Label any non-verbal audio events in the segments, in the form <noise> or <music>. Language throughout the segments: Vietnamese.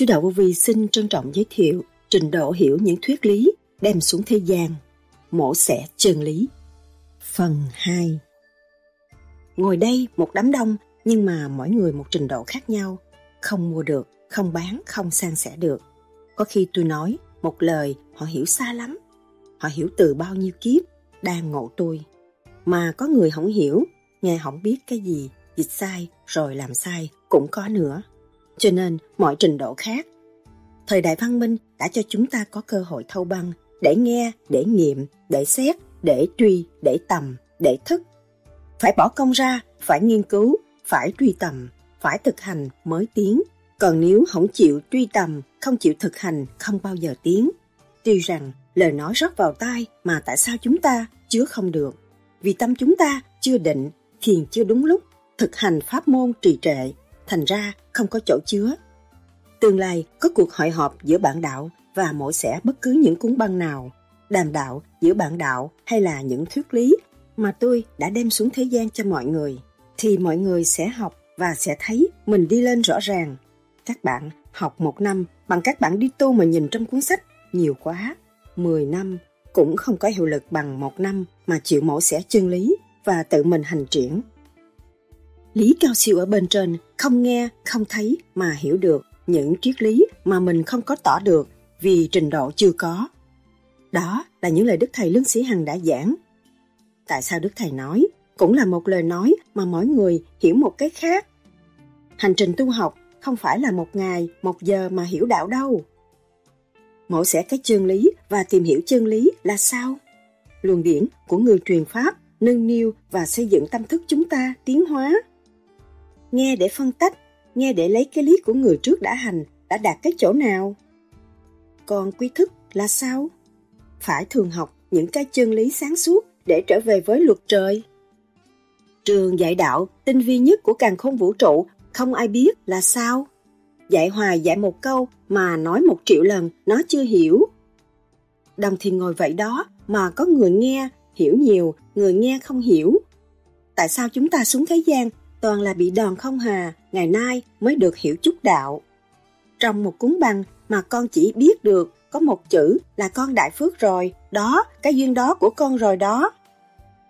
Sư Đạo Vô Vi xin trân trọng giới thiệu trình độ hiểu những thuyết lý đem xuống thế gian, mổ xẻ chân lý. Phần 2 Ngồi đây một đám đông nhưng mà mỗi người một trình độ khác nhau, không mua được, không bán, không san sẻ được. Có khi tôi nói một lời họ hiểu xa lắm, họ hiểu từ bao nhiêu kiếp đang ngộ tôi. Mà có người không hiểu, nghe không biết cái gì, dịch sai rồi làm sai cũng có nữa. Cho nên mọi trình độ khác. Thời đại văn minh đã cho chúng ta có cơ hội thâu băng để nghe, để nghiệm, để xét, để truy, để tầm, để thức. Phải bỏ công ra, phải nghiên cứu, phải truy tầm, phải thực hành mới tiến. Còn nếu không chịu truy tầm, không chịu thực hành, không bao giờ tiến. Tuy rằng lời nói rót vào tai mà tại sao chúng ta chứa không được? Vì tâm chúng ta chưa định, thiền chưa đúng lúc, thực hành pháp môn trì trệ, thành ra không có chỗ chứa. Tương lai có cuộc hội họp giữa bạn đạo và mỗi sẽ bất cứ những cuốn băng nào, đàm đạo giữa bạn đạo hay là những thuyết lý mà tôi đã đem xuống thế gian cho mọi người, thì mọi người sẽ học và sẽ thấy mình đi lên rõ ràng. Các bạn học một năm bằng các bạn đi tu mà nhìn trong cuốn sách nhiều quá. Mười năm cũng không có hiệu lực bằng một năm mà chịu mổ xẻ chân lý và tự mình hành triển. Lý cao siêu ở bên trên không nghe, không thấy mà hiểu được những triết lý mà mình không có tỏ được vì trình độ chưa có. Đó là những lời Đức Thầy Lương Sĩ Hằng đã giảng. Tại sao Đức Thầy nói cũng là một lời nói mà mỗi người hiểu một cái khác. Hành trình tu học không phải là một ngày, một giờ mà hiểu đạo đâu. Mổ xẻ cái chân lý và tìm hiểu chân lý là sao? Luồng điển của người truyền Pháp nâng niu và xây dựng tâm thức chúng ta tiến hóa nghe để phân tách, nghe để lấy cái lý của người trước đã hành, đã đạt cái chỗ nào. Còn quy thức là sao? Phải thường học những cái chân lý sáng suốt để trở về với luật trời. Trường dạy đạo tinh vi nhất của càng không vũ trụ không ai biết là sao. Dạy hoài dạy một câu mà nói một triệu lần nó chưa hiểu. Đồng thì ngồi vậy đó mà có người nghe hiểu nhiều, người nghe không hiểu. Tại sao chúng ta xuống thế gian toàn là bị đòn không hà, ngày nay mới được hiểu chút đạo. Trong một cuốn băng mà con chỉ biết được có một chữ là con đại phước rồi, đó, cái duyên đó của con rồi đó.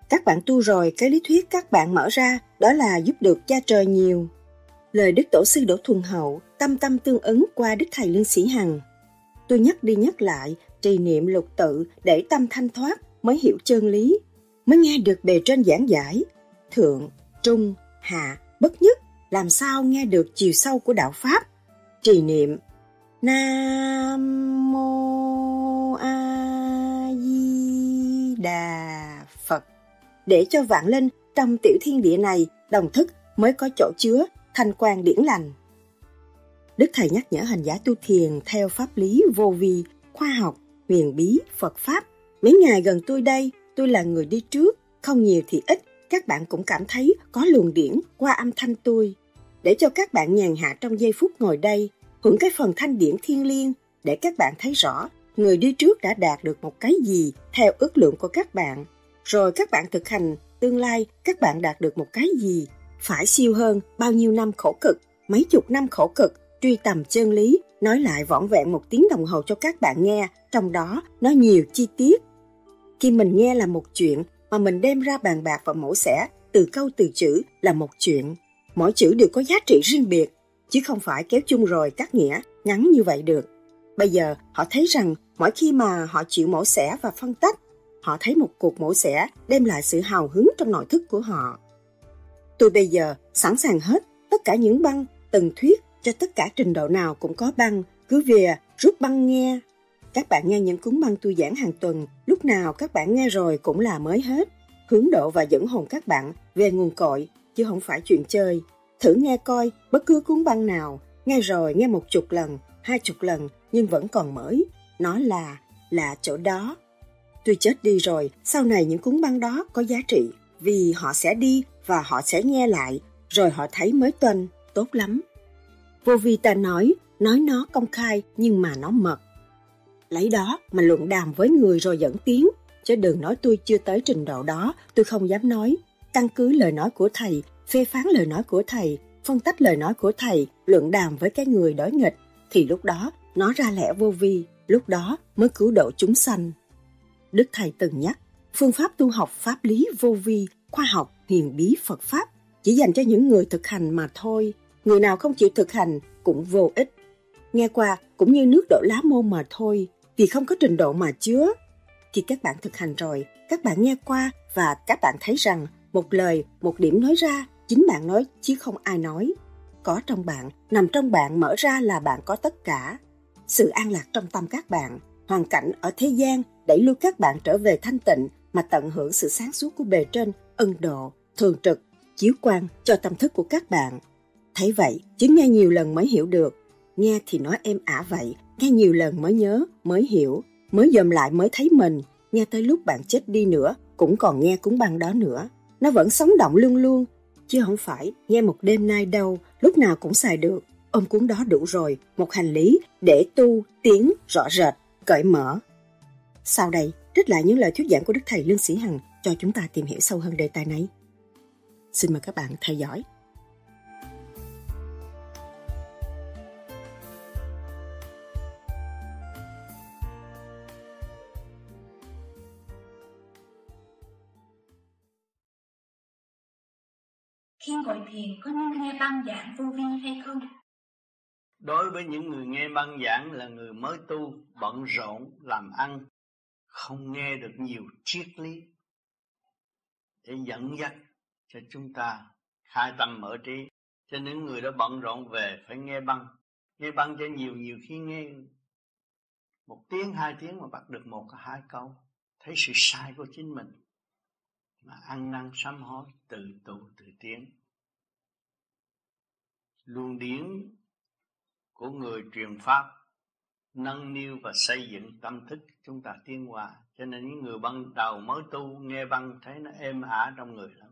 Các bạn tu rồi, cái lý thuyết các bạn mở ra đó là giúp được cha trời nhiều. Lời Đức Tổ sư Đỗ Thuần Hậu, tâm tâm tương ứng qua Đức Thầy Lương Sĩ Hằng. Tôi nhắc đi nhắc lại, trì niệm lục tự để tâm thanh thoát mới hiểu chân lý, mới nghe được bề trên giảng giải. Thượng, trung, hạ, bất nhất, làm sao nghe được chiều sâu của đạo Pháp. Trì niệm Nam Mô A Di Đà Phật để cho vạn linh trong tiểu thiên địa này đồng thức mới có chỗ chứa thanh quan điển lành. Đức Thầy nhắc nhở hành giả tu thiền theo pháp lý vô vi, khoa học, huyền bí, Phật Pháp. Mấy ngày gần tôi đây, tôi là người đi trước, không nhiều thì ít, các bạn cũng cảm thấy có luồng điển qua âm thanh tôi. Để cho các bạn nhàn hạ trong giây phút ngồi đây, hưởng cái phần thanh điển thiên liêng để các bạn thấy rõ người đi trước đã đạt được một cái gì theo ước lượng của các bạn. Rồi các bạn thực hành, tương lai các bạn đạt được một cái gì, phải siêu hơn bao nhiêu năm khổ cực, mấy chục năm khổ cực, truy tầm chân lý, nói lại vỏn vẹn một tiếng đồng hồ cho các bạn nghe, trong đó nó nhiều chi tiết. Khi mình nghe là một chuyện, mà mình đem ra bàn bạc và mổ xẻ từ câu từ chữ là một chuyện. Mỗi chữ đều có giá trị riêng biệt, chứ không phải kéo chung rồi cắt nghĩa ngắn như vậy được. Bây giờ họ thấy rằng mỗi khi mà họ chịu mổ xẻ và phân tách, họ thấy một cuộc mổ xẻ đem lại sự hào hứng trong nội thức của họ. Tôi bây giờ sẵn sàng hết tất cả những băng, từng thuyết cho tất cả trình độ nào cũng có băng, cứ về rút băng nghe các bạn nghe những cuốn băng tu giảng hàng tuần, lúc nào các bạn nghe rồi cũng là mới hết. Hướng độ và dẫn hồn các bạn về nguồn cội, chứ không phải chuyện chơi. Thử nghe coi bất cứ cuốn băng nào, nghe rồi nghe một chục lần, hai chục lần nhưng vẫn còn mới. Nó là, là chỗ đó. Tôi chết đi rồi, sau này những cuốn băng đó có giá trị, vì họ sẽ đi và họ sẽ nghe lại, rồi họ thấy mới tuần, tốt lắm. vô vi ta nói, nói nó công khai nhưng mà nó mật. Lấy đó mà luận đàm với người rồi dẫn tiếng, chứ đừng nói tôi chưa tới trình độ đó, tôi không dám nói. Căn cứ lời nói của thầy, phê phán lời nói của thầy, phân tích lời nói của thầy, luận đàm với cái người đối nghịch, thì lúc đó nó ra lẽ vô vi, lúc đó mới cứu độ chúng sanh. Đức Thầy từng nhắc, phương pháp tu học pháp lý vô vi, khoa học, huyền bí Phật Pháp chỉ dành cho những người thực hành mà thôi. Người nào không chịu thực hành cũng vô ích. Nghe qua cũng như nước đổ lá môn mà thôi, vì không có trình độ mà chứa. Khi các bạn thực hành rồi, các bạn nghe qua và các bạn thấy rằng một lời, một điểm nói ra, chính bạn nói chứ không ai nói. Có trong bạn, nằm trong bạn mở ra là bạn có tất cả. Sự an lạc trong tâm các bạn, hoàn cảnh ở thế gian đẩy lui các bạn trở về thanh tịnh mà tận hưởng sự sáng suốt của bề trên, ân độ, thường trực, chiếu quang cho tâm thức của các bạn. Thấy vậy, chứ nghe nhiều lần mới hiểu được. Nghe thì nói êm ả vậy, nghe nhiều lần mới nhớ, mới hiểu, mới dòm lại mới thấy mình. Nghe tới lúc bạn chết đi nữa, cũng còn nghe cúng băng đó nữa. Nó vẫn sống động luôn luôn, chứ không phải nghe một đêm nay đâu, lúc nào cũng xài được. Ôm cuốn đó đủ rồi, một hành lý để tu, tiến, rõ rệt, cởi mở. Sau đây, trích lại những lời thuyết giảng của Đức Thầy Lương Sĩ Hằng cho chúng ta tìm hiểu sâu hơn đề tài này. Xin mời các bạn theo dõi. Khi ngồi thiền có nên nghe băng giảng vô vi hay không? Đối với những người nghe băng giảng là người mới tu, bận rộn, làm ăn, không nghe được nhiều triết lý để dẫn dắt cho chúng ta khai tâm mở trí. Cho những người đã bận rộn về phải nghe băng. Nghe băng cho nhiều nhiều khi nghe một tiếng hai tiếng mà bắt được một hai câu thấy sự sai của chính mình mà ăn năn sám hối tự tu tự tiến. Luồng điển của người truyền pháp nâng niu và xây dựng tâm thức chúng ta tiến hóa. Cho nên những người ban đầu mới tu nghe băng thấy nó êm ả trong người lắm.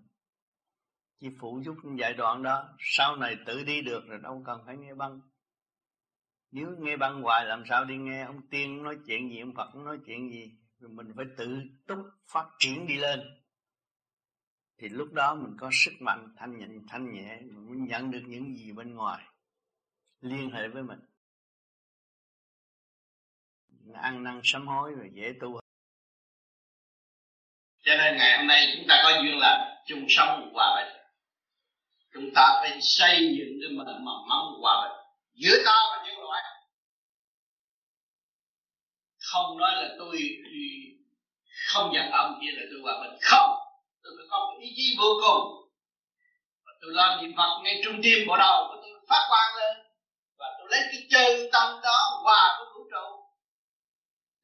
Chỉ phụ giúp giai đoạn đó, sau này tự đi được rồi đâu cần phải nghe băng nếu nghe băng hoài làm sao đi nghe? Ông tiên nói chuyện gì, ông phật nói chuyện gì? Rồi mình phải tự túc phát triển đi lên thì lúc đó mình có sức mạnh, thanh nhịn, thanh nhẹ, mình nhận được những gì bên ngoài, liên hệ với mình. Ăn năn sám hối rồi dễ tu cho nên ngày hôm nay chúng ta có duyên là chung sống hòa bình. Chúng ta phải xây dựng cái mầm mong hòa bình, giữa ta và nhân loại. Không nói là tôi không giận ông kia là tôi hòa bình. Không! Tôi phải có một ý chí vô cùng. Và tôi làm niệm phật ngay trung tim bộ đầu của tôi, phát quang lên. Và tôi lấy cái chân tâm đó hòa với vũ trụ.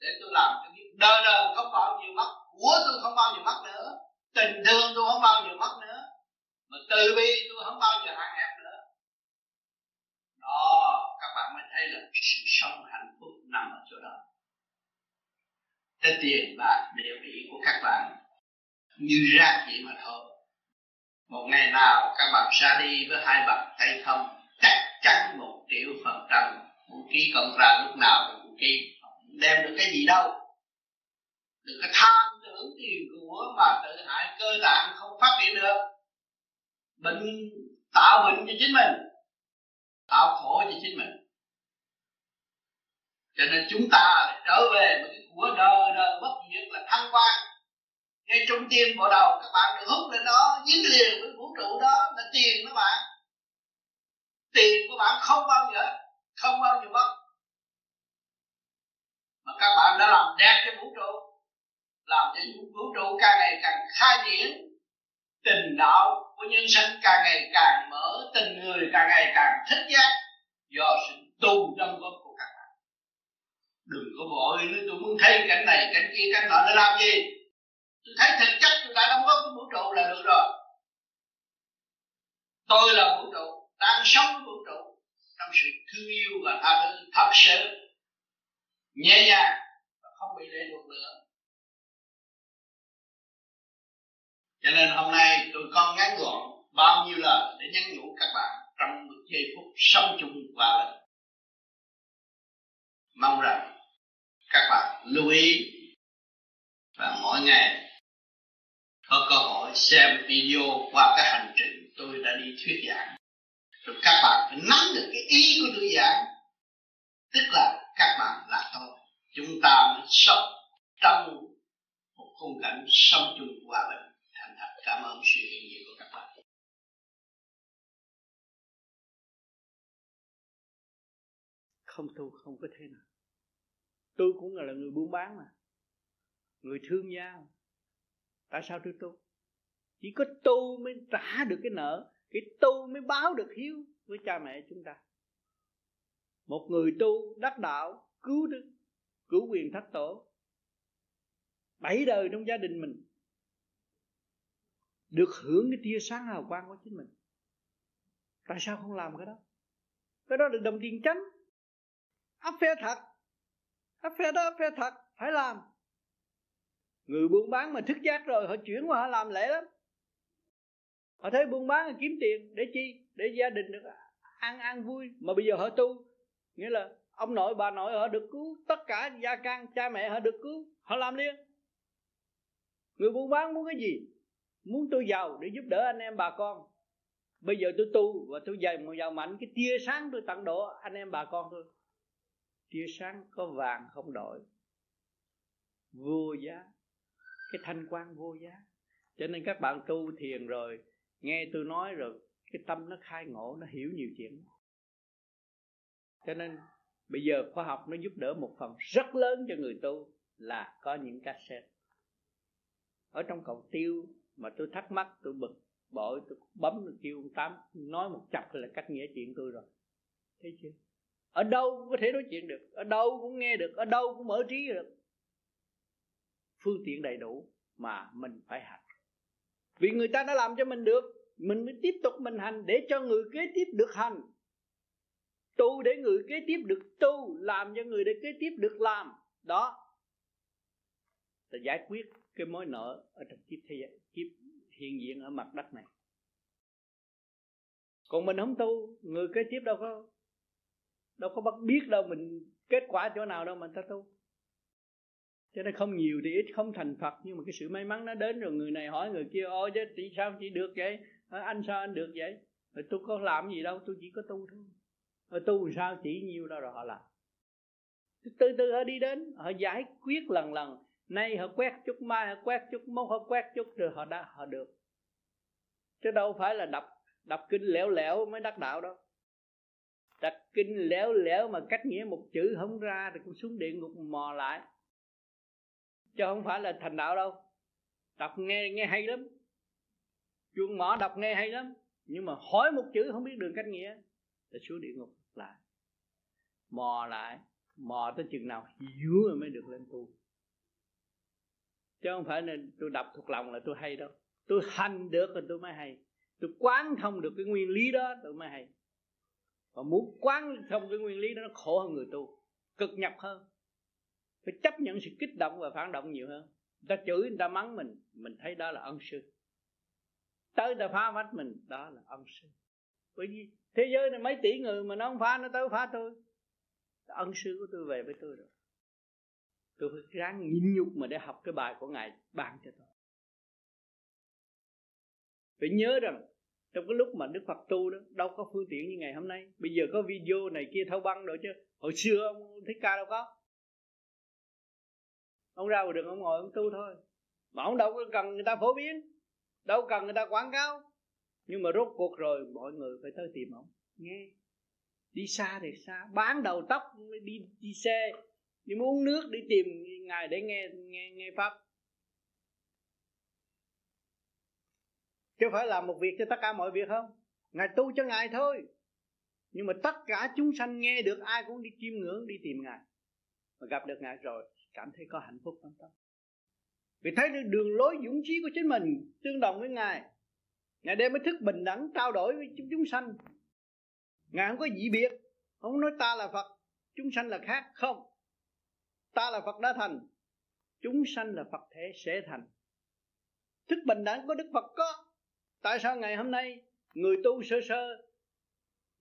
Để tôi làm cái việc đời đời không bao nhiêu mất, của tôi không bao nhiêu mất nữa. Tình thương tôi không bao nhiêu mất nữa. Mà từ bi tôi không bao giờ hạn hẹp nữa. Đó, các bạn mới thấy là sự sống hạnh phúc nằm ở chỗ đó. Cái tiền bạc địa vị của các bạn như rác vậy mà thôi. Một ngày nào các bạn ra đi với hai bàn tay không, chắc chắn một triệu phần trăm vũ khí cộng ra lúc nào cũng vũ khí. Đem được cái gì đâu. Đừng có tham tưởng tiền của mà tự hại cơ tạng không phát triển được. Bệnh tạo bệnh cho chính mình, tạo khổ cho chính mình. Cho nên chúng ta trở về một cái của đời đời bất diệt là thăng quan ngay trong tim bộ đầu, các bạn được hút lên đó, dính liền với vũ trụ đó, là tiền các bạn. Tiền của bạn không bao giờ, không bao giờ mất. Mà các bạn đã làm đẹp cho vũ trụ, làm cho vũ trụ càng ngày càng khai triển tình đạo của nhân sinh, càng ngày càng mở tình người, càng ngày càng thích giác do sự tu trong góp của các bạn. Đừng có vội nữa tôi muốn thấy cảnh này, cảnh kia, cảnh nọ, để làm gì? Tôi thấy thực chất tôi đã đóng góp với vũ trụ là được rồi. Tôi là vũ trụ, đang sống vũ trụ, trong sự thương yêu và tha thứ, thật sự, nhẹ nhàng và không bị lệ thuộc nữa. Cho nên hôm nay tôi con ngắn gọn bao nhiêu lời để nhắn nhủ các bạn trong một giây phút sống chung và bình. Mong rằng các bạn lưu ý và mỗi ngày có cơ hội xem video qua cái hành trình tôi đã đi thuyết giảng. Rồi các bạn phải nắm được cái ý của tôi giảng. Tức là các bạn là tôi. Chúng ta mới sống trong một khung cảnh sống chung hòa bình. Thành thật, cảm ơn sự hiện diện của các bạn. Không tu không có thế nào. Tôi cũng là người buôn bán mà. Người thương gia tại sao tôi tu? Chỉ có tu mới trả được cái nợ, cái tu mới báo được hiếu với cha mẹ chúng ta. Một người tu đắc đạo, cứu đức, cứu quyền thất tổ, bảy đời trong gia đình mình, được hưởng cái tia sáng hào quang của chính mình. Tại sao không làm cái đó? Cái đó được đồng tiền tránh áp phe thật. Áp phe đó, áp phe thật, phải làm người buôn bán mà thức giác rồi, họ chuyển qua họ làm lễ lắm. Họ thấy buôn bán là kiếm tiền để chi? Để gia đình được ăn ăn vui. Mà bây giờ họ tu, nghĩa là ông nội, bà nội họ được cứu, tất cả gia can, cha mẹ họ được cứu, họ làm liền. Người buôn bán muốn cái gì? Muốn tôi giàu để giúp đỡ anh em, bà con. Bây giờ tôi tu và tôi dày một giàu mạnh, cái tia sáng tôi tặng độ anh em, bà con tôi. Tia sáng có vàng không đổi, vô giá cái thanh quan vô giá. Cho nên các bạn tu thiền rồi, nghe tôi nói rồi, cái tâm nó khai ngộ, nó hiểu nhiều chuyện. Cho nên bây giờ khoa học nó giúp đỡ một phần rất lớn cho người tu là có những cassette ở trong cầu tiêu mà tôi thắc mắc, tôi bực bội, tôi bấm tôi kêu ông tám nói một chập là cách nghĩa chuyện tôi rồi. Thấy chưa? Ở đâu cũng có thể nói chuyện được, ở đâu cũng nghe được, ở đâu cũng mở trí được phương tiện đầy đủ mà mình phải hành. Vì người ta đã làm cho mình được, mình mới tiếp tục mình hành để cho người kế tiếp được hành. Tu để người kế tiếp được tu, làm cho người để kế tiếp được làm. Đó. Là giải quyết cái mối nợ ở trong kiếp thế giới kiếp hiện diện ở mặt đất này. Còn mình không tu, người kế tiếp đâu có đâu có bắt biết đâu mình kết quả chỗ nào đâu mình ta tu cho nên không nhiều thì ít, không thành phật. Nhưng mà cái sự may mắn nó đến rồi người này hỏi người kia ôi chứ tại sao chỉ được vậy? Anh sao anh được vậy? Rồi tôi có làm gì đâu, tôi chỉ có tu thôi. Rồi tu sao chỉ nhiều đó rồi họ làm. Từ từ họ đi đến, họ giải quyết lần lần. Nay họ quét chút, mai họ quét chút, mốt họ quét chút, rồi họ đã, họ được. Chứ đâu phải là đọc đọc kinh lẻo lẻo mới đắc đạo đâu. Đọc kinh lẻo lẻo mà cách nghĩa một chữ không ra thì cũng xuống địa ngục mò lại chứ không phải là thành đạo đâu. Đọc nghe nghe hay lắm. Chuông mỏ đọc nghe hay lắm. Nhưng mà hỏi một chữ không biết đường cách nghĩa là xuống địa ngục lại. Mò lại, mò tới chừng nào hiểu rồi mới được lên tu. Chứ không phải là tôi đọc thuộc lòng là tôi hay đâu. Tôi hành được rồi tôi mới hay. Tôi quán thông được cái nguyên lý đó tôi mới hay. Và muốn quán thông cái nguyên lý đó nó khổ hơn người tu. Cực nhập hơn phải chấp nhận sự kích động và phản động nhiều hơn. Người ta chửi, người ta mắng mình mình thấy đó là ân sư. Tới ta phá vách mình, đó là ân sư. Bởi vì thế giới này mấy tỷ người mà nó không phá, nó tới phá tôi. Ân sư của tôi về với tôi rồi. Tôi phải ráng nhịn nhục mà để học cái bài của ngài ban cho tôi. Phải nhớ rằng, trong cái lúc mà đức phật tu đó, đâu có phương tiện như ngày hôm nay. Bây giờ có video này kia thâu băng rồi chứ. Hồi xưa ông thích ca đâu có ông ra ngoài đường ông ngồi ông tu thôi. Mà ông đâu có cần người ta phổ biến, đâu cần người ta quảng cáo. Nhưng mà rốt cuộc rồi mọi người phải tới tìm ông. Nghe. Đi xa thì xa, bán đầu tóc đi đi xe, đi muốn uống nước, đi tìm ngài để nghe nghe nghe pháp. Chứ phải làm một việc cho tất cả mọi việc không? Ngài tu cho ngài thôi. Nhưng mà tất cả chúng sanh nghe được, ai cũng đi chiêm ngưỡng, đi tìm ngài. Mà gặp được ngài rồi cảm thấy có hạnh phúc trong tâm. Vì thấy được đường lối dũng chí của chính mình tương đồng với ngài ngài đem mới thức bình đẳng trao đổi với chúng, chúng sanh. Ngài không có dị biệt không nói ta là phật chúng sanh là khác không. Ta là phật đã thành chúng sanh là phật thể sẽ thành. Thức bình đẳng của đức phật có. Tại sao ngày hôm nay người tu sơ sơ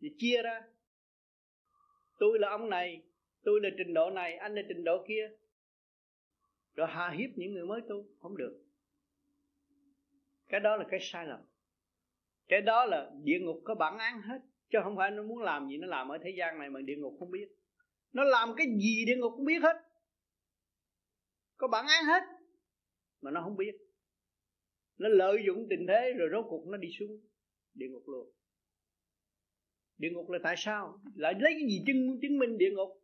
thì chia ra? Tôi là ông này tôi là trình độ này anh là trình độ kia rồi hạ hiếp những người mới tu, không được. Cái đó là cái sai lầm. Cái đó là địa ngục có bản án hết, chứ không phải nó muốn làm gì, nó làm ở thế gian này mà địa ngục không biết. Nó làm cái gì địa ngục không biết hết. Có bản án hết, mà nó không biết. Nó lợi dụng tình thế rồi rốt cuộc nó đi xuống địa ngục luôn. Địa ngục là tại sao? Lại lấy cái gì chứng chứng minh địa ngục?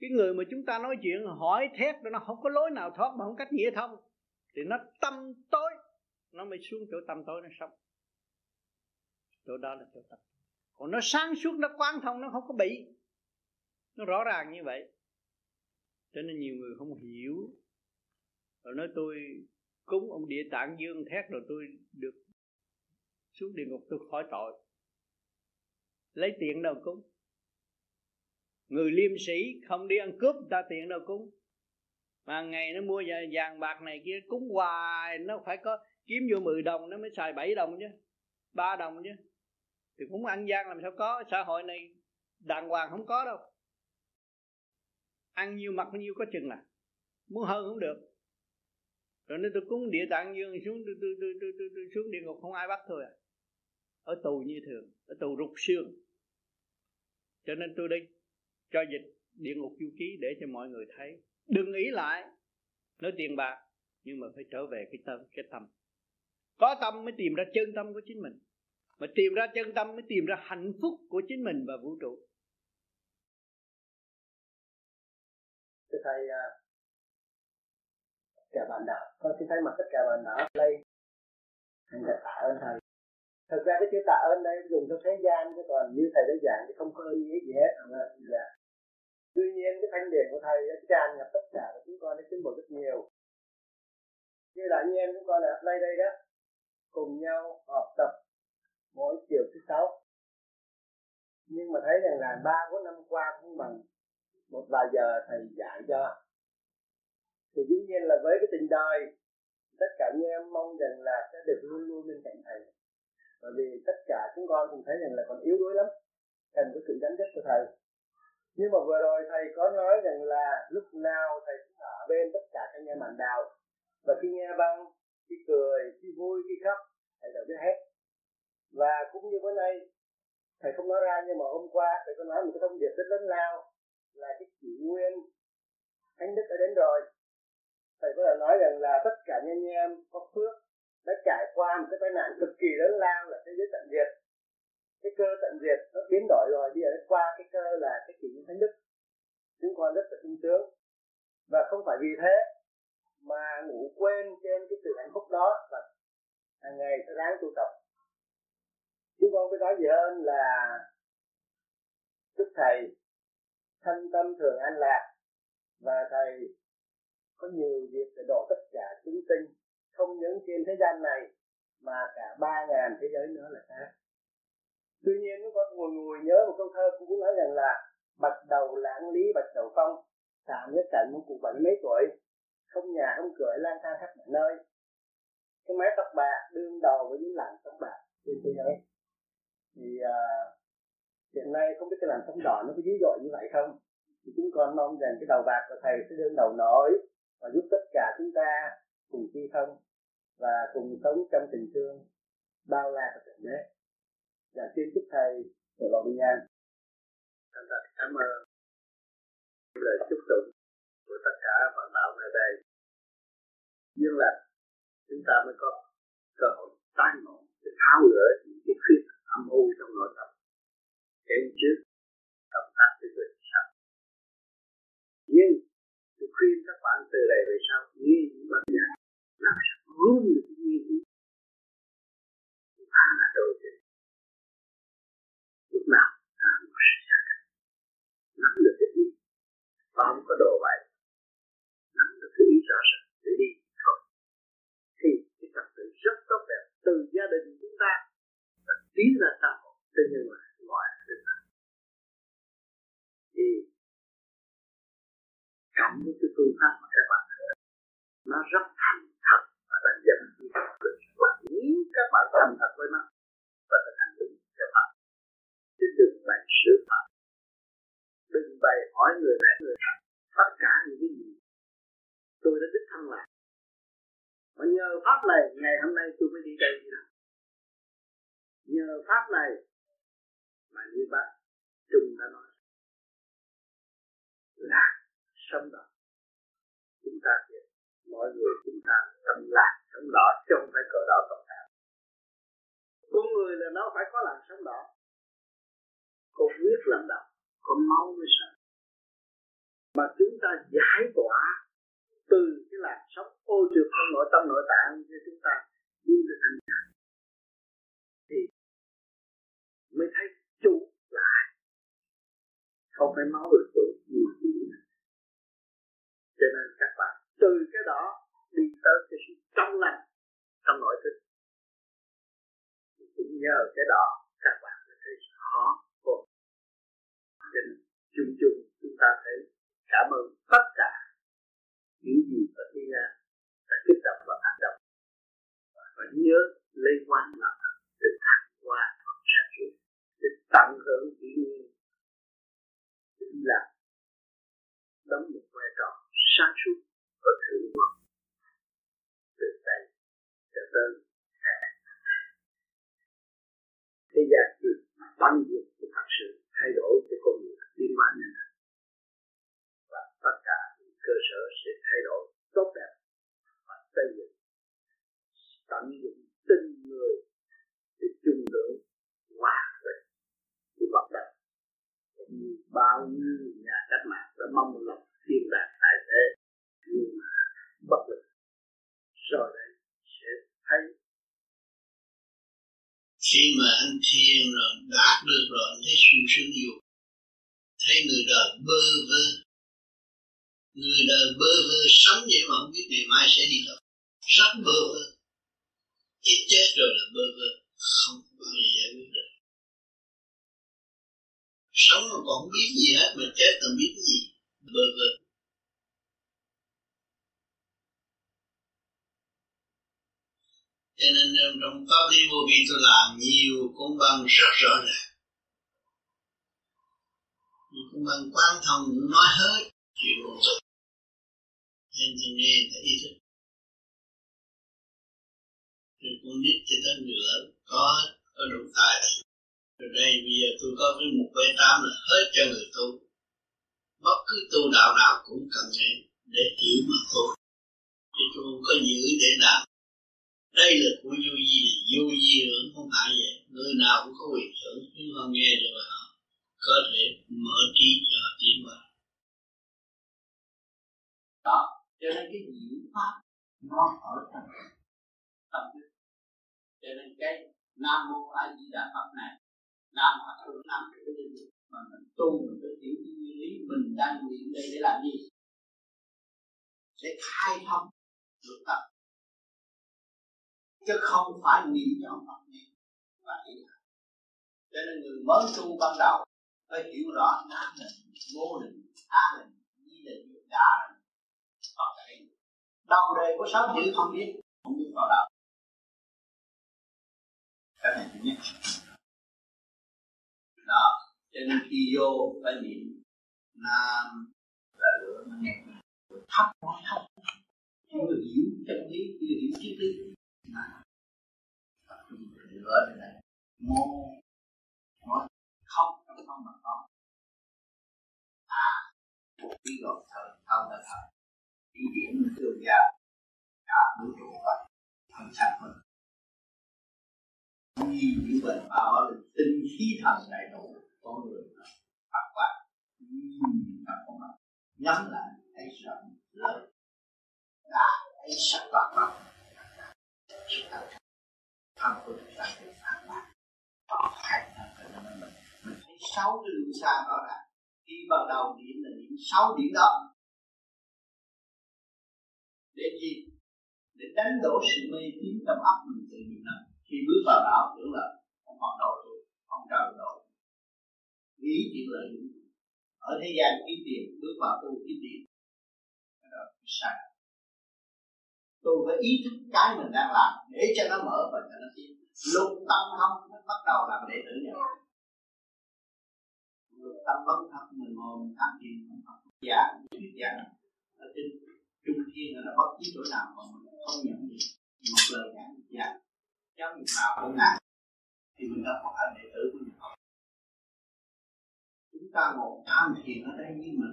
Cái người mà chúng ta nói chuyện hỏi thét nó không có lối nào thoát mà không cách nghĩa thông. Thì nó tâm tối, nó mới xuống chỗ tâm tối nó sống. Chỗ đó là chỗ tâm. Còn nó sáng suốt, nó quán thông, nó không có bị. Nó rõ ràng như vậy. Cho nên nhiều người không hiểu. Rồi nói tôi cúng ông địa tạng dương thét rồi tôi được xuống địa ngục, tôi khỏi tội. Lấy tiền đâu cúng? Người liêm sĩ không đi ăn cướp ta tiền đâu cúng. Mà ngày nó mua vàng bạc này kia cúng hoài nó phải có kiếm vô 10 đồng nó mới xài 7 đồng chứ ba đồng chứ. Thì cũng ăn gian làm sao có xã hội này đàng hoàng không có đâu. Ăn nhiều mặt bao nhiêu có chừng à muốn hơn cũng được. Rồi nên tôi cúng địa tạng dương xuống tôi, tôi, tôi, tôi, tôi, tôi xuống địa ngục không ai bắt thôi à. Ở tù như thường ở tù rục xương. Cho nên tôi đi cho dịch địa ngục du ký để cho mọi người thấy. Đừng nghĩ lại, nói tiền bạc, nhưng mà phải trở về cái tâm cái tâm. Có tâm mới tìm ra chân tâm của chính mình. Mà tìm ra chân tâm mới tìm ra hạnh phúc của chính mình và vũ trụ. Thưa thầy à, tất cả bạn đạo con xin thay mặt tất cả bạn đạo đây. Thành thật tạ ơn thầy. Thật ra cái chữ tạ ơn đây dùng trong thế gian chứ còn như thầy đã giảng thì không có ý nghĩa gì hết. Mà là tuy nhiên, cái thanh điển của thầy đã tràn ngập tất cả và chúng con đã tiến bộ rất nhiều. Như là anh em chúng con ở đây đây đó, cùng nhau học tập mỗi chiều thứ sáu. Nhưng mà thấy rằng là ba bốn năm qua cũng bằng một vài giờ thầy dạy cho. Thì dĩ nhiên là với cái tình đời, tất cả anh em mong rằng là sẽ được luôn luôn bên cạnh thầy. Bởi vì tất cả chúng con cũng thấy rằng là còn yếu đuối lắm, cần có sự đánh kết của thầy nhưng mà vừa rồi thầy có nói rằng là lúc nào thầy cũng ở bên tất cả các anh em bạn đạo. Và khi nghe băng, khi cười, khi vui, khi khóc, thầy đều biết hết. Và cũng như bữa nay, thầy không nói ra nhưng mà hôm qua thầy có nói một cái thông điệp rất lớn lao là cái kỷ nguyên thánh đức đã đến rồi. Thầy có nói rằng là tất cả anh em có phước đã trải qua một cái tai nạn cực kỳ lớn lao là thế giới tận diệt cái cơ tận diệt nó biến đổi rồi, bây giờ nó qua cái cơ là cái kỷ thánh đức. Chúng con rất là sung sướng và không phải vì thế mà ngủ quên trên cái sự hạnh phúc đó và hàng ngày sẽ đáng tu tập. Chúng con phải nói gì hơn là đức thầy thanh tâm thường an lạc và thầy có nhiều việc để độ tất cả chúng sinh, không những trên thế gian này mà cả ba ngàn thế giới nữa là khác tuy nhiên có ngồi ngồi nhớ một câu thơ cũng nói rằng là bạch đầu lãng lý bạch đầu phong tạm nhất cảnh một cụ bệnh mấy tuổi không nhà không cửa lang thang khắp mọi nơi. Cái mái tóc bạc đương đầu với những làn tóc bạc trên thế giới. Thì uh, hiện nay không biết cái làn tóc đỏ nó có dữ dội như vậy không? Thì chúng con mong rằng cái đầu bạc của thầy sẽ đương đầu nổi và giúp tất cả chúng ta cùng chi thông và cùng sống trong tình thương bao la và tận đế và xin chúc thầy sự lòng bình an. Thành thật cảm ơn. Lời chúc tụng của tất cả bạn đạo nơi đây nhưng là chúng ta mới có cơ hội tái ngộ, để tháo gỡ những cái khuyết âm u trong nội tâm. Kể trước, động tác với người sau. Nhưng, tôi khuyên các bạn từ đây về sau, nghe những bản nhạc làm sao hướng được cái nguyên là đôi nào? À, ta cũng sẽ. Xa nắm được cái ý. Và không có đồ bậy nắm được cái ý rõ ràng. Để đi. Thôi. Thì cái tập tự rất tốt đẹp. Từ gia đình chúng ta. Và tiến ra xã hội. Cho nhân loại ngoài được thì cộng với cái phương pháp mà các bạn nó rất thành thật. Và là dẫn bạn nếu các bạn thành thật với nó. Và thực hành đúng các bạn thì chứ đừng bày sự thật, đừng bày hỏi người này người khác tất cả những cái gì tôi đã đích thân làm. Mà nhờ pháp này ngày hôm nay tôi mới đi đây như nào, nhờ pháp này mà như bác Trung đã nói là sống đó. Chúng ta sẽ mọi người chúng ta tâm lạc sống đỏ chứ không phải cờ đỏ tổng đạo con người là nó phải có làn sống đỏ có huyết làm đầu có máu mới sợ. Mà chúng ta giải tỏa từ cái làn sóng ô trượt trong nội tâm, nội tạng cho chúng ta đi được thành nhà thì mới thấy chủ lại. Không phải máu được tôi nhiều gì cho nên các bạn từ cái đó đi tới cái sự trong lành trong nội thức. Cũng nhờ cái đó các bạn mới thấy khó khổ chung chung, chúng ta thấy cảm ơn tất cả những gì ở thế gian đã kích động và hành động. Và phải nhớ lấy quan là để qua hoa sản xuất để tận hưởng kỷ nguyên. Để làm đóng một vai trò sáng suốt và thượng vọng từ đây cho tới thế gian được tăng diệt thay đổi cái con người tiến quan đến và tất cả những cơ sở sẽ thay đổi tốt đẹp. Và xây dựng, tận dụng tinh người để chung lượng hòa bình của vật đất cũng như bao nhiêu nhà cách mạng đã mong lòng thiên đàng đại thế, nhưng mà bất lực rồi đây sẽ thấy khi mà anh thiền rồi, đạt được rồi, anh thấy sung sướng nhiều thấy người đời bơ vơ. Người đời bơ vơ sống vậy mà không biết ngày mai sẽ đi đâu. Rất bơ vơ. Chết chết rồi là bơ vơ. Không có gì giải quyết được. Sống mà còn không biết gì hết, mà chết còn biết gì. Bơ vơ. Cho nên trong pháp lý vô vi tôi làm nhiều, cũng bằng rất rõ ràng. Cũng bằng quan thông nói hết chuyện vô tục nên tôi nghe thấy ý thức. Rồi con nít cho tới nửa lớn, có hết, có đủ tài này. rồi đây, bây giờ tôi có cái một bảy tám là hết cho người tu. Bất cứ tu đạo nào cũng cần nghe để hiểu mà thôi. Chứ tôi không có giữ để làm đây là của vô di vô di hưởng không phải vậy. Người nào cũng có quyền hưởng nhưng mà nghe được là họ có thể mở trí cho tiến vào đó, cho nên cái diệu pháp nó ở trong tâm thức. Cho nên cái nam mô a di đà phật này, nam hòa thượng nam cái linh mà mình tu mình phải hiểu cái nguyên lý, mình đang nguyện đây để làm gì? Để khai thông, được tập chứ không phải niệm nhỏ Phật niệm vậy cho nên người mới tu ban đầu phải hiểu rõ nam định vô định a định di định đà định Phật cái đầu đề của sáu chữ không biết không biết vào đạo cái này thứ nhất. Đó, cho nên khi vô phải niệm nam là lửa nó nghe. Thấp quá, thấp chưa hiểu chân lý chưa hiểu triết lý tập trung lửa để này mô nói không trong không mà có à một cái gọi thờ không là đi điểm tương giao cả vũ trụ và thân xác mình như những bệnh bảo là tinh khí thần đại đủ con người phát quang thật của mình nhắm lại thấy sợ lớn. Đã thấy sợ bạc bạc sự thật thân của chúng ta bị phản bác tỏ thành là mình mình thấy sáu cái luân xa đó là khi ban đầu điểm là điểm sáu, điểm đó. Để gì? Để đánh đổ sự mê tín trong óc mình từ nhiều năm khi bước vào đạo tưởng là ông Phật độ tôi ông trời độ nghĩ chuyện lợi dụng. Ở thế gian, kiếm tiền, bước vào tu kiếm tiền. Đó sai tôi phải ý thức cái mình đang làm để cho nó mở và cho nó tiến. Lục tâm không mới bắt đầu làm đệ tử này tâm bất thật mình ngồi mình tham thiền dạ, mình học giảng thuyết giảng dạ. ở trên trung thiên là bất cứ chỗ nào mà mình không nhận gì một lời giảng. Giảng giáo dục nào cũng ngại thì mình đã phải đệ tử của nhà chúng ta ngồi tham thiền ở đây nhưng mà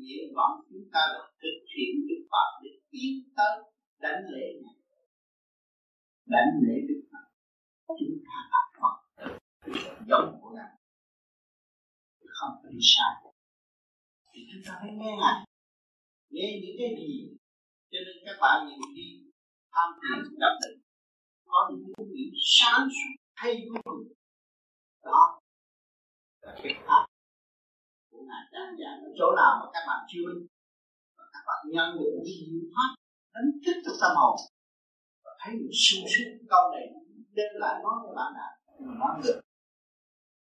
nguyện vọng chúng ta là thực hiện cái pháp để tiến tới đánh lễ này đánh lễ đức phật. Chúng ta đã phật. Giống của ngài. Không có đi sai. Thì chúng ta phải nghe ngài. Nghe những cái gì? Cho nên các bạn nhìn đi. Tham thiền gặp định có những cái điểm sáng suốt, hay vui đó. Là cái pháp của ngài. Đang giảng ở chỗ nào mà các bạn chưa? Và các bạn nhân được những diệu pháp đánh thức trong tâm hồn. Và thấy được sung sướng câu này đem lại nói cho bạn nào, mà nói được.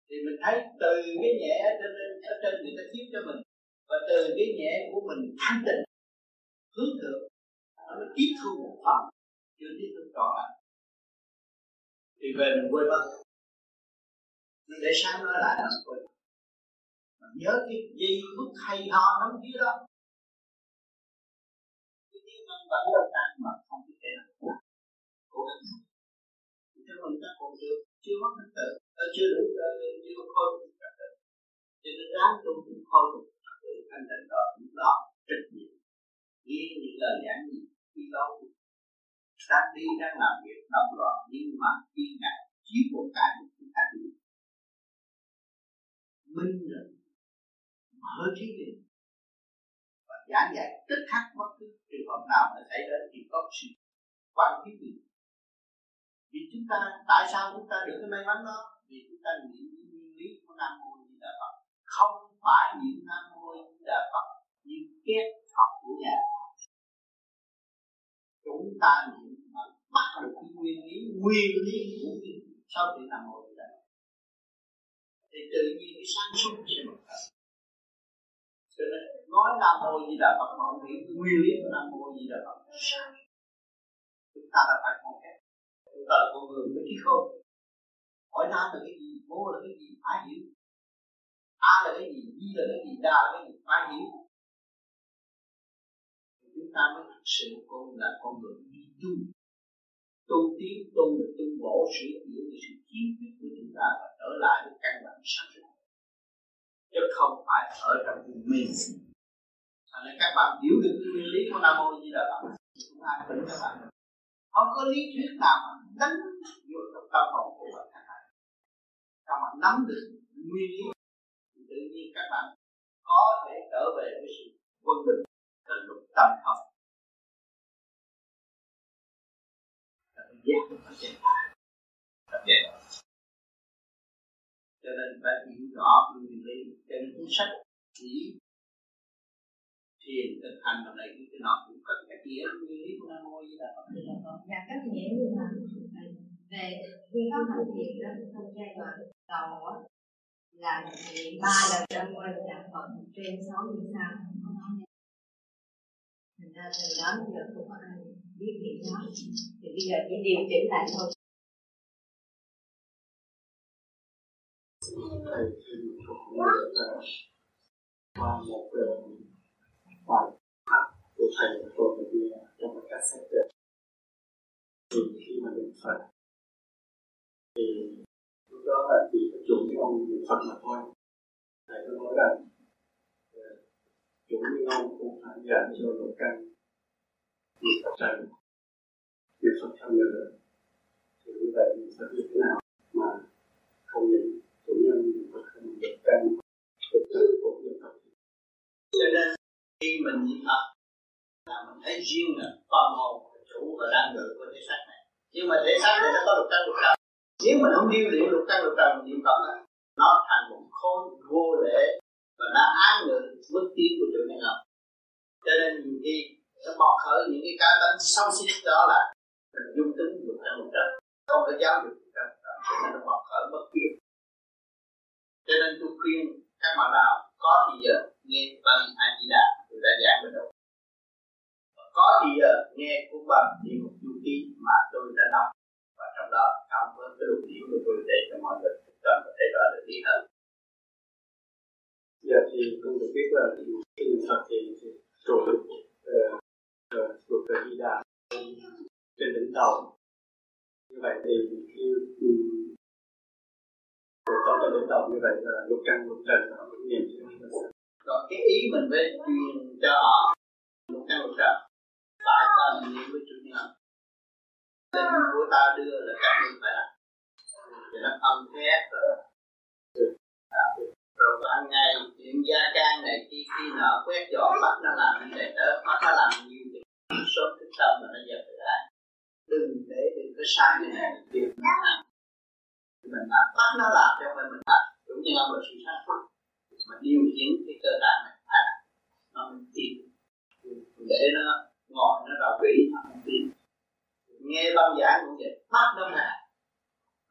Thì mình thấy từ cái nhẹ ở trên ở trên người ta chiếu cho mình. Và từ cái nhẹ của mình thanh tịnh, hướng thượng, nó mới tiếp thu một phần chưa tiếp thu trọn lại thì về mình quên mất. Để sáng nói lại nó quên. Mình nhớ cái gì phút hay ho lắm kia đó cái tiếng văn vẫn đâu tan mà không biết thế nào cố gắng cho mình ta còn chưa chưa mất trật tự chưa đủ chưa có khôi phục trật tự cho nên ráng tu cũng khôi phục trật tự thanh tịnh đó cũng đó trách nhiệm. Nghe những lời giảng gì khi đó đang đi, đang làm việc động loạn, nhưng mà khi ngài chiếu một cái chúng ta đi minh rồi mở trí định giảng dạy tức khắc bất cứ trường hợp nào mà xảy đến thì có sự quan thiết gì? Vì chúng ta, tại sao chúng ta được cái may mắn đó? Vì chúng ta niệm nguyên lý của nam mô di đà phật. Không phải niệm nam mô di đà phật như kết học của nhà. Chúng ta niệm mà bắt được cái nguyên lý nguyên lý của mình sau khi nam mô di đà phật. Thì tự nhiên cái sáng suốt sẽ bật ra cho nên nói nam mô di đà phật mà không hiểu nguyên lý của nam mô di đà phật. Chúng ta là phải một cái chúng ta là con người mới trí không. Hỏi nam là cái gì, mô là cái gì phải hiểu a là cái gì, di là cái gì, đa là cái gì phải hiểu chúng ta mới thực sự con là con người đi tu. Tu tiến, tu là tu bổ sửa chữa cái sự kiến thức của chúng ta và trở lại với căn bản sáng suốt chứ không phải ở trong vùng miền. Thành nên các bạn hiểu được cái nguyên lý của nam mô di đà phật. Chúng ta cũng các bạn không có lý thuyết nào mà đánh vô trong tâm hồn của bạn các bạn các bạn nắm được nguyên lý? Thì tự nhiên các bạn có thể trở về với sự quân bình tận lục tâm không giác nó trên cho nên phải hiểu rõ nguyên lý trên cuốn sách, chỉ thiền thực hành bằng này cái nó cũng có cách nghĩa nguyên lý của nam mô di đà phật dạ các nghĩa như là về khi pháp hành thiền đó, trong giai đoạn đầu á, là niệm ba lần nam mô di đà phật, trên sáu mươi sao không nói thành ra từ đó giờ không có ai biết niệm đó. Thì bây giờ chỉ điều chỉnh lại thôi. Thêm một câu hỏi là qua một bài hát của thầy tôi đã nghe trong một cassette thì khi mà niệm Phật thì lúc đó là chỉ chuẩn với ông niệm Phật mà thôi thầy có nói rằng chuẩn với ông cũng phải dạy cho lục căn niệm Phật trần niệm Phật theo nữa thì như vậy niệm Phật như thế nào mà không niệm chủ nhân niệm Phật không lục cần thực sự cũng niệm Phật cho nên khi mình niệm Phật là mình thấy riêng là con hồn chủ và đang ngự của thể xác này. Nhưng mà thể xác này nó có lục căn lục trần. Nếu mình không điêu luyện lục căn lục trần niệm Phật là nó thành một khối vô lễ và nó án ngự bước tiến của chủ nhân học cho nên nhiều khi nó bỏ khởi những cái cá tính xấu xí đó là mình dung tính lục căn lục trần. Không có giáo dục lục căn lục trần, cho nên nó bỏ khởi bất kỳ cho nên tôi khuyên các bạn nào có thì giờ nghe bằng a di đà, tôi đã giảng ở đâu có thì giờ nghe cũng bằng đi một chu ký mà tôi đã đọc. Và trong đó cảm ơn cái luận điểm của tôi để cho mọi người cần có thể rõ được đi hơn. Dạ, thì không được biết là khi học thì trụ được thuộc về di đà trên đỉnh đầu như vậy thì khi trụ tâm trên đỉnh đầu như vậy là lục căn lục trần nó cũng niệm còn cái ý mình phải truyền cho họ, lục căn lục trần. Phải ta niệm với chủ nhân. Lệnh của ta đưa là các ngươi phải làm thì nó âm thét rồi. Rồi ban ngày chuyện gia can này khi khi nở quét dọn, bắt nó làm như vậy đó, bắt nó làm nhiều việc. Sớm thức tâm mà nó dẹp lại. Đừng để đừng có sai như này mình làm bắt nó làm cho mình mình làm cũng như là một sự sáng suốt mà điều khiển cái cơ thể này phải là nó mình tin để nó ngồi nó vào vị nó không tin nghe băng giảng cũng vậy bắt nó làm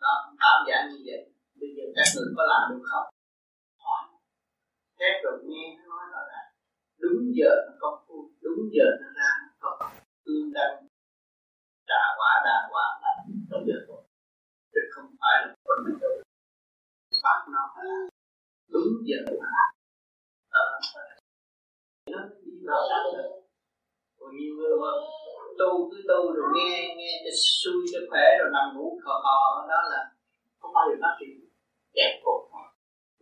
đó băng giảng như vậy bây giờ các người có làm được không hỏi các rồi nghe nó nói rõ ràng đúng giờ nó công phu đúng giờ nó ra nó công tương đăng đà quả đà quả là đúng giờ rồi không phải là con mình đâu bắt nó đúng giờ là ờ, nó đi vào sáng được còn nhiều người mà tu cứ tu rồi nghe nghe cho xui cho khỏe rồi nằm ngủ khò khò đó là không bao giờ phát triển kẹp cột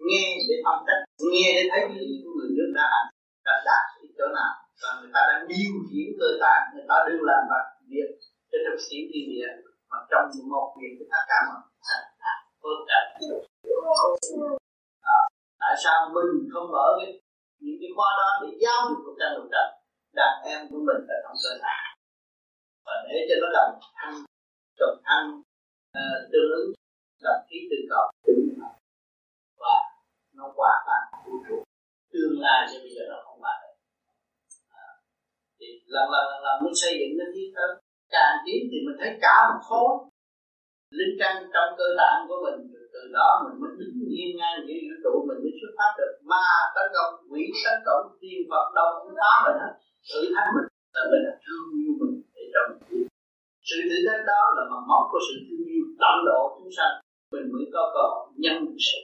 nghe để phân tích nghe để thấy cái của người nước đã hành đã đạt đến chỗ nào và người ta đang điều khiển cơ tạng người ta đừng làm bằng việc trên trong xíu đi địa mà trong một việc người ta cảm ơn mọi tốt tại sao mình không mở cái những cái khoa đó để giáo dục một trăm lục trần đàn em của mình ở trong cơ thể. Và để cho nó làm ăn trầm ăn uh, tương ứng làm khí tự cầu và nó qua tan vũ trụ tương lai cho bây giờ nó không phải à, thì lần lần lần lần muốn xây dựng nó thiết hơn càng tiến thì mình thấy cả một khối linh căn trong cơ tạng của mình, từ đó mình mới đứng yên ngang giữa vũ trụ, mình mới xuất phát được. Ma tấn công quỷ, tấn công tiên phật, đâu cũng phá mình hết. Thử thách mình là mình là thương yêu mình để trong sự thử thách đó là mầm móng của sự thương yêu tận độ chúng sanh. Mình mới có cơ hội nhân sự.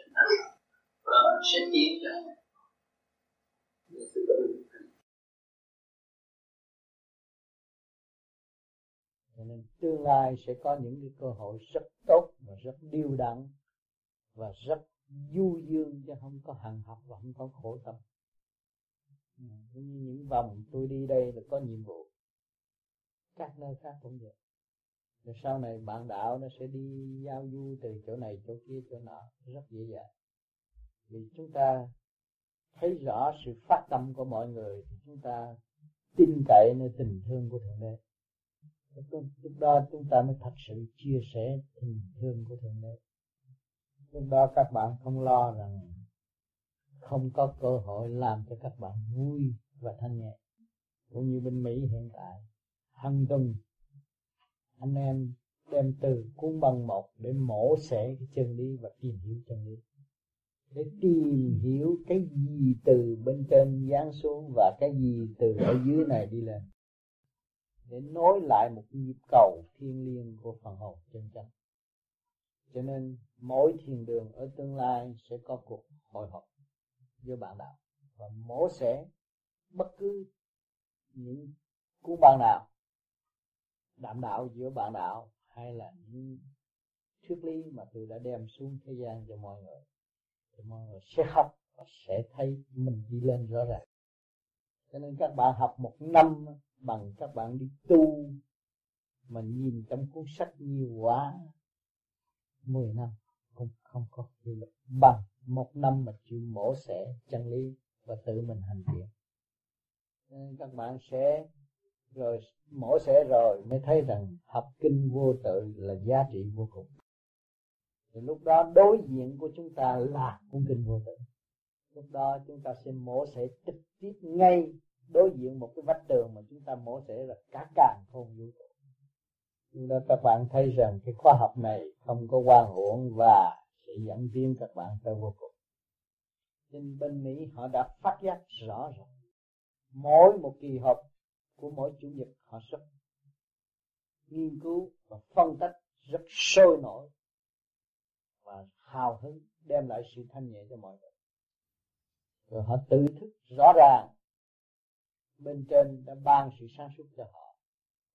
Và mình sẽ tiến ra cho nên tương lai sẽ có những cái cơ hội rất tốt và rất điều đặn và rất du dương chứ không có hằng học và không có khổ tâm. Ừ, cũng như những vòng tôi đi đây là có nhiệm vụ. Các nơi khác cũng vậy. Rồi sau này bạn đạo nó sẽ đi giao du từ chỗ này chỗ kia chỗ nọ, rất dễ dàng. Vì chúng ta thấy rõ sự phát tâm của mọi người thì chúng ta tin cậy nơi tình thương của thượng đế lúc đó chúng ta mới thật sự chia sẻ tình thương của thượng đế. Lúc đó các bạn không lo rằng không có cơ hội làm cho các bạn vui và thanh nhẹ. Cũng như bên Mỹ hiện tại hàng tuần, anh em đem từ cuốn băng một để mổ xẻ cái chân lý và tìm hiểu chân lý. Để tìm hiểu cái gì từ bên trên giáng xuống và cái gì từ ở dưới này đi lên để nối lại một nhịp cầu thiên liêng của phần hồn chân chánh. Cho nên mỗi thiền đường ở tương lai sẽ có cuộc hội họp với bạn đạo. Và mổ sẽ bất cứ những cuốn băng nào đảm đạo giữa bạn đạo hay là những thuyết lý mà tôi đã đem xuống thế gian cho mọi người, thì mọi người sẽ học và sẽ thấy mình đi lên rõ ràng. Cho nên các bạn học một năm bằng các bạn đi tu mà nhìn trong cuốn sách nhiều quá 10 năm cũng không có hiệu lực. Bằng một năm mà chịu mổ xẻ chân lý và tự mình hành thiện. Nên các bạn sẽ rồi, mổ xẻ rồi mới thấy rằng học kinh vô tự là giá trị vô cùng. Thì lúc đó đối diện của chúng ta là cuốn kinh vô tự. Lúc đó chúng ta sẽ mổ xẻ trực tiếp ngay đối diện một cái vách tường mà chúng ta mổ xẻ là cả càng không vũ trụ chúng ta, các bạn thấy rằng cái khoa học này không có quan uổng và sẽ dẫn tiến các bạn tới vô cùng. Trên bên Mỹ họ đã phát giác rõ rồi mỗi một kỳ họp của mỗi chủ nhật họ rất nghiên cứu và phân tích rất sôi nổi và hào hứng đem lại sự thanh nhẹ cho mọi người. Rồi họ tự thức rõ ràng bên trên đã ban sự sáng suốt cho họ.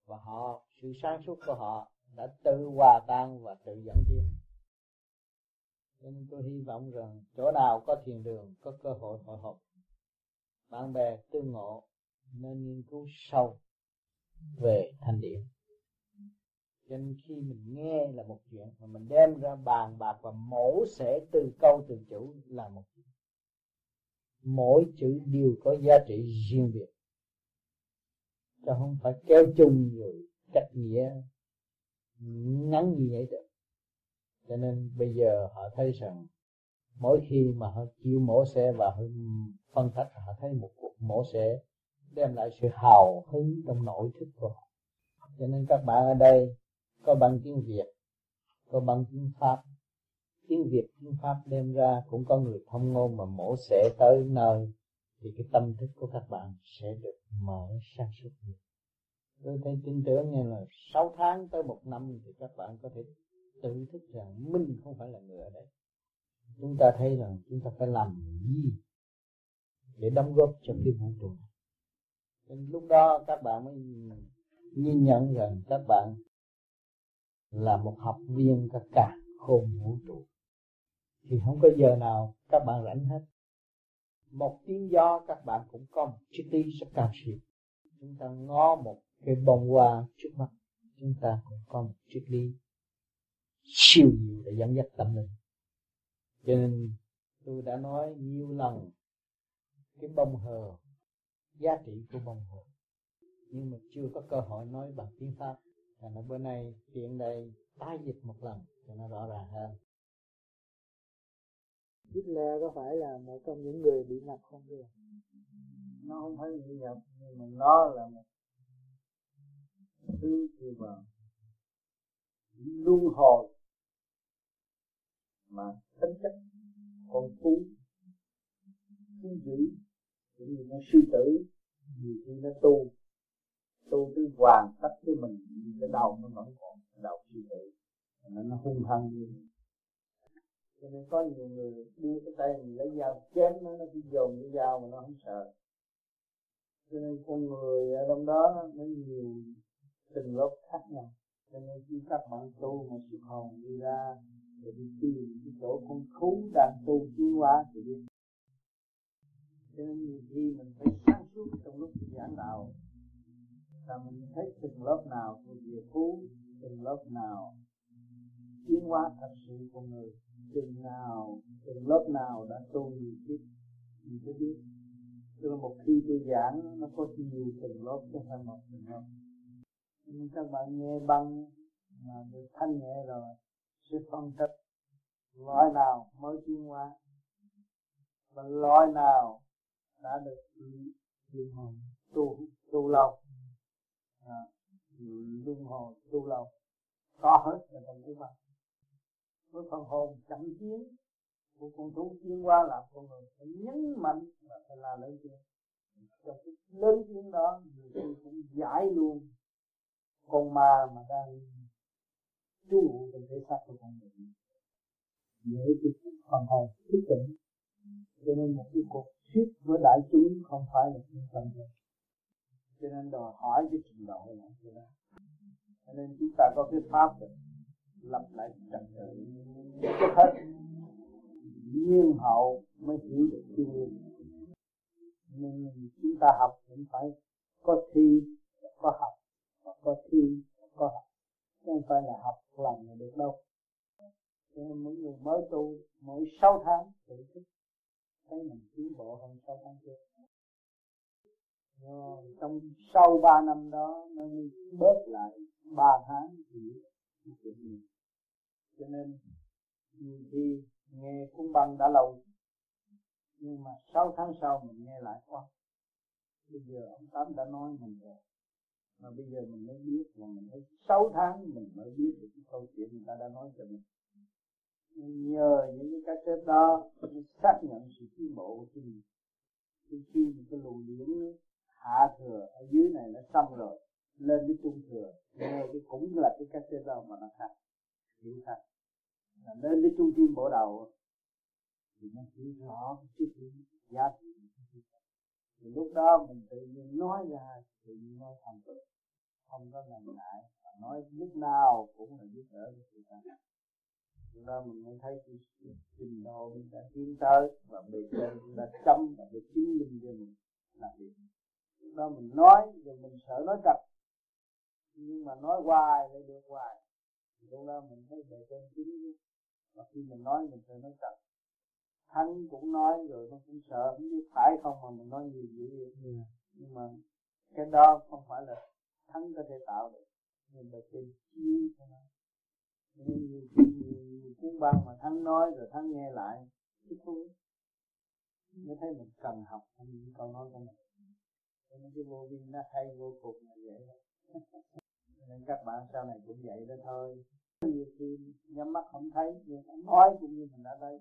Và họ, sự sáng suốt của họ đã tự hòa tan và tự dẫn tiến. Nên tôi hy vọng rằng chỗ nào có thiền đường, có cơ hội hội họp, bạn bè tương ngộ, nên nghiên cứu sâu về thanh điển. Cho nên khi mình nghe là một chuyện, mà mình đem ra bàn bạc và mổ xẻ từ câu từ chữ là một chuyện mỗi chữ đều có giá trị riêng biệt chứ không phải kéo chung rồi cách nghĩa, ngắn như vậy được. Cho nên bây giờ họ thấy rằng mỗi khi mà họ chịu mổ xe và họ phân tách, họ thấy một cuộc mổ xe đem lại sự hào hứng trong nội thức của họ. Cho nên các bạn ở đây có bằng tiếng Việt, có bằng tiếng Pháp. Tiếng Việt, tiếng Pháp đem ra cũng có người thông ngôn mà mổ xẻ tới nơi thì cái tâm thức của các bạn sẽ được mở sáng suốt nhiều. Tôi thấy tin tưởng như là 6 tháng tới một năm thì các bạn có thể tự thức rằng mình không phải là người ở đây. Chúng ta thấy rằng chúng ta phải làm gì để đóng góp cho cái vũ trụ này. Nên lúc đó các bạn mới nhìn nhận rằng các bạn là một học viên các cả khôn vũ trụ. Thì không có giờ nào các bạn rảnh hết một tiếng gió các bạn cũng có một chiếc ly rất cao siêu chúng ta ngó một cái bông hoa trước mắt, chúng ta cũng có một triết lý siêu nhiều để dẫn dắt tâm linh. Cho nên, tôi đã nói nhiều lần, cái bông hờ, giá trị của bông hờ. Nhưng mà chưa có cơ hội nói bằng tiếng pháp. Là bữa nay tiện đây tái dịch một lần cho nó rõ ràng hơn. Hitler có phải là một trong những người bị nhập không thưa? Nó không phải bị nhập nhưng mà nó là một thứ như mà luân hồi mà tính chất con phú phú dữ, cũng như nó sư tử, nhiều khi nó tu tu tới hoàn tất với mình cái đầu nó vẫn còn đầu sư tử nó hung hăng như cho nên có nhiều người đưa cái tay mình lấy dao chém nó nó cứ dồn cái dao mà nó không sợ. Cho nên con người ở trong đó nó nhiều từng lớp khác nhau. Cho nên khi các bạn tu mà sự hồn đi ra để đi tìm cái chỗ con thú đang tu tiến hóa thì đi. Cho nên nhiều khi mình phải sáng suốt trong lúc giảng đạo. Là mình thấy từng lớp nào của địa phú từng lớp nào tiến hóa thật sự của người trường nào từng lớp nào đã tu nhiều kiếp mình phải biết. Tức là một khi tôi giảng nó có nhiều từng lớp chứ không phải một từng lớp. Nhưng các bạn nghe băng mà được thanh nhẹ rồi sẽ phân tích loại nào mới tiến hóa và loại nào đã được luân hồi tu tu lâu. À, luân hồi tu lâu. Có hết là trong cái băng với phần hồn chậm tiến của con thú tiến qua là con người phải nhấn mạnh là phải là lớn tiếng trong cái lớn tiếng đó, người ta cũng giải luôn con ma mà đang trú ngụ trong thể xác của con người để cho phần hồn thức tỉnh. Cho nên một cái cuộc thuyết với đại chúng không phải là trung tâm đâu cho nên đòi hỏi cái trình độ này. Cho nên chúng ta có cái pháp rồi lập lại trật tự. Trước hết. Nhiên hậu mới hiểu được thiên nhiên nhưng chúng ta học cũng phải có thi, có học và có thi, có học. Chứ không phải là học lần là được đâu. Cho nên mỗi người mới tu, mỗi 6 tháng tự thức. Thấy mình tiến bộ hơn 6 tháng trước. Rồi, trong sau 3 năm đó, nó bớt lại 3 tháng thì chuyện gì cho nên ừ, nhiều khi nghe cuốn băng đã lâu. Nhưng mà 6 tháng sau mình nghe lại quá bây giờ ông tám đã nói mình rồi. Mà bây giờ mình mới biết là mình thấy 6 tháng mình mới biết được cái câu chuyện người ta đã nói cho mình. Nên nhờ những cái cách đó mới xác nhận sự tiến bộ của chính mình khi khi cái luồng điển hạ thừa ở dưới này nó xong rồi, lên cái trung thừa, nghe cái cũng là cái cách đó mà nó khác hiểu thật là lên cái trung tâm bộ đầu thì nó hiểu rõ cái triết lý giá trị lúc đó mình tự nhiên nói ra, tự nhiên nói thành tựu không có ngần ngại và nói lúc nào cũng là giúp đỡ cho người ta. Lúc đó mình mới thấy cái trình độ mình đã tiến tới, và bề trên cũng đã chấm và được chứng minh cho mình làm việc lúc đó mình nói, rồi mình sợ nói trật nhưng mà nói hoài lại được hoài lúc đó mình thấy bề trên chứng và khi mình nói mình phải nói trật thánh cũng nói rồi nó cũng sợ không biết phải không mà mình nói nhiều dữ vậy. Yeah. nhưng mà cái đó không phải là thánh có thể tạo được. Nhưng mà trên chiếu cho nó. Nhiều, nhiều, nhiều, nhiều cuốn băng mà thánh nói rồi thánh nghe lại thích thú mới thấy mình cần học những câu nói của mình. Cho nên cái vô vi nó hay vô cùng là vậy. đó <laughs> nên các bạn sau này cũng vậy đó thôi. Nhiều khi nhắm mắt không thấy nhưng nói cũng như mình đã thấy.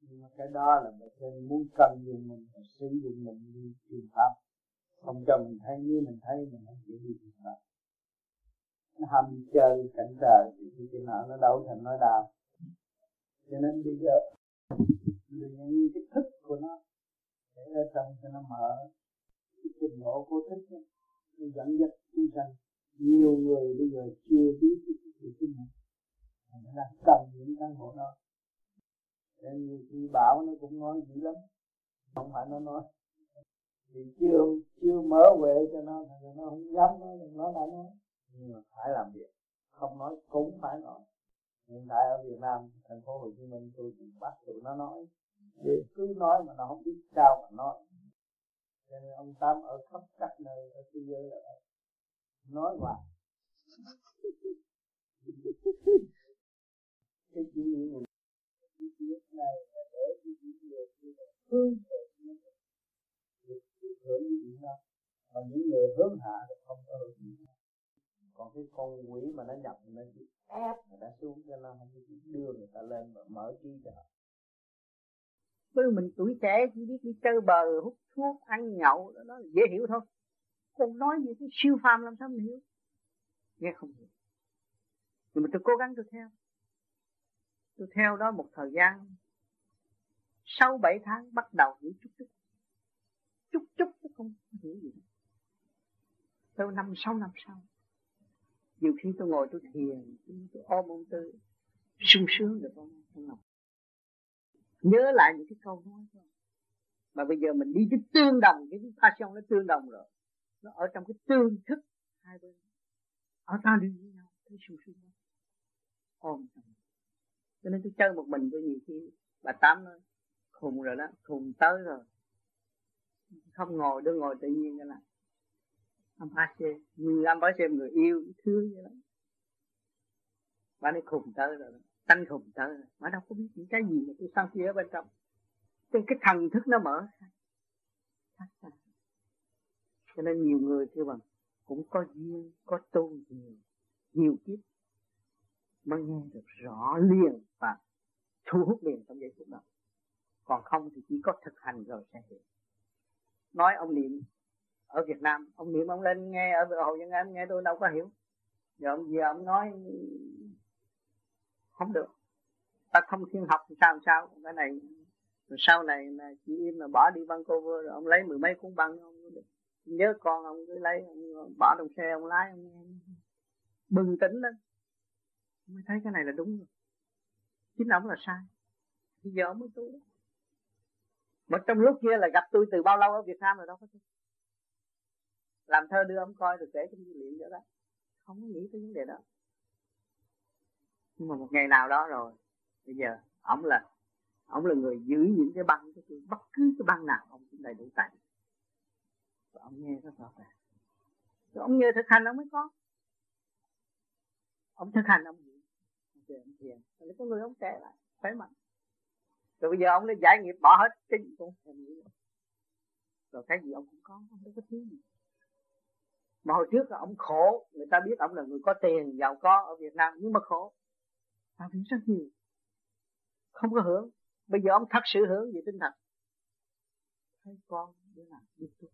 Nhưng mà cái đó là bề trên muốn cần dùng mình và sử dụng mình đi truyền pháp. Không cho mình thấy như mình thấy mình không chịu đi truyền pháp nó hâm chơi cảnh trời thì khi cái nào nó đâu thành nói đào. Cho nên bây giờ mình những cái thức của nó để ở trong cho nó mở. Cái trình độ của thức nó, nó dẫn dắt chúng sanh nhiều người bây giờ chưa biết cái gì thế chính mình nó đang cần những căn hộ đó. Nên nhiều khi bảo nó cũng nói dữ lắm. Không phải nó nói. Vì chưa chưa mở huệ cho nó thì nó không dám nói nó đã nói nhưng mà phải làm việc. Không nói cũng phải nói. Hiện tại ở Việt Nam, thành phố Hồ Chí Minh, tôi cũng bắt tụi nó nói. Để cứ nói mà nó không biết sao mà nói. Cho nên ông Tám ở khắp các nơi ở thế giới là nói hoài. Cái chuyện này việc này là để cho những người hướng về những được được hưởng những đó mà những người hướng hạ thì không có hưởng gì còn cái con quỷ mà nó nhập nó chỉ ép người ta xuống cho nó không chỉ đưa người ta lên và mở trí cho họ. Bởi mình tuổi trẻ chỉ biết đi chơi bờ hút thuốc ăn nhậu đó, đó dễ hiểu thôi còn nói những cái siêu phàm làm sao mình hiểu. Nghe không hiểu. Nhưng mà tôi cố gắng tôi theo. Tôi theo đó một thời gian. Sau bảy tháng bắt đầu hiểu chút chút. Chút chút chứ không hiểu gì đâu. Năm sáu, năm sau. Nhiều khi tôi ngồi tôi thiền, tôi ôm ông tư sung sướng được không? Trong lòng nhớ lại những cái câu nói thôi. Mà bây giờ mình đi cái tương đồng, cái passion nó tương đồng rồi nó ở trong cái tương thức hai bên. Ở ta đi với nhau, thấy sung sướng ôm cho nên tôi chơi một mình tôi nhiều khi bà tám nói, khùng rồi đó, khùng tới rồi. Không ngồi đưa ngồi tự nhiên cái là anh ba xem như anh ba xem người yêu thương vậy đó. Bà nói, khùng tới rồi đó. tanh khùng tới rồi. Bà đâu có biết những cái gì mà tôi sang phía bên trong. Trên cái thần thức nó mở ra cho nên nhiều người kêu bằng, cũng có duyên, có tu nhiều nhiều kiếp, mới nghe được rõ liền và thu hút liền trong giây phút đó. Còn không thì chỉ có thực hành rồi sẽ hiểu. Nói ông niệm, ở Việt Nam, ông niệm ông lên nghe ở hồ dân anh nghe tôi đâu có hiểu. Giờ ông giờ ông nói không được. Ta không thiên học thì sao sao? Cái này, rồi sau này là chị im mà bỏ đi băng Vancouver rồi, ông lấy mười mấy cuốn băng, ông nhớ con ông cứ lấy ông bỏ trong xe ông lái ông bừng tỉnh lên. Mới thấy cái này là đúng rồi. Chính ông là sai. Bây giờ mới tu. Mà trong lúc kia là gặp tôi từ bao lâu ở Việt Nam rồi đâu có tôi làm thơ đưa ông coi được kể trong dữ liệu đó. Không có nghĩ tới vấn đề đó. Nhưng mà một ngày nào đó rồi, bây giờ ông là ông là người giữ những cái băng cái tôi. Bất cứ cái băng nào, ông cũng đầy đủ tài và ông nghe rất rõ ràng rồi ông nhờ thực hành ông mới có. Ông thực hành ông gì ông thiền. Rồi có người ông trẻ lại, khỏe mạnh. Rồi bây giờ ông đã giải nghiệp bỏ hết cái gì cũng không nghĩ. Rồi cái gì ông cũng có ông đâu có thiếu gì. Mà hồi trước là ông khổ, người ta biết ông là người có tiền, giàu có ở Việt Nam, nhưng mà khổ. Ta biết rất nhiều. Không có hưởng. Bây giờ ông thật sự hưởng về tinh thần. Thấy con để làm biết tu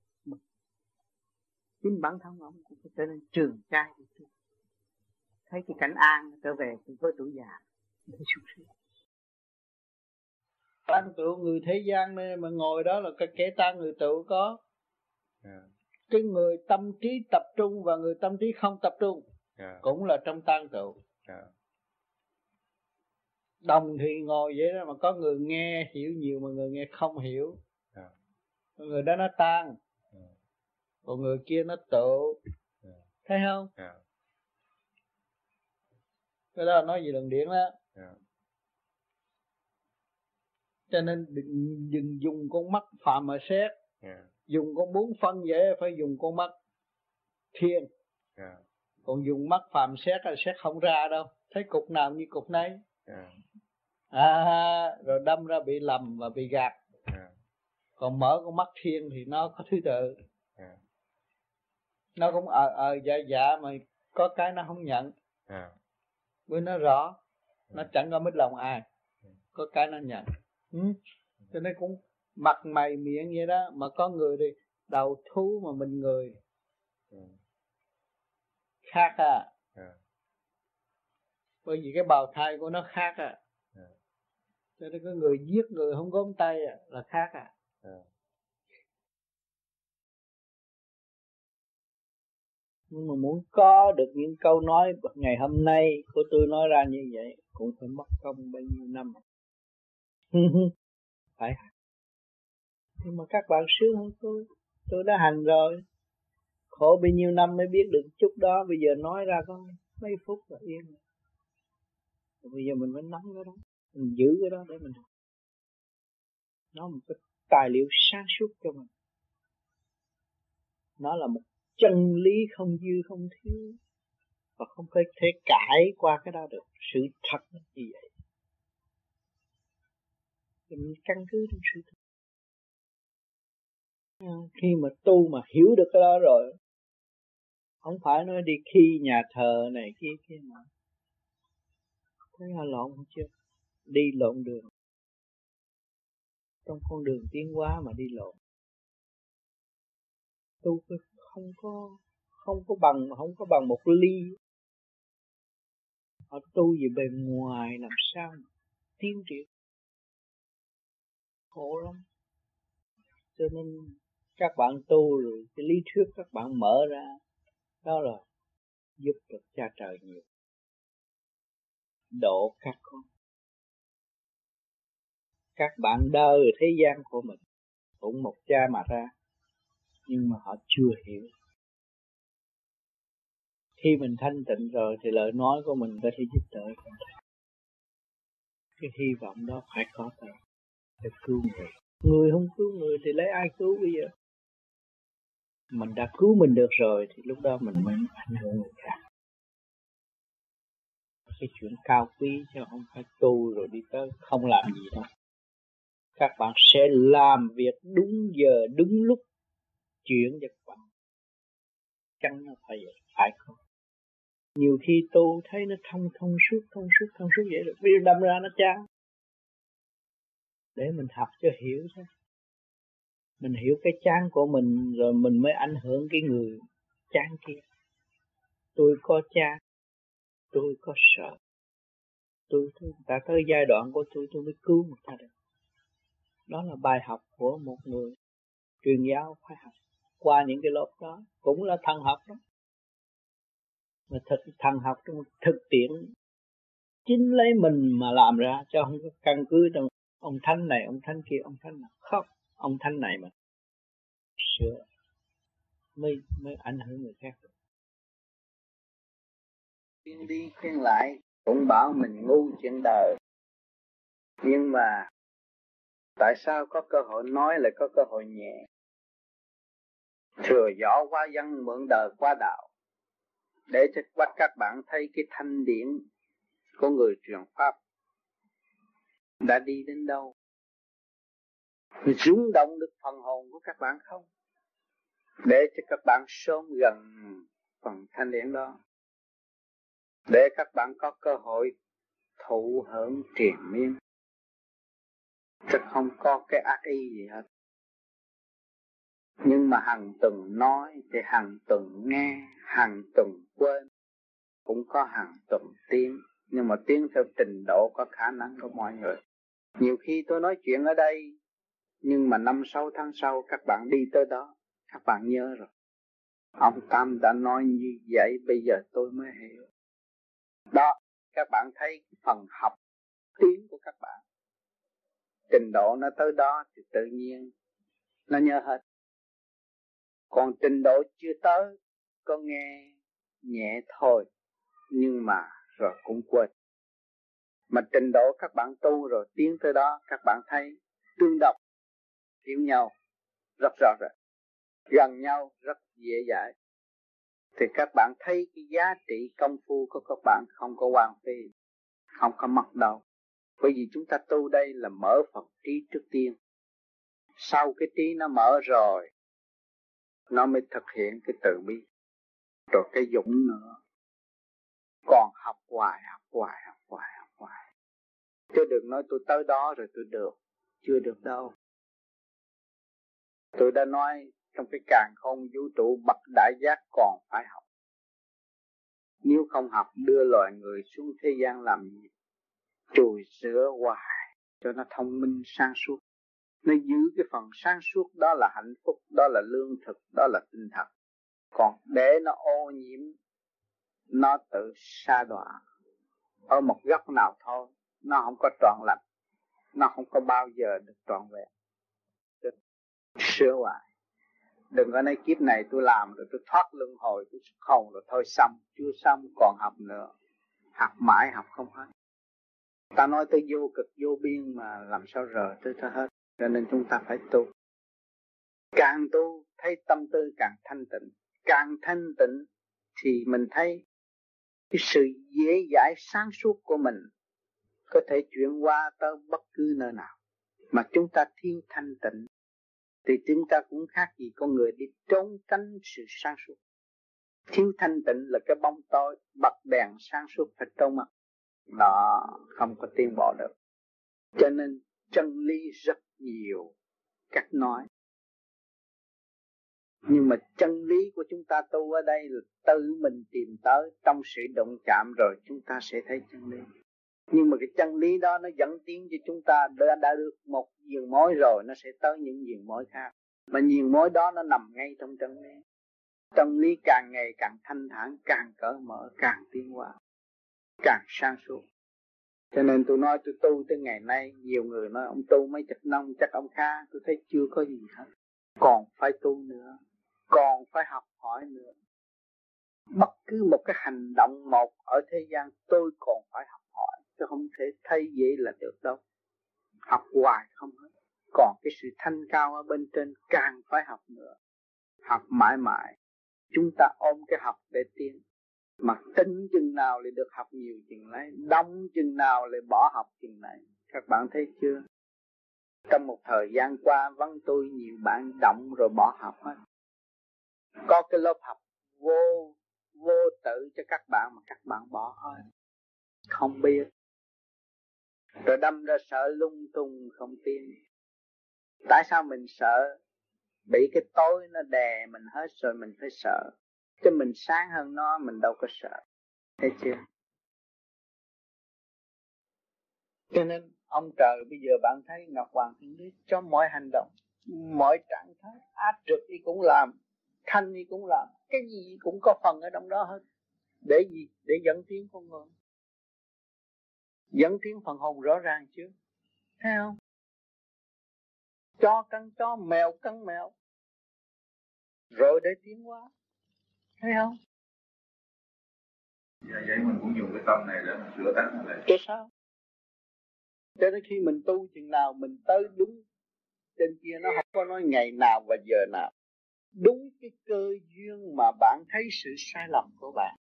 chính bản thân ông cũng phải trở nên trường trai đi tu thấy cái cảnh an trở về với tuổi già để sung sướng tăng tựu người thế gian này mà ngồi đó là cái kẻ tăng người tựu có yeah. cái người tâm trí tập trung và người tâm trí không tập trung yeah. cũng là trong tăng tựu yeah. đồng thì ngồi vậy đó mà có người nghe hiểu nhiều mà người nghe không hiểu yeah. người đó nó tan yeah. Còn người kia nó tựu yeah. thấy không yeah. cái đó nói gì lần điển đó yeah cho nên đừng, đừng dùng con mắt phạm mà xét yeah. dùng con bốn phân vậy phải dùng con mắt thiên yeah. còn dùng mắt phạm xét là xét không ra đâu thấy cục nào như cục nấy yeah. à rồi đâm ra bị lầm và bị gạt còn mở con mắt thiên thì nó có thứ tự. Nó cũng ờ ờ dạ dạ mà có cái nó không nhận. Yeah. với nó rõ nó chẳng có mít lòng ai. Có cái nó nhận. Ừ. cho nên cũng mặt mày miệng vậy đó mà có người thì đầu thú mà mình người. Ừ. khác à. Ừ. bởi vì cái bào thai của nó khác à. Ừ. cho nên có người giết người không gom tay à, là khác à nhưng mà muốn có được những câu nói ngày hôm nay của tôi nói ra như vậy cũng phải mất công bao nhiêu năm. <laughs> Phải. Nhưng mà các bạn sướng hơn tôi. Tôi đã hành rồi. Khổ bao nhiêu năm mới biết được chút đó. Bây giờ nói ra có mấy phút là yên rồi. Bây giờ mình phải nắm cái đó. Mình giữ cái đó để mình nó một cái tài liệu sáng suốt cho mình. Nó là một chân lý không dư, không thiếu. Và không thể thể cãi qua cái đó được. Sự thật như vậy. Mình căn cứ trong sự thật. Khi mà tu mà hiểu được cái đó rồi, không phải nói đi khi nhà thờ này kia kia mà thấy là lộn không chưa? Đi lộn đường. Trong con đường tiến hóa mà đi lộn. Tu cái không có không có bằng mà không có bằng một ly. Họ tu gì bề ngoài làm sao mà tiến triển khổ lắm. Cho nên các bạn tu rồi, cái lý thuyết các bạn mở ra, đó là giúp được cha trời nhiều. Độ các con. Các bạn đời thế gian của mình cũng một cha mà ra nhưng mà họ chưa hiểu. Khi mình thanh tịnh rồi thì lời nói của mình có thể giúp đỡ cái hy vọng đó phải có ta để cứu người. Người không cứu người thì lấy ai cứu bây giờ? Mình đã cứu mình được rồi thì lúc đó mình mới ảnh hưởng người khác. Cái chuyện cao quý chứ không phải tu rồi đi tới không làm gì đâu. Các bạn sẽ làm việc đúng giờ, đúng lúc chuyển cho các bạn chăng nó phải vậy phải không? Nhiều khi tu thấy nó thông thông suốt thông suốt thông suốt vậy rồi biết đâm ra nó chán. Để mình học cho hiểu thôi. Mình hiểu cái chán của mình rồi mình mới ảnh hưởng cái người chán kia. Tôi có chán tôi có sợ. Tôi, tôi đã tới giai đoạn của tôi tôi mới cứu một ta được. Đó là bài học của một người truyền giáo phải học qua những cái lớp đó, cũng là thần học đó. Mà thực, thần học trong thực tiễn, chính lấy mình mà làm ra cho không có căn cứ trong ông thanh này, ông thanh kia, ông thanh nào. Khóc ông thanh này mà sửa mới mới ảnh hưởng người khác khuyên đi khuyên lại, cũng bảo mình ngu chuyện đời. Nhưng mà tại sao có cơ hội nói lại có cơ hội nhẹ? Thừa gió qua dân mượn đời qua đạo. Để cho các bạn thấy cái thanh điển của người truyền pháp. Đã đi đến đâu? Rung động được phần hồn của các bạn không? Để cho các bạn sớm gần phần thanh điển đó. Để các bạn có cơ hội thụ hưởng triền miên. Chứ không có cái ác ý gì hết nhưng mà hàng tuần nói thì hàng tuần nghe hàng tuần quên. Cũng có hàng tuần tiếng nhưng mà tiếng theo trình độ có khả năng của mọi người. Nhiều khi tôi nói chuyện ở đây, nhưng mà năm sáu tháng sau các bạn đi tới đó, các bạn nhớ rồi. Ông Tam đã nói như vậy, bây giờ tôi mới hiểu. Đó, các bạn thấy phần học tiếng của các bạn. Trình độ nó tới đó thì tự nhiên nó nhớ hết còn trình độ chưa tới, có nghe nhẹ thôi, nhưng mà rồi cũng quên. Mà trình độ các bạn tu rồi tiến tới đó, các bạn thấy tương đồng, hiểu nhau, rất rõ rệt gần nhau, rất dễ dãi. Thì các bạn thấy cái giá trị công phu của các bạn không có hoang phí, không có mất đâu. Bởi vì chúng ta tu đây là mở phần trí trước tiên. Sau cái trí nó mở rồi nó mới thực hiện cái từ bi. Rồi cái dũng nữa. Còn học hoài học hoài học hoài học hoài. Chứ đừng nói tôi tới đó rồi tôi được. Chưa được đâu. Tôi đã nói trong cái càng không vũ trụ bậc đại giác còn phải học. Nếu không học đưa loài người xuống thế gian làm gì? Chùi sửa hoài cho nó thông minh sang suốt nó giữ cái phần sáng suốt đó là hạnh phúc, đó là lương thực, đó là tinh thần. Còn để nó ô nhiễm, nó tự sa đọa ở một góc nào thôi. Nó không có trọn lành, nó không có bao giờ được trọn vẹn. Được sửa hoài. Đừng có nói kiếp này tôi làm rồi tôi thoát luân hồi, tôi không rồi thôi xong, chưa xong còn học nữa. Học mãi học không hết. Ta nói tới vô cực, vô biên mà làm sao rời tới cho hết cho nên chúng ta phải tu. Càng tu, thấy tâm tư càng thanh tịnh. Càng thanh tịnh thì mình thấy cái sự dễ dãi sáng suốt của mình có thể chuyển qua tới bất cứ nơi nào. Mà chúng ta thiếu thanh tịnh thì chúng ta cũng khác gì con người đi trốn tránh sự sáng suốt. Thiếu thanh tịnh là cái bóng tối bật đèn sáng suốt phải trong mặt đó, không có tiến bộ được. Cho nên chân lý rất nhiều cách nói. Nhưng mà chân lý của chúng ta tu ở đây là tự mình tìm tới trong sự động chạm rồi chúng ta sẽ thấy chân lý. Nhưng mà cái chân lý đó nó dẫn tiến cho chúng ta đã, đã được một giường mối rồi nó sẽ tới những giường mối khác. Mà giường mối đó nó nằm ngay trong chân lý. Chân lý càng ngày càng thanh thản càng cởi mở càng tiến hóa càng sang suốt cho nên tôi nói tôi tu tới ngày nay, nhiều người nói ông tu mấy chục năm, chắc ông khá tôi thấy chưa có gì hết. Còn phải tu nữa, còn phải học hỏi nữa. Bất cứ một cái hành động một ở thế gian, tôi còn phải học hỏi, chứ không thể thay dễ là được đâu. Học hoài không hết. Còn cái sự thanh cao ở bên trên càng phải học nữa. Học mãi mãi. Chúng ta ôm cái học để tiến mà tinh chừng nào lại được học nhiều chừng này, đông chừng nào lại bỏ học chừng này. Các bạn thấy chưa? Trong một thời gian qua văn tôi nhiều bạn động rồi bỏ học hết. Có cái lớp học vô vô tự cho các bạn mà các bạn bỏ thôi không biết. Rồi đâm ra sợ lung tung không tin. Tại sao mình sợ? Bị cái tối nó đè mình hết rồi mình phải sợ cho mình sáng hơn nó, mình đâu có sợ. Thấy chưa? Cho nên, ông trời bây giờ bạn thấy ngọc hoàng thiên đế cho mọi hành động, mọi trạng thái áp trực đi cũng làm, thanh đi cũng làm, cái gì cũng có phần ở trong đó hết. Để gì? Để dẫn tiến con người. Dẫn tiến phần hồn rõ ràng chứ. Thấy không? Cho cắn cho mèo cắn mèo. Rồi để tiến hóa thấy không? Dạ vậy mình cũng dùng cái tâm này để mình sửa tánh lại. Chứ sao? Cho đến khi mình tu chừng nào mình tới đúng trên kia nó không có nói ngày nào và giờ nào. Đúng cái cơ duyên mà bạn thấy sự sai lầm của bạn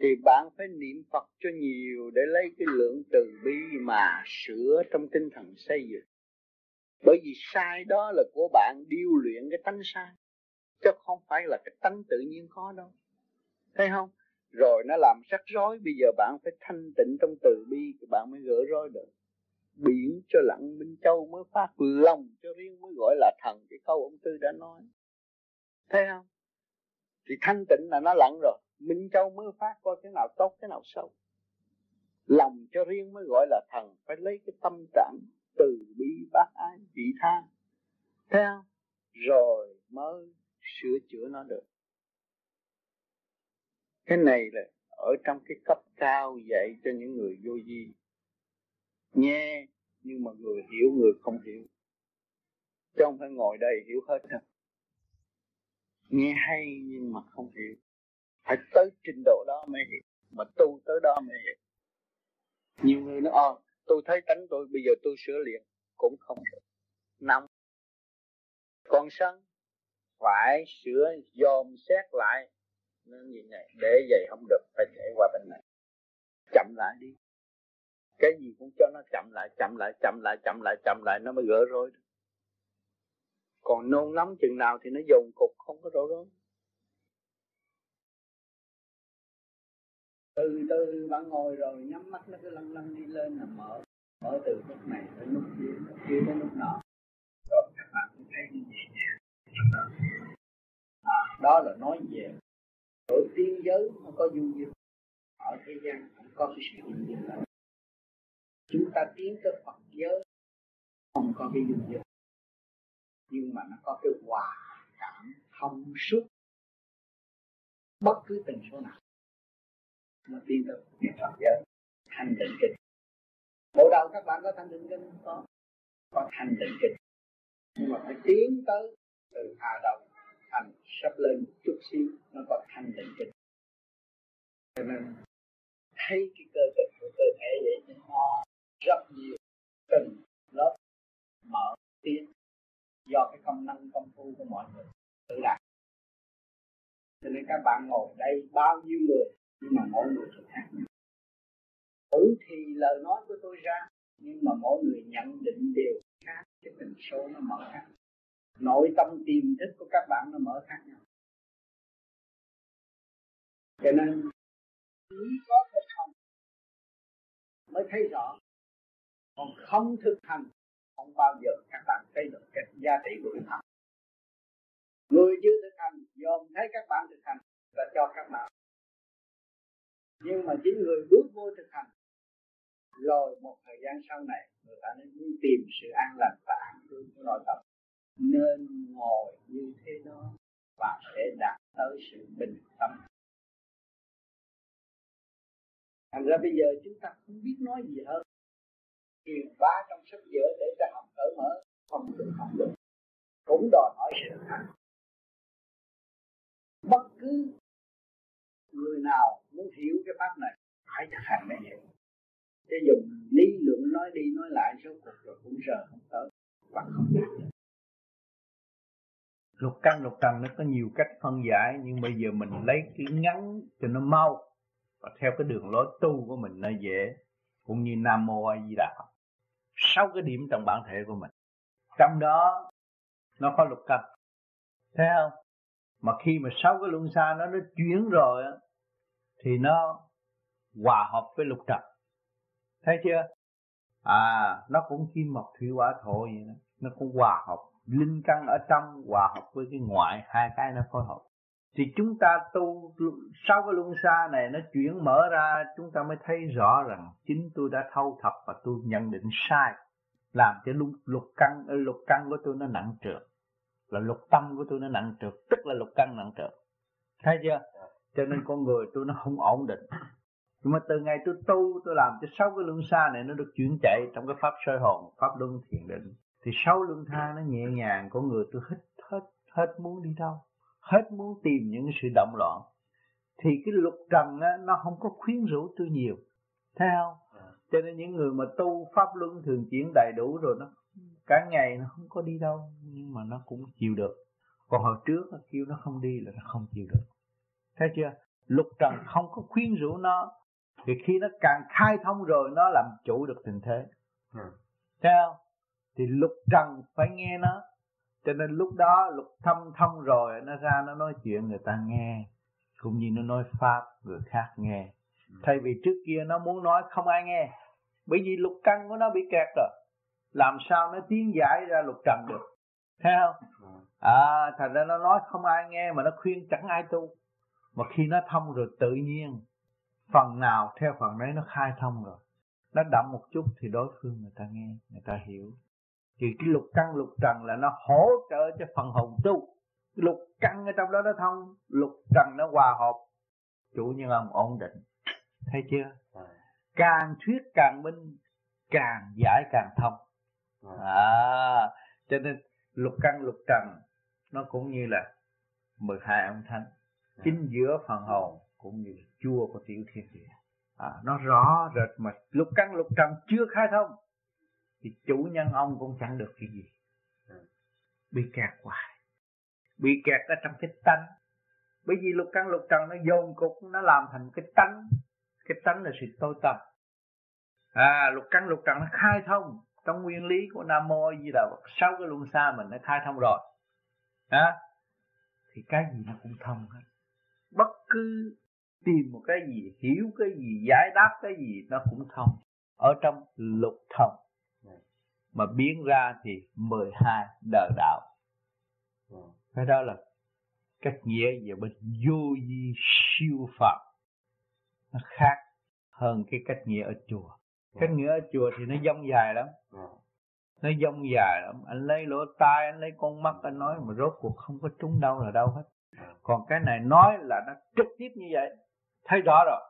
thì bạn phải niệm Phật cho nhiều để lấy cái lượng từ bi mà sửa trong tinh thần xây dựng. Bởi vì sai đó là của bạn điêu luyện cái tánh sai, chứ không phải là cái tánh tự nhiên có đâu. Thấy không? Rồi nó làm rắc rối, bây giờ bạn phải thanh tịnh trong từ bi thì bạn mới gỡ rối được. Biển cho lặng Minh Châu mới phát lòng cho riêng mới gọi là thần cái câu ông Tư đã nói. Thấy không? Thì thanh tịnh là nó lặng rồi Minh Châu mới phát coi cái nào tốt cái nào xấu lòng cho riêng mới gọi là thần phải lấy cái tâm trạng từ bi bác ái vị tha thấy không rồi mới sửa chữa nó được. Cái này là ở trong cái cấp cao dạy cho những người vô vi. Nghe, nhưng mà người hiểu, người không hiểu. Chứ không phải ngồi đây hiểu hết đâu. Nghe hay, nhưng mà không hiểu. Phải tới trình độ đó mới hiểu. Mà tu tới đó mới hiểu. Nhiều người nói ờ tôi thấy tánh tôi, bây giờ tôi sửa liền. Cũng không được. Nóng. Còn sân? Phải sửa dòm xét lại. Nên như này để vậy không được phải chạy qua bên này. Chậm lại đi. Cái gì cũng cho nó chậm lại chậm lại chậm lại chậm lại chậm lại nó mới gỡ rối được. Còn nôn nóng chừng nào thì nó dồn cục không có rối rối. Từ từ bạn ngồi rồi nhắm mắt nó cứ lăn lăn đi lên là mở mở từ lúc này tới lúc kia lúc kia tới lúc nọ. Rồi các bạn cũng thấy như vậy à, đó là nói về ở tiên giới, nó có dung duyên ở thế gian, cũng có cái sự dung duyên đó. Chúng ta tiến tới Phật giới, không có cái dung duyên nhưng mà nó có cái hòa cảm thông suốt. Bất cứ tình số nào, nó tiến tới Phật giới thanh định kinh bộ đầu các bạn có thanh định kinh không? Có. Có thanh định kinh nhưng mà phải tiến tới từ hà đồng thành sắp lên chút xíu, nó có thanh định kinh cho nên, thấy cái cơ thể của cơ thể vậy nó rất nhiều từng lớp mở tiến do cái công năng công phu của mọi người tự đạt. Cho nên các bạn ngồi đây bao nhiêu người, nhưng mà mỗi người thực khác nhau. Thử thì lời nói của tôi ra, nhưng mà mỗi người nhận định đều khác cái tình số nó mở khác nội tâm tiềm thức của các bạn nó mở khác nhau. Cho nên chỉ có thực hành mới thấy rõ. Còn không thực hành, không bao giờ các bạn thấy được cái giá trị của thực hành người chưa thực hành, dòm thấy các bạn thực hành và cho các bạn. Nhưng mà chính người bước vô thực hành, rồi một thời gian sau này, người ta nên tìm sự an lành và an vui của nội tâm nên ngồi như thế đó và sẽ đạt tới sự bình tâm. Thành ra bây giờ chúng ta không biết nói gì hơn. Truyền bá trong sách vở để ta học cởi mở, không được học được. Cũng đòi hỏi sự thật. bất cứ người nào muốn hiểu cái pháp này, phải thực hành mới hiểu. Chứ dùng lý luận nói đi nói lại số cuộc rồi cũng giờ không tới và không đạt được lục căn, lục trần nó có nhiều cách phân giải, nhưng bây giờ mình lấy cái ngắn cho nó mau và theo cái đường lối tu của mình nó dễ. Cũng như nam mô a di đà sáu cái điểm trong bản thể của mình. Trong đó, nó có lục căn. Thấy không? Mà khi mà sáu cái luân xa nó nó chuyển rồi thì nó hòa hợp với lục trần. Thấy chưa? À nó cũng kim mộc thủy hỏa thổ vậy đó. Nó cũng hòa hợp linh căn ở trong hòa hợp với cái ngoại hai cái nó phối hợp. Thì chúng ta tu sau cái luân xa này nó chuyển mở ra chúng ta mới thấy rõ rằng chính tôi đã thâu thập và tôi nhận định sai. Làm cho lục, lục căn ờ, lục căn của tôi nó nặng trược là lục tâm của tôi nó nặng trược tức là lục căn nặng trược thấy chưa? Cho nên con người tôi nó không ổn định. Nhưng mà từ ngày tôi tu tôi làm cho sáu cái luân xa này nó được chuyển chạy trong cái pháp soi hồn pháp luân thiền định thì sáu luân tha nó nhẹ nhàng con người tôi hết hết hết muốn đi đâu hết muốn tìm những sự động loạn. Thì cái lục trần á, nó không có khuyến rũ tôi nhiều. Thấy không? Cho nên những người mà tu pháp luân thường chuyển đầy đủ rồi nó cả ngày nó không có đi đâu nhưng mà nó cũng chịu được. Còn hồi trước nó kêu nó không đi là nó không chịu được. Thấy chưa? Lục trần không có khuyến rũ nó thì khi nó càng khai thông rồi nó làm chủ được tình thế. Ừ. thấy không thì lục trần phải nghe nó. Cho nên lúc đó lục thâm thông rồi nó ra nó nói chuyện người ta nghe cũng như nó nói pháp người khác nghe. Ừ. thay vì trước kia nó muốn nói không ai nghe. Bởi vì lục căn của nó bị kẹt rồi. Làm sao nó tiến giải ra lục trần được? Thấy không? Ừ. à thành ra nó nói không ai nghe mà nó khuyên chẳng ai tu. Mà khi nó thông rồi tự nhiên phần nào theo phần đấy nó khai thông rồi. Nó đậm một chút thì đối phương người ta nghe người ta hiểu thì cái lục căn lục trần là nó hỗ trợ cho phần hồn tu. Lục căn ở trong đó nó thông lục trần nó hòa hợp. Chủ nhân ông ổn định. Thấy chưa? Càng thuyết càng minh càng giải càng thông. À. Cho nên lục căn lục trần nó cũng như là 12 âm thanh. Chính giữa phần hồn cũng như chua của tiểu thiên địa. À, nó rõ rệt mà lục căn lục trần chưa khai thông thì chủ nhân ông cũng chẳng được cái gì. Bị kẹt hoài. Bị kẹt ở trong cái tánh. Bởi vì lục căn lục trần nó dồn cục nó làm thành cái tánh. Cái tánh là sự tối tâm à lục căn lục trần nó khai thông. Trong nguyên lý của nam mô di đà phật sau cái luân xa mình nó khai thông rồi. À, thì cái gì nó cũng thông hết. Bất cứ tìm một cái gì hiểu cái gì giải đáp cái gì nó cũng thông. Ở trong lục thông mà biến ra thì 12 đời đạo. Cái đó là cách nghĩa về bên vô di siêu phật nó khác hơn cái cách nghĩa ở chùa. Cách nghĩa ở chùa thì nó dông dài lắm. Nó dông dài lắm. Anh lấy lỗ tai anh lấy con mắt anh nói mà rốt cuộc không có trúng đâu là đâu hết. Còn cái này nói là nó trực tiếp như vậy. Thấy rõ rồi.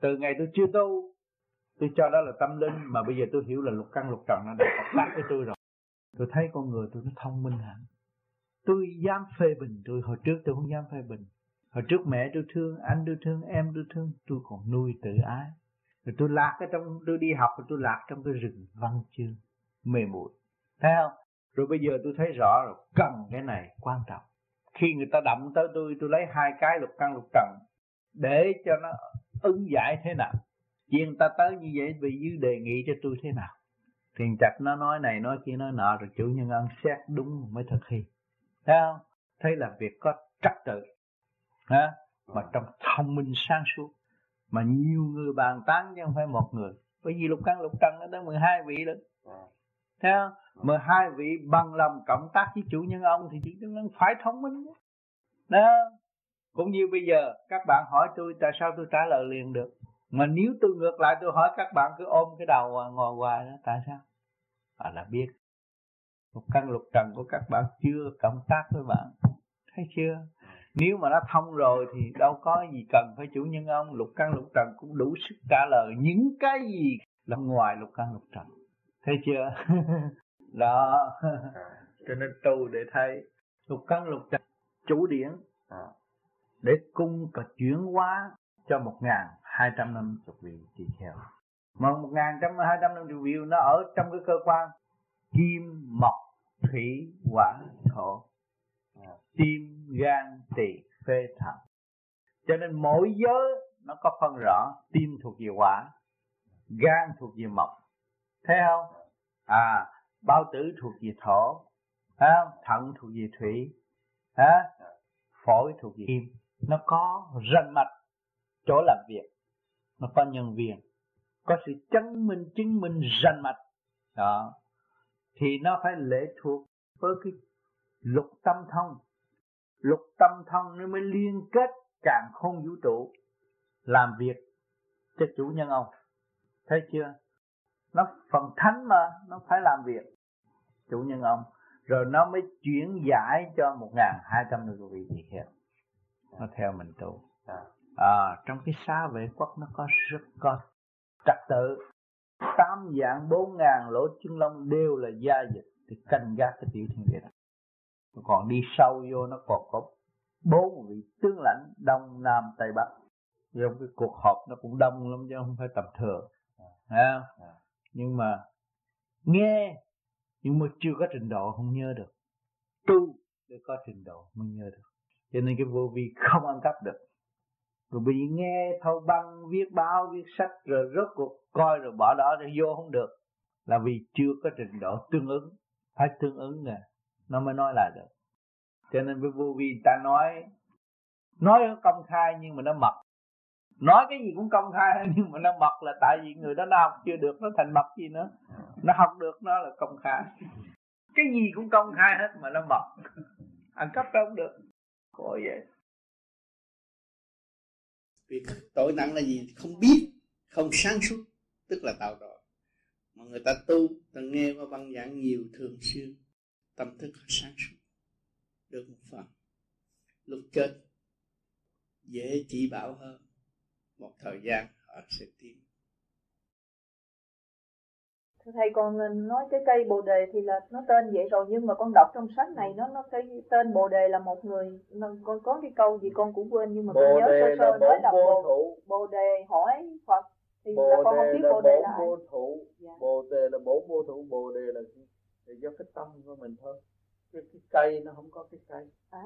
Từ ngày tôi chưa tu tôi cho đó là tâm linh, mà bây giờ tôi hiểu là lục căn lục trần nó đã hợp tác với tôi rồi. Tôi thấy con người tôi nó thông minh hẳn. Tôi dám phê bình tôi. Hồi trước tôi không dám phê bình. Hồi trước mẹ tôi thương, anh tôi thương, em tôi thương, tôi còn nuôi tự ái. Rồi tôi lạc ở trong, tôi đi học rồi tôi lạc trong cái rừng văn chương, mê muội. Thấy không? Rồi bây giờ tôi thấy rõ rồi, cần cái này, quan trọng. Khi người ta đậm tới tôi tôi lấy hai cái lục căn lục trần để cho nó ứng giải thế nào? Chuyện ta tới như vậy vì dư đề nghị cho tôi thế nào? Thiền chặt nó nói này nói kia nói nọ, rồi chủ nhân ăn xét đúng mới thực thi. Thấy không? Thấy là việc có trật tự. Ha mà trong thông minh sáng suốt. Mà nhiều người bàn tán chứ không phải một người. Bởi vì lục căn lục trần nó tới 12 vị đó. Thấy không? 12 vị bằng lòng cộng tác với chủ nhân ông thì chủ nhân ông phải thông minh đó. Cũng như bây giờ, các bạn hỏi tôi, tại sao tôi trả lời liền được? Mà nếu tôi ngược lại tôi hỏi các bạn cứ ôm cái đầu ngồi hoài đó tại sao? À là biết. Một căn lục trần của các bạn chưa cộng tác với bạn. Thấy chưa? Nếu mà nó thông rồi thì đâu có gì cần phải chủ nhân ông. Lục căn lục trần cũng đủ sức trả lời những cái gì là ngoài lục căn lục trần. Thấy chưa? <laughs> Đó. Cho nên tu để thấy lục căn lục trần chủ điển để cung và chuyển hóa cho một ngàn hai trăm năm chục vị tỳ kheo mà một ngàn trăm hai trăm năm chục vị nó ở trong cái cơ quan kim mộc thủy hỏa thổ à, tim gan tỳ phế thận cho nên mỗi giới nó có phân rõ tim thuộc về hỏa gan thuộc về mộc. Thấy không? À bao tử thuộc về thổ à, thận thuộc về thủy à, phổi thuộc về kim nó có ranh mạch chỗ làm việc nó có nhân viên, có sự chứng minh chứng minh rành mạch. Đó. Thì nó phải lệ thuộc với cái lục tâm thông. Lục tâm thông nó mới liên kết càng không vũ trụ. Làm việc cho chủ nhân ông. Thấy chưa? Nó phần thánh mà, nó phải làm việc chủ nhân ông. Rồi nó mới chuyển giải cho một ngàn hai trăm người vị thì hiểu nó theo mình tu. À à. trong cái xa vệ quốc nó có rất có trật tự tám dạng bốn ngàn lỗ chân lông đều là gia dịch thì canh gác cái tiểu thiên địa đó còn đi sâu vô nó còn có bốn vị tướng lãnh đông nam tây bắc trong cái cuộc họp nó cũng đông lắm chứ không phải tầm thường à. À. nhưng mà nghe nhưng mà chưa có trình độ không nhớ được tu để có trình độ mới nhớ được cho nên cái vô vi không ăn cắp được rồi bị nghe thâu băng, viết báo, viết sách, rồi rốt cuộc coi rồi bỏ đó rồi vô không được. Là vì chưa có trình độ tương ứng. Phải tương ứng nè. Nó mới nói lại được. Cho nên với vô vi ta nói nói công khai nhưng mà nó mật. Nói cái gì cũng công khai <laughs> nhưng mà nó mật là tại vì người đó nó học chưa được, nó thành mật gì nữa. Nó học được, nó là công khai. Cái gì cũng công khai hết mà nó mật. <laughs> Ăn cắp đâu không được. Khổ vậy vì tội nặng là gì không biết, không sáng suốt, tức là tạo tội. Mà người ta tu, ta nghe qua băng giảng nhiều thường xuyên, tâm thức sáng suốt, được một phần. Lúc chết, dễ chỉ bảo hơn, một thời gian họ sẽ tiến thầy còn nói cái cây bồ đề thì là nó tên vậy rồi nhưng mà con đọc trong sách này nó nó cái tên bồ đề là một người con có cái câu gì con cũng quên nhưng mà bồ con nhớ sơ sơ nói là bồ, bồ, bồ đề hỏi phật thì bồ là con không biết bồ đề là ai. thủ. Dạ. bồ đề là bổn vô thủ. Bồ đề là là do cái tâm của mình thôi. Cái, cái cây nó không có cái cây. À.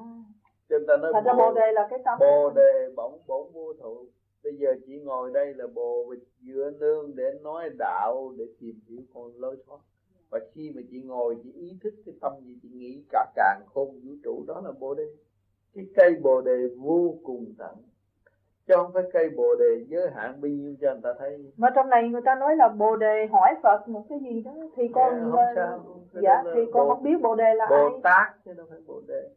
Cho nên ta nói ra bồ đề là cái tâm bồ đề bổn bổn vô thủ bây giờ chị ngồi đây là bồ bịch giữa nương để nói đạo để tìm hiểu con lối thoát và khi mà chị ngồi chị ý thức cái tâm gì chị nghĩ cả càng khôn vũ trụ đó là bồ đề cái cây bồ đề vô cùng tận chứ không phải cây bồ đề giới hạn bao nhiêu cho người ta thấy mà trong này người ta nói là bồ đề hỏi phật một cái gì đó thì con Dạ, không sao. Cái dạ thì con bồ- không biết bồ đề là bồ ai tát chứ đâu phải bồ đề.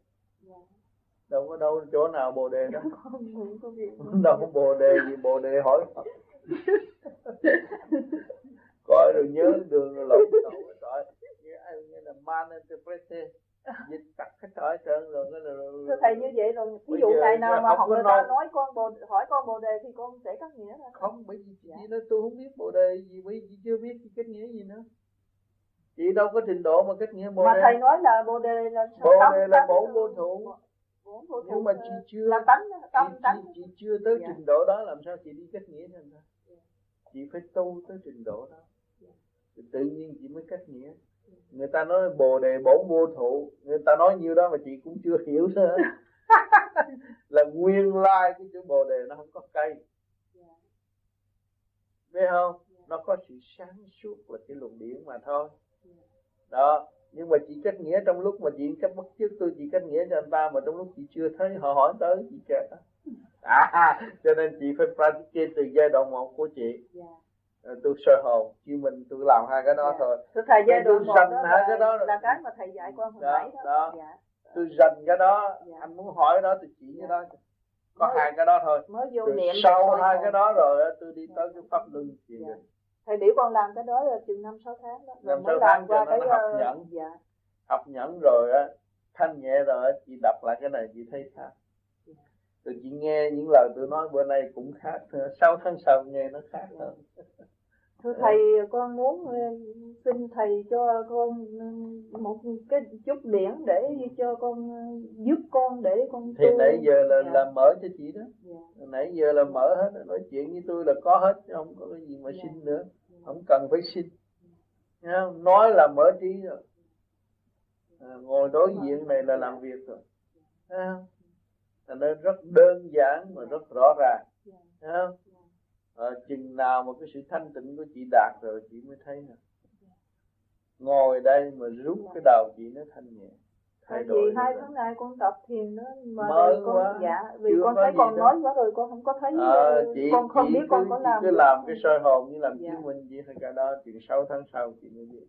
Đâu có đâu chỗ nào bồ đề đó. Đâu có bồ đề gì bồ đề hỏi. Coi rồi nhớ đường rồi lộn cái trời như ai như là man interprete. Dịch tắt cái trời trơn rồi cái là thưa thầy như vậy rồi ví dụ ngày nào mà học người ta nói- con bồ hỏi con bồ đề thì con sẽ cắt nghĩa ra. Không bởi vì chị nói tôi không biết bồ đề gì bởi vì chị chưa biết cái nghĩa gì nữa. Chị đâu có trình độ mà cách nghĩa bồ mà đề. thầy nói là bồ đề là bồ đề là bổn vô thủ vô nhưng mà là- chị chưa là tánh tâm chị, tánh chị, chị chưa tới Dạ. trình độ đó làm sao chị đi cách nghĩa cho người ta chị phải tu tới trình độ đó. Thì tự nhiên chị mới cách nghĩa. Người ta nói bồ đề bổn vô thụ. Người ta nói nhiêu đó mà chị cũng chưa hiểu nữa. <laughs> Là nguyên lai cái chữ bồ đề nó không có cây. Biết không? Nó có sự sáng suốt là cái luồng điển mà thôi. Đó nhưng mà chị cách nghĩa trong lúc mà chị cách bắt chước tôi chị cách nghĩa cho anh ta mà trong lúc chị chưa thấy họ hỏi tới chị kẹt à cho nên chị phải practice từ giai đoạn một của chị Dạ. Rồi tôi soi hồn chứ mình tôi làm hai cái đó Dạ. thôi thưa thầy giai tôi đoạn một đó là, cái đó là cái mà thầy dạy con hồi nãy đó, đó. Dạ. tôi dành cái đó Dạ. anh muốn hỏi đó tôi chỉ cái đó có Mới- hai cái đó thôi mới vô rồi niệm sau hai thôi. cái đó rồi tôi đi tới cái pháp luân thiền Dạ. Thầy biểu con làm cái đó là chừng năm sáu tháng đó. Năm, sáu tháng qua cái học ờ, nhẫn. dạ. Học nhẫn rồi á thanh nhẹ rồi chị đọc lại cái này chị thấy khác. Rồi chị nghe những lời tôi nói bữa nay cũng khác nữa. Sáu tháng sau nghe nó khác hơn thưa thầy con muốn ờ, xin thầy cho con ờ, một cái chút điển để cho con ờ, giúp con để con thì tu. nãy giờ là Dạ. là mở cho chị đó Dạ. nãy giờ là mở hết nói chuyện với tôi là có hết chứ không có cái gì mà Dạ. xin nữa không cần phải xin Nha, nói là mở trí rồi à, ngồi đối diện này là làm việc rồi? Thành nên rất đơn giản mà rất rõ ràng Thấy không? À, chừng nào mà cái sự thanh tịnh của chị đạt rồi chị mới thấy nè. Ngồi đây mà rút cái đầu chị nó thanh nhẹ thay đổi vì hai tháng nay con tập thiền đó mà Mới con quá. dạ vì Chưa con thấy con nói quá rồi con không có thấy ờ, chị, con không chị biết cứ, con có làm cứ làm cái soi hồn như làm Dạ. chứng minh gì hay cả đó chuyện 6 tháng sau chị mới biết.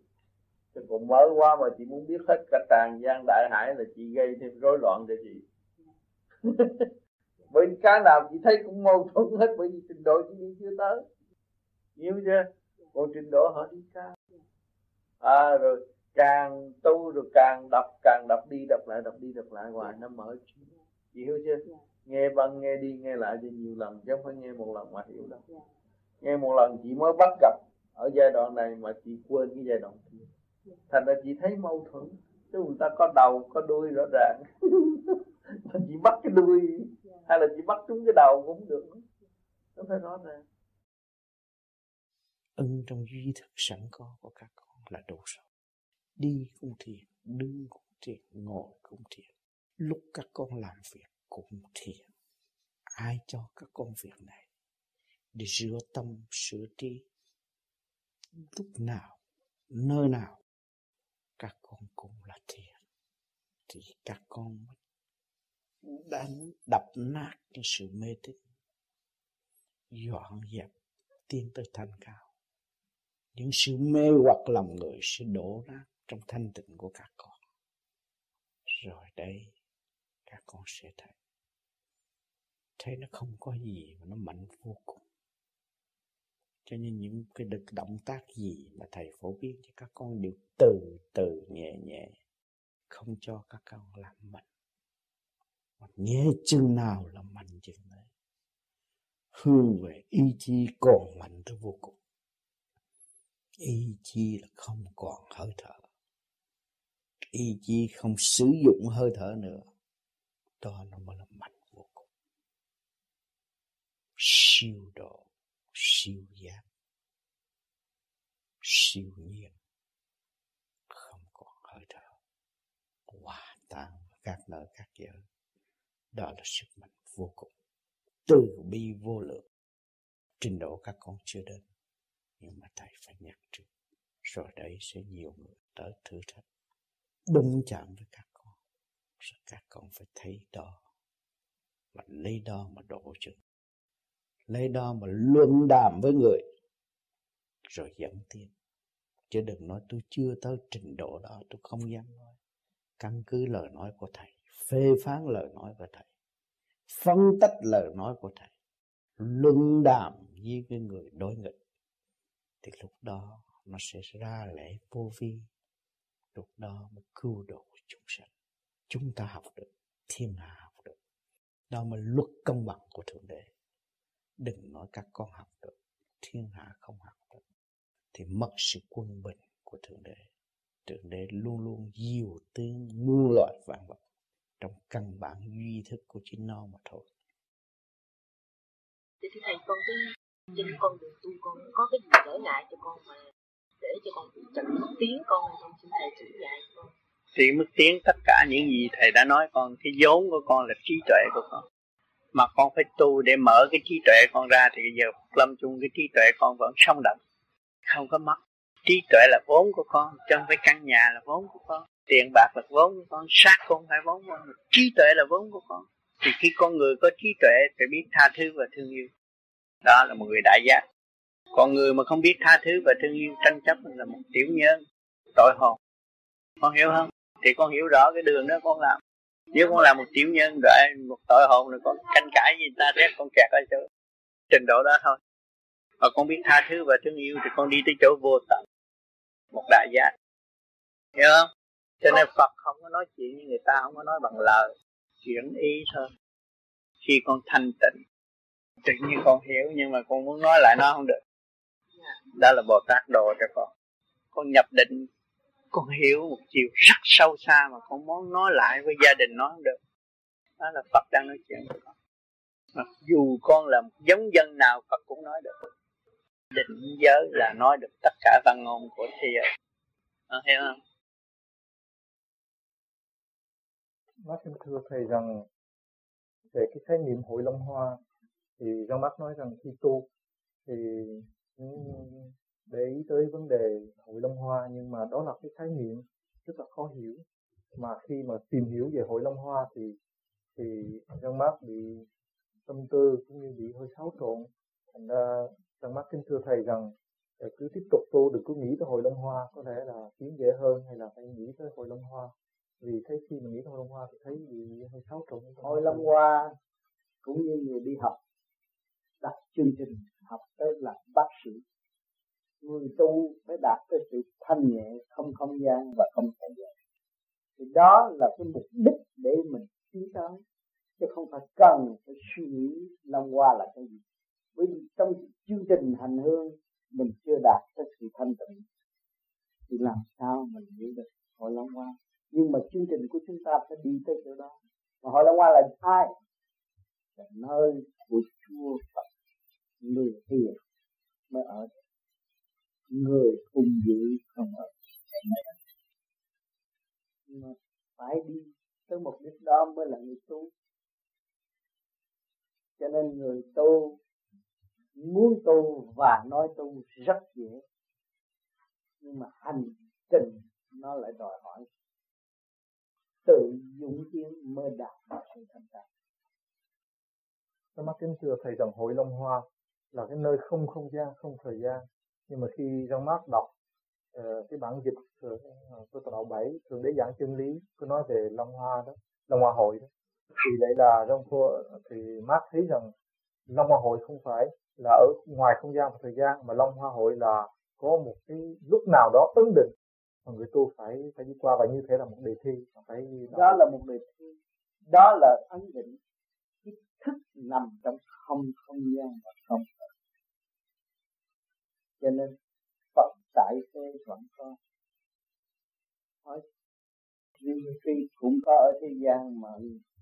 Chứ còn mới qua mà chị muốn biết hết cả tràn gian đại hải là chị gây thêm rối loạn cho chị bởi vì cái nào chị thấy cũng mâu thuẫn hết bởi vì trình độ chị đi chưa tới. Hiểu chưa? Còn trình độ họ đi cao à rồi càng tu rồi càng đọc càng đọc đi đọc lại đọc đi đọc lại. Hoài nó mở chị hiểu chưa? Nghe băng nghe đi nghe lại cho nhiều lần chứ không phải nghe một lần mà hiểu đâu. Nghe một lần chị mới bắt gặp ở giai đoạn này mà chị quên cái giai đoạn kia. Thành ra chị thấy mâu thuẫn. Chứ người ta có đầu có đuôi rõ ràng. <laughs> Mà chị bắt cái đuôi hay là chỉ bắt trúng cái đầu cũng được. Nó phải rõ ràng. Ân trong duy thức sẵn có của các con là đủ rồi đi cũng thiền, đứng cũng thiền, ngồi cũng thiền. Lúc các con làm việc cũng thiền. Ai cho các con việc này? Để rửa tâm, sửa trí. Lúc nào, nơi nào, các con cũng là thiền. Thì các con mới đánh đập nát cái sự mê tín. Dọn dẹp tiến tới thanh cao. Những sự mê hoặc lòng người sẽ đổ ra trong thanh tịnh của các con. Rồi đây, các con sẽ thấy. Thấy nó không có gì mà nó mạnh vô cùng. Cho nên những cái được động tác gì mà thầy phổ biến cho các con đều từ từ nhẹ nhẹ, không cho các con làm mạnh nhẹ chừng nào là mạnh chừng đấy. Hướng về ý chí còn mạnh tới vô cùng. Ý chí là không còn hơi thở. Ý chí không sử dụng hơi thở nữa, đó nó mới là mạnh vô cùng. Siêu độ, siêu giác, siêu nhiên, không còn hơi thở. Hòa tan các nơi, các giới đó là sức mạnh vô cùng, từ bi vô lượng. Trình độ các con chưa đến, nhưng mà thầy phải nhắc trước, rồi đấy sẽ nhiều người tới thử thách. Đụng chạm với các con, rồi các con phải thấy đó và lấy đó mà đổ chừng, lấy đó mà luận đàm với người, rồi dẫn tiến. Chứ đừng nói tôi chưa tới trình độ đó, tôi không dám nói. Căn cứ lời nói của thầy phê phán lời nói của thầy, phân tích lời nói của thầy luận đàm với cái người đối nghịch, thì lúc đó nó sẽ ra lễ vô vi, lúc đó mới cứu độ chúng sanh. Chúng ta học được, thiên hạ học được. Đó mới luật công bằng của thượng đế. Đừng nói các con học được, thiên hạ không học được. Thì mất sự quân bình của thượng đế. Thượng đế luôn luôn diều tiếng muôn loại vạn vật trong căn bản duy thức của chính nó mà thôi. Thì thầy con cái trên con đường tu con có cái gì trở ngại cho con mà để cho con chậm mất tiếng con con xin thầy chỉ dạy con. Thì mức tiến tất cả những gì thầy đã nói con cái vốn của con là trí tuệ của con. Mà con phải tu để mở cái trí tuệ con ra thì bây giờ lâm chung cái trí tuệ con vẫn sống động không có mất. Trí tuệ là vốn của con chứ không phải căn nhà là vốn của con tiền bạc là vốn của con sát con phải vốn của con, trí tuệ là vốn của con. Thì khi con người có trí tuệ phải biết tha thứ và thương yêu. Đó là một người đại giác. Còn người mà không biết tha thứ và thương yêu, tranh chấp là một tiểu nhân, tội hồn. Con hiểu không? Thì con hiểu rõ cái đường đó con làm. Nếu con làm một tiểu nhân rồi một tội hồn rồi con tranh cãi gì ta, rét con kẹt ở chỗ trình độ đó thôi. Mà con biết tha thứ và thương yêu thì con đi tới chỗ vô tận. Một đại giác. Hiểu không? Cho nên Phật không có nói chuyện như người ta không có nói bằng lời chuyển ý thôi. Khi con thanh tịnh tự nhiên con hiểu nhưng mà con muốn nói lại nó không được. Đó là Bồ Tát đồ cho con. Con nhập định con hiểu một chiều rất sâu xa mà con muốn nói lại với gia đình nó không được. Đó là Phật đang nói chuyện với con. Mặc dù con là một giống dân nào Phật cũng nói được. Định giới là nói được tất cả văn ngôn của thế giới. À, hiểu không? Bác xin thưa thầy rằng về cái khái niệm hội Long Hoa thì Giang Bác nói rằng khi tu thì để ý tới vấn đề hội Long Hoa, nhưng mà đó là cái khái niệm rất là khó hiểu. Mà khi mà tìm hiểu về hội Long Hoa thì thì Giang Bác bị tâm tư cũng như bị hơi xáo trộn. Thành ra Giang Bác kính thưa thầy rằng cứ tiếp tục tu đừng cứ nghĩ tới hội Long Hoa, có thể là kiếm dễ hơn hay là phải nghĩ tới hội Long Hoa vì thấy khi mình nghĩ hội Long Hoa thì thấy bị hơi xáo trộn hội Long Hoa. Cũng như người đi học đặt chương trình học tới là bác sĩ. Người tu phải đạt tới sự thanh nhẹ không không gian và không thời gian thì đó là cái mục đích để mình tiến tới chứ không phải cần phải suy nghĩ long hoa là cái gì. Bởi vì trong chương trình hành hương mình chưa đạt tới sự thanh tịnh. Thì làm sao mình hiểu được hội long hoa nhưng mà chương trình của chúng ta phải đi tới chỗ đó. Mà hội long hoa là ai? Là nơi của chúa phật, người hiền mới ở người cùng dữ không ở mà phải đi tới mục đích đó mới là người tu. Cho nên người tu, muốn tu và nói tu rất dễ. Nhưng mà hành trình nó lại đòi hỏi tự dũng tiến mới đạt được sự thành đạt. Tôi mắt kính thưa thầy rằng hội Long Hoa là cái nơi không không gian, không thời gian. Nhưng mà khi trong mắt đọc uh, cái bản dịch của uh, đạo bảy thường để giảng chân lý cứ nói về Long Hoa đó, Long Hoa hội đó. Thì lại là trong thì Mark thấy rằng long hoa hội không phải là ở ngoài không gian và thời gian mà long hoa hội là có một cái lúc nào đó ứng định mà người tu phải phải đi qua và như thế là một đề thi phải đó. đó là một đề thi. Đó là ấn định cái thức nằm trong không không gian và không cho nên Phật tại thế vẫn có. Hỏi riêng cũng có ở thế gian mà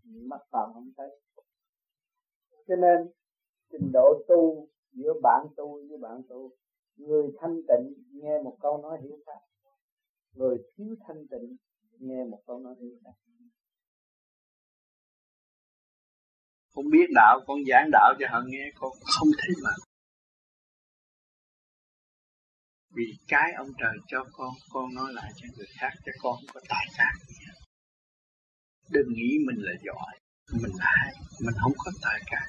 mắt phàm không thấy. Cho nên, trình độ tu giữa bạn tu với bạn tu, người thanh tịnh nghe một câu nói hiểu khác người thiếu thanh tịnh, nghe một câu nói như khác không biết đạo, con giảng đạo cho họ nghe, con không thấy mà vì cái ông trời cho con con nói lại cho người khác, cho con không có tài sản. Đừng nghĩ mình là giỏi, mình là hay, mình không có tài cả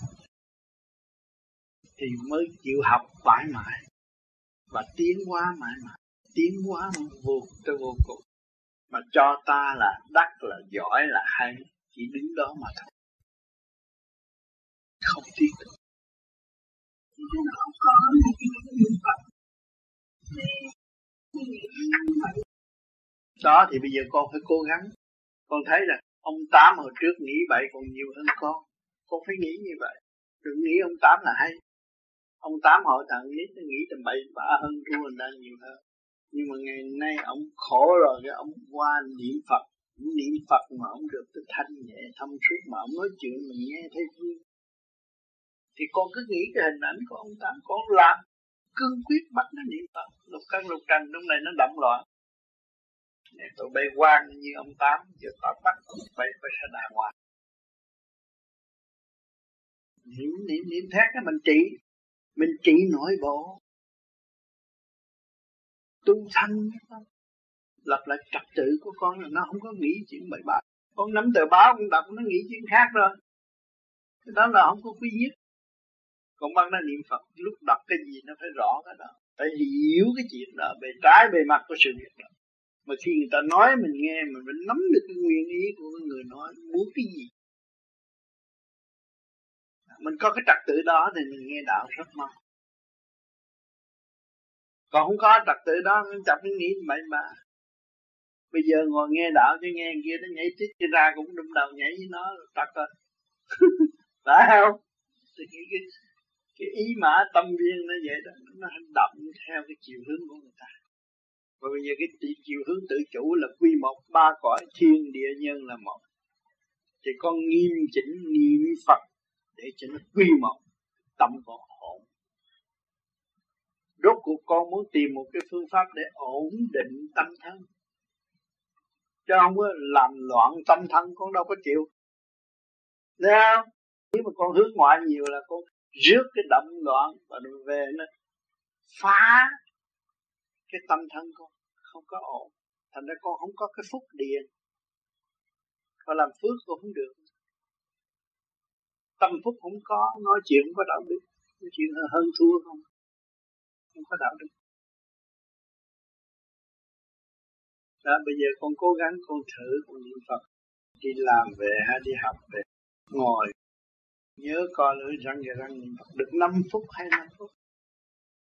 thì mới chịu học mãi mãi và tiến hóa mãi mãi tiến hóa vô tới vô cùng. Mà cho ta là đắc, là giỏi, là hay, chỉ đứng đó mà thôi. Không tiến được. Đó, thì bây giờ con phải cố gắng. Con thấy là ông tám hồi trước nghĩ vậy, còn nhiều hơn con. Con phải nghĩ như vậy. Đừng nghĩ ông tám là hay. Ông tám hội thằng nít nó nghĩ tầm bậy, bạ hơn tu mình đang nhiều hơn nhưng mà ngày nay ông khổ rồi, cái ông qua niệm phật niệm phật mà ông được cái thanh nhẹ thông suốt mà ông nói chuyện mình nghe thấy vui. Thì con cứ nghĩ cái hình ảnh của ông tám con làm cương quyết bắt nó niệm phật. Lục căn, lục trần, lúc này nó động loạn. Để tôi bay quan như ông tám, giờ tao bắt bay phải sẽ đàng hoàng niệm niệm niệm thét cái mình trị mình trị nội bộ tu thanh lập lại trật tự của con là nó không có nghĩ chuyện bậy bạ con nắm tờ báo, con đọc, nó nghĩ chuyện khác rồi. Cái đó là không có quý nhất. Còn bắt nó niệm phật, lúc đọc cái gì nó phải rõ cái đó. Phải hiểu cái chuyện đó, bề trái, bề mặt của sự việc đó. Mà khi người ta nói, mình nghe, mình phải nắm được cái nguyên ý của người nói, muốn cái gì. Mình có cái trật tự đó thì mình nghe đạo rất mau còn không có trật tự đó nó chậm nó nghĩ bậy mà. Bây giờ ngồi nghe đạo cho nghe kia nó nhảy tít ra cũng đâm đầu nhảy với nó trật rồi à. <laughs> phải không? Thì cái, cái, cái ý mã tâm viên nó vậy đó nó hành động theo cái chiều hướng của người ta. Và bây giờ cái chiều hướng tự chủ là quy một ba cõi thiên địa nhân là một. Thì con nghiêm chỉnh niệm phật để cho nó quy một tâm con rốt cuộc con muốn tìm một cái phương pháp để ổn định tâm thân. Chứ không có làm loạn tâm thân, con đâu có chịu. Thấy không? Nếu mà con hướng ngoại nhiều là con rước cái động loạn và về nó phá cái tâm thân con, không có ổn. Thành ra con không có cái phúc điền con làm phước con không được. Tâm phúc không có, nói chuyện không có đạo đức, nói chuyện hơn thua không có đạo đức. Đó, bây giờ con cố gắng, con thử, con niệm phật. Đi làm về hay đi học về, ngồi. Nhớ coi lưỡi răng và răng niệm phật được 5 phút hay 5 phút?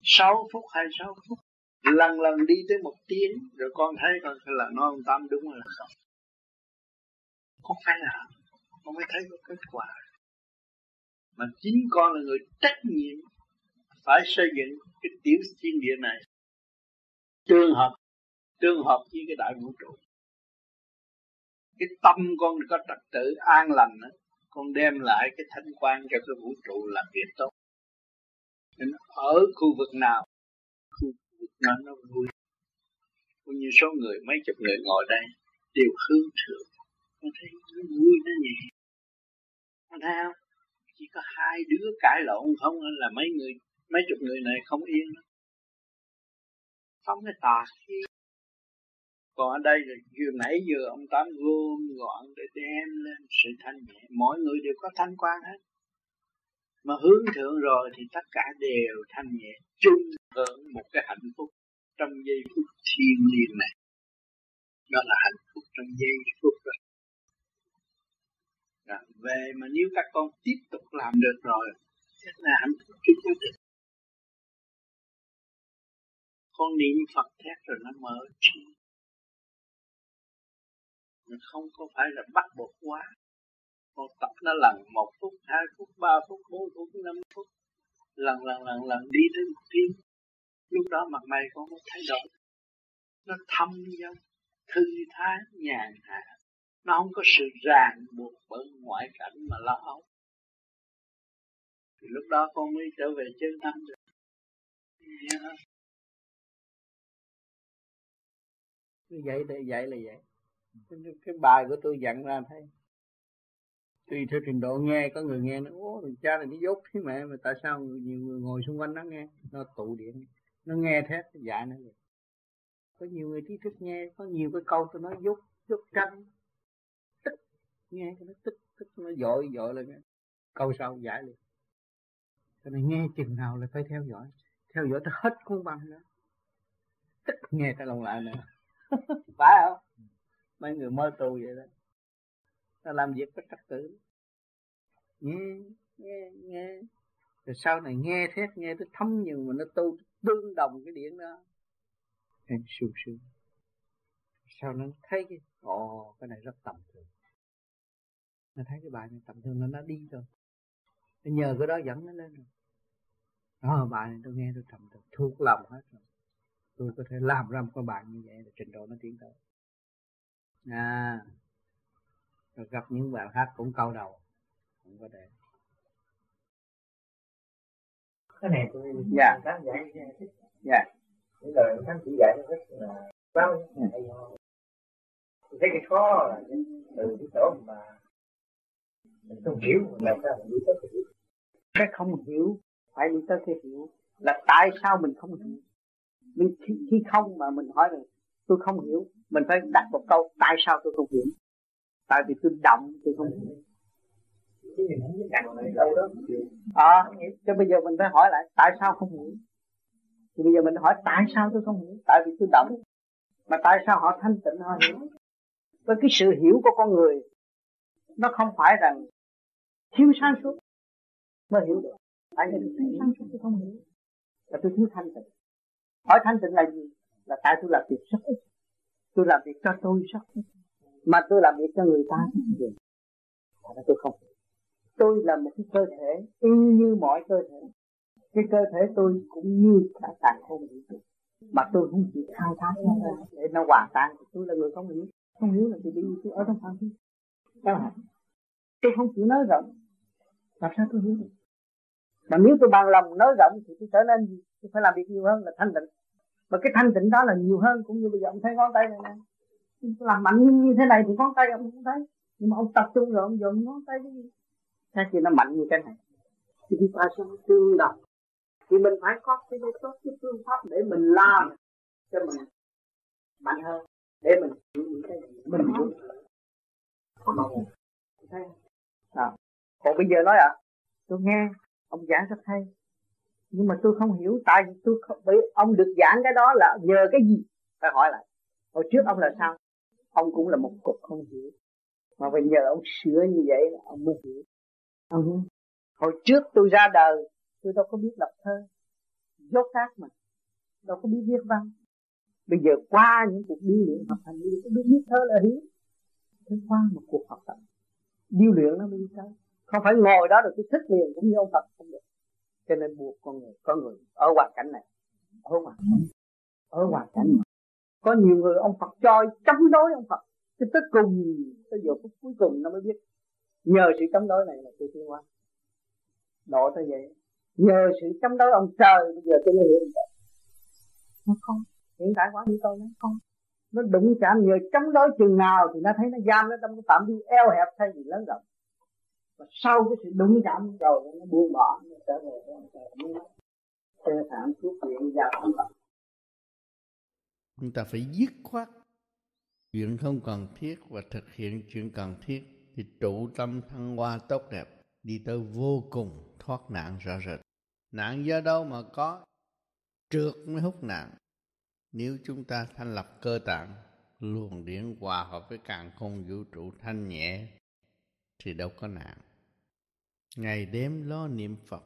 6 phút hay 6 phút? Lần lần đi tới một tiếng, rồi con thấy con là nói ông tâm đúng là không con phải làm con mới thấy có kết quả. Mà chính con là người trách nhiệm phải xây dựng cái tiểu thiên địa này. Tương hợp tương hợp với cái đại vũ trụ. Cái tâm con có trật tự an lành đó, con đem lại cái thanh quan cho cái vũ trụ làm việc tốt. Nên ở khu vực nào khu vực nào nó vui. Cũng như số người mấy chục người ngồi đây đều hướng thượng. Con thấy nó vui nó nhẹ. Con thấy không? Chỉ có hai đứa cãi lộn không là mấy người mấy chục người này không yên đó. không cái tà khí. Còn ở đây là vừa nãy vừa ông tám gom gọn để đem lên sự thanh nhẹ. Mỗi người đều có thanh quan hết. Mà hướng thượng rồi thì tất cả đều thanh nhẹ, chung hưởng một cái hạnh phúc trong giây phút thiên liêng này. Đó là hạnh phúc trong giây phút rồi. Về mà nếu các con tiếp tục làm được rồi thế là hạnh phúc chúng ta được con niệm Phật thét rồi nó mở trí nó không có phải là bắt buộc quá. Con tập nó lần một phút, hai phút, ba phút, bốn phút, năm phút. Lần lần lần lần đi tới một tiếng lúc đó mặt mày con có thay đổi. Nó thâm dâm thư thái, nhàn hạ. Nó không có sự ràng buộc bởi ngoại cảnh mà lo âu. Thì lúc đó con mới trở về chân tâm được. Vậy thì vậy là vậy. Cái, cái bài của tôi dặn ra thấy tùy theo trình độ nghe có người nghe nó ố thằng cha này nó dốt thế mẹ mà tại sao nhiều người ngồi xung quanh nó nghe? Nó tụ điện nó nghe thế dạy nó vậy. Có nhiều người trí thức nghe có nhiều cái câu tôi nói dốt dốt tranh. Tức nghe nó tức tức nó dội dội lên. Câu sau giải liền. Cho nên nghe chừng nào là phải theo dõi. Theo dõi tới hết cuốn băng nữa tức nghe cái lòng lại nữa. <laughs> phải không? Mấy người mơ tù vậy đó. Nó làm việc có trật tự nghe nghe nghe. Rồi sau này nghe thét, nghe tới thấm nhưng mà nó tu tương đồng cái điện đó. Em sung sướng. Sau nó thấy cái, ồ, cái này rất tầm thường. Nó thấy cái bài này tầm thường nó nó đi rồi. Nó nhờ cái đó dẫn nó lên rồi. Đó bài này tôi nghe tôi tầm thường thuộc lòng hết rồi tôi có thể làm ra một cái bài như vậy là trình độ nó tiến tới. À rồi gặp những bạn khác cũng câu đầu không có để. Cái này tôi dạ. khán giả thích. Dạ. Những lời khán chỉ dạy nó rất là bao hay ho. Tôi thấy cái khó là từ cái chỗ mà mình không hiểu làm sao mình đi tới cái hiểu cái không hiểu phải đi tới cái hiểu là tại sao mình không hiểu mình khi, khi không mà mình hỏi rằng tôi không hiểu. Mình phải đặt một câu tại sao tôi không hiểu? Tại vì tôi động tôi không hiểu. À, cho bây giờ mình phải hỏi lại tại sao không hiểu? Thì bây giờ mình hỏi tại sao tôi không hiểu? Tại vì tôi động. Mà tại sao họ thanh tịnh họ hiểu? Với cái sự hiểu của con người nó không phải rằng thiếu sáng suốt mới hiểu được. Tại vì thiếu sáng suốt tôi không hiểu. Là tôi thiếu thanh tịnh hỏi thanh tịnh là gì là tại tôi làm việc rất ít. Tôi làm việc cho tôi rất ít. Mà tôi làm việc cho người ta thì gì là tôi không tôi là một cái cơ thể y như mọi cơ thể. Cái cơ thể tôi cũng như cả tàn khôn vũ trụ mà tôi không chịu khai thác nó ra để nó hòa tan. Tôi là người không hiểu. Không hiểu là thì đi, tôi ở trong phạm vi. Tôi không chịu nói rộng. Làm sao tôi hiểu được? Mà nếu tôi bằng lòng nói rộng thì tôi trở nên gì tôi phải làm việc nhiều hơn là thanh tịnh. Mà cái thanh tịnh đó là nhiều hơn cũng như bây giờ ông thấy ngón tay này nè. Làm mạnh như thế này thì ngón tay ông không thấy. Nhưng mà ông tập trung rồi ông dùng ngón tay cái gì? Thế thì nó mạnh như cái này. Thì đi qua sao tương đồng thì mình phải có cái cái tốt cái phương pháp để mình làm cho mình mạnh hơn. Để mình hiểu những cái mình muốn còn bây giờ nói à tôi nghe ông giảng rất hay. Nhưng mà tôi không hiểu tại vì tôi không bởi ông được giảng cái đó là nhờ cái gì? Phải hỏi lại. Hồi trước ông là sao? Ông cũng là một cục không hiểu. Mà bây giờ ông sửa như vậy là ông mới hiểu. Ông hồi trước tôi ra đời tôi đâu có biết đọc thơ. Dốt khác mà. Đâu có biết viết văn. Bây giờ qua những cuộc điêu luyện học hành tôi biết viết thơ là hiểu tôi qua một cuộc học tập. Điêu luyện nó mới đi tới không phải ngồi đó rồi tôi thích liền cũng như ông Phật không được. Cho nên buộc con người con người ở hoàn cảnh này ở hoàn cảnh ở hoàn cảnh này. có nhiều người ông Phật cho chống đối ông Phật cho tới cùng tới giờ phút cuối cùng nó mới biết. Nhờ sự chống đối này là tôi tiến hóa. Độ tới vậy. Nhờ sự chống đối ông trời bây giờ tôi mới hiểu được. Nó không. Hiện tại quá như tôi nó không. Nó đụng chạm nhờ chống đối chừng nào thì nó thấy nó giam nó trong cái phạm vi eo hẹp thay vì lớn rộng và sau cái sự đúng cảm rồi nó buông bỏ, nó trở về với ông trời. Sơ thảm thuốc viện và không còn chúng ta phải dứt khoát. Chuyện không cần thiết và thực hiện chuyện cần thiết thì trụ tâm thăng hoa tốt đẹp, đi tới vô cùng thoát nạn rõ rệt. Nạn do đâu mà có? Trượt mới hút nạn. Nếu chúng ta thanh lập cơ tạng, luồng điển hòa hợp với càng không vũ trụ thanh nhẹ, thì đâu có nạn ngày đêm lo niệm phật,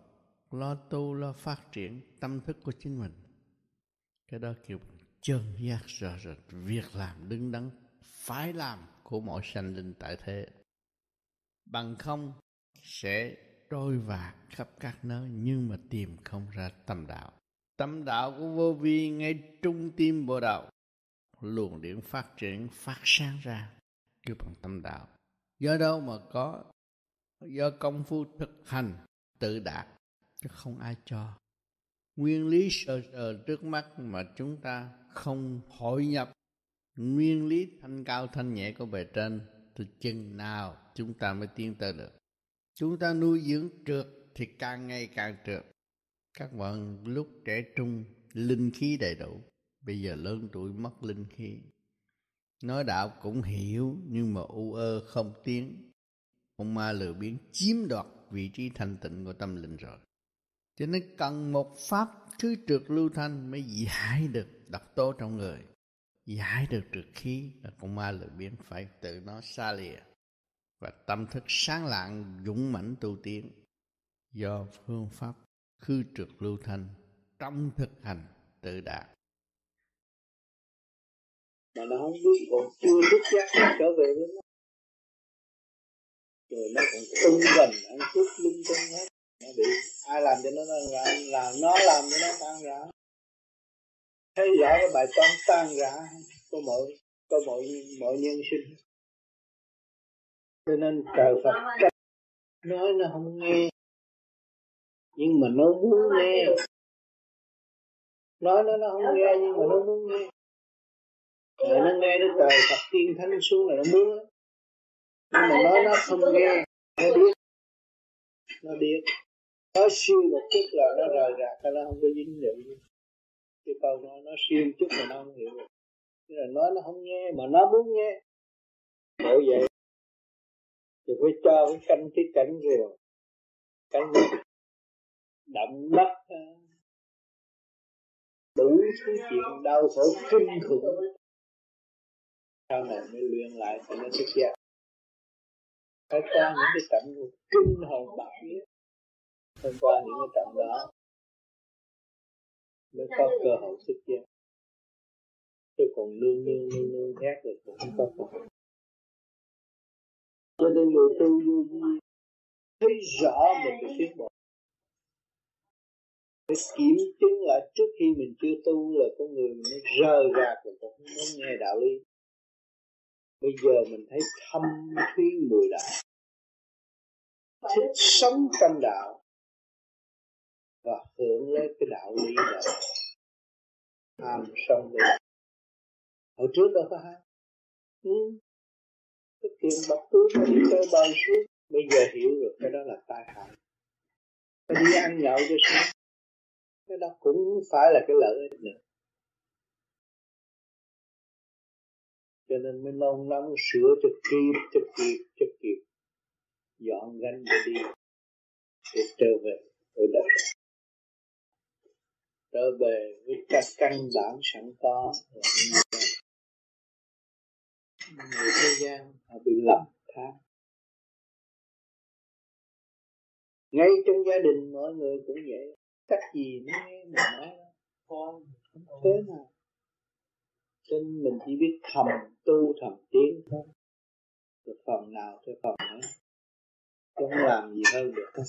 lo tu, lo phát triển tâm thức của chính mình. Cái đó kiểu chân giác rõ rệt, việc làm đứng đắn, phải làm của mọi sanh linh tại thế. Bằng không sẽ trôi vạt khắp các nơi, nhưng mà tìm không ra tâm đạo. Tâm đạo của vô vi ngay trung tim bộ đạo. Luồng điện phát triển, phát sáng ra, kêu bằng tâm đạo. Do đâu mà có do công phu thực hành tự đạt. Chứ không ai cho. Nguyên lý sờ sờ trước mắt mà chúng ta không hội nhập. Nguyên lý thanh cao thanh nhẹ của bề trên từ chừng nào chúng ta mới tiến tới được. Chúng ta nuôi dưỡng trượt thì càng ngày càng trượt. Các bạn lúc trẻ trung linh khí đầy đủ. Bây giờ lớn tuổi mất linh khí. Nói đạo cũng hiểu nhưng mà u ơ không tiến Hồn ma lừa biến chiếm đoạt vị trí thanh tịnh của tâm linh rồi. Cho nên cần một pháp thứ trượt lưu thanh mới giải được độc tố trong người, giải được trượt khí. Là con ma lười biến phải tự nó xa lìa và tâm thức sáng lạng, dũng mãnh tu tiến. Do phương pháp khư trượt lưu thanh trong thực hành tự đạt mà nó không biết còn chưa thức giác trở về với nó rồi nó cũng tung gần, ăn cướp lung tung hết. Nó bị ai làm cho nó làm là nó làm cho nó tan rã. Thấy rõ cái bài toán tan rã của mọi của mọi mọi nhân sinh. Cho nên trời Phật trách nói nó không nghe. Nhưng mà nó muốn nghe. Nói nó nó không nghe, nhưng mà nó muốn nghe. Rồi nó nghe đến trời Phật tiên thánh xuống là nó muốn nhưng mà nói nó không nghe, nó biết nó biết. Nó siêu một chút là nó rời rạc nó không có dính được cái câu nói nó siêu chút mà nó không hiểu được. Thế là nói nó không nghe, mà nó muốn nghe. Bởi vậy, thì phải cho cái canh cái cảnh rồi. Cảnh đậm mắt ờ, đủ thứ chuyện đau khổ kinh khủng. Sau này mới luyện lại thì nó thức giác phải qua những cái trận kinh hồn bạc biết phải qua những cái trận đó. Mới có cơ hội xuất gia chứ còn nương nương nương nương khác rồi cũng không có cơ hội. Cho nên người tu vô vi thấy rõ mình được tiến bộ phải kiểm chứng lại trước khi mình chưa tu là con người mình rời rạc rồi cũng không muốn nghe đạo lý bây giờ mình thấy thâm thúy mười đạo. Thích sống trong đạo và hưởng lấy cái đạo lý là tham sân đi hồi trước đâu có hai ừ. cái tiền bạc túi mà đi chơi bời suốt bây giờ hiểu được cái đó là tai hại. Cái đi ăn nhậu cho xong cái đó cũng phải là cái lợi ích nữa. Cho nên mới nôn nóng sửa cho kịp cho kịp cho kịp. Dọn gánh để đi, để trở về với đời trở về với các căn bản sẵn có. Người thế gian, họ bị lầm than. Ngay trong gia đình mọi người cũng vậy. Cách gì nó nghe mình nói con không thế nào? Cho nên mình chỉ biết thầm tu, thầm tiến. Thôi được phần nào theo phần ấy. Không làm gì hơn được.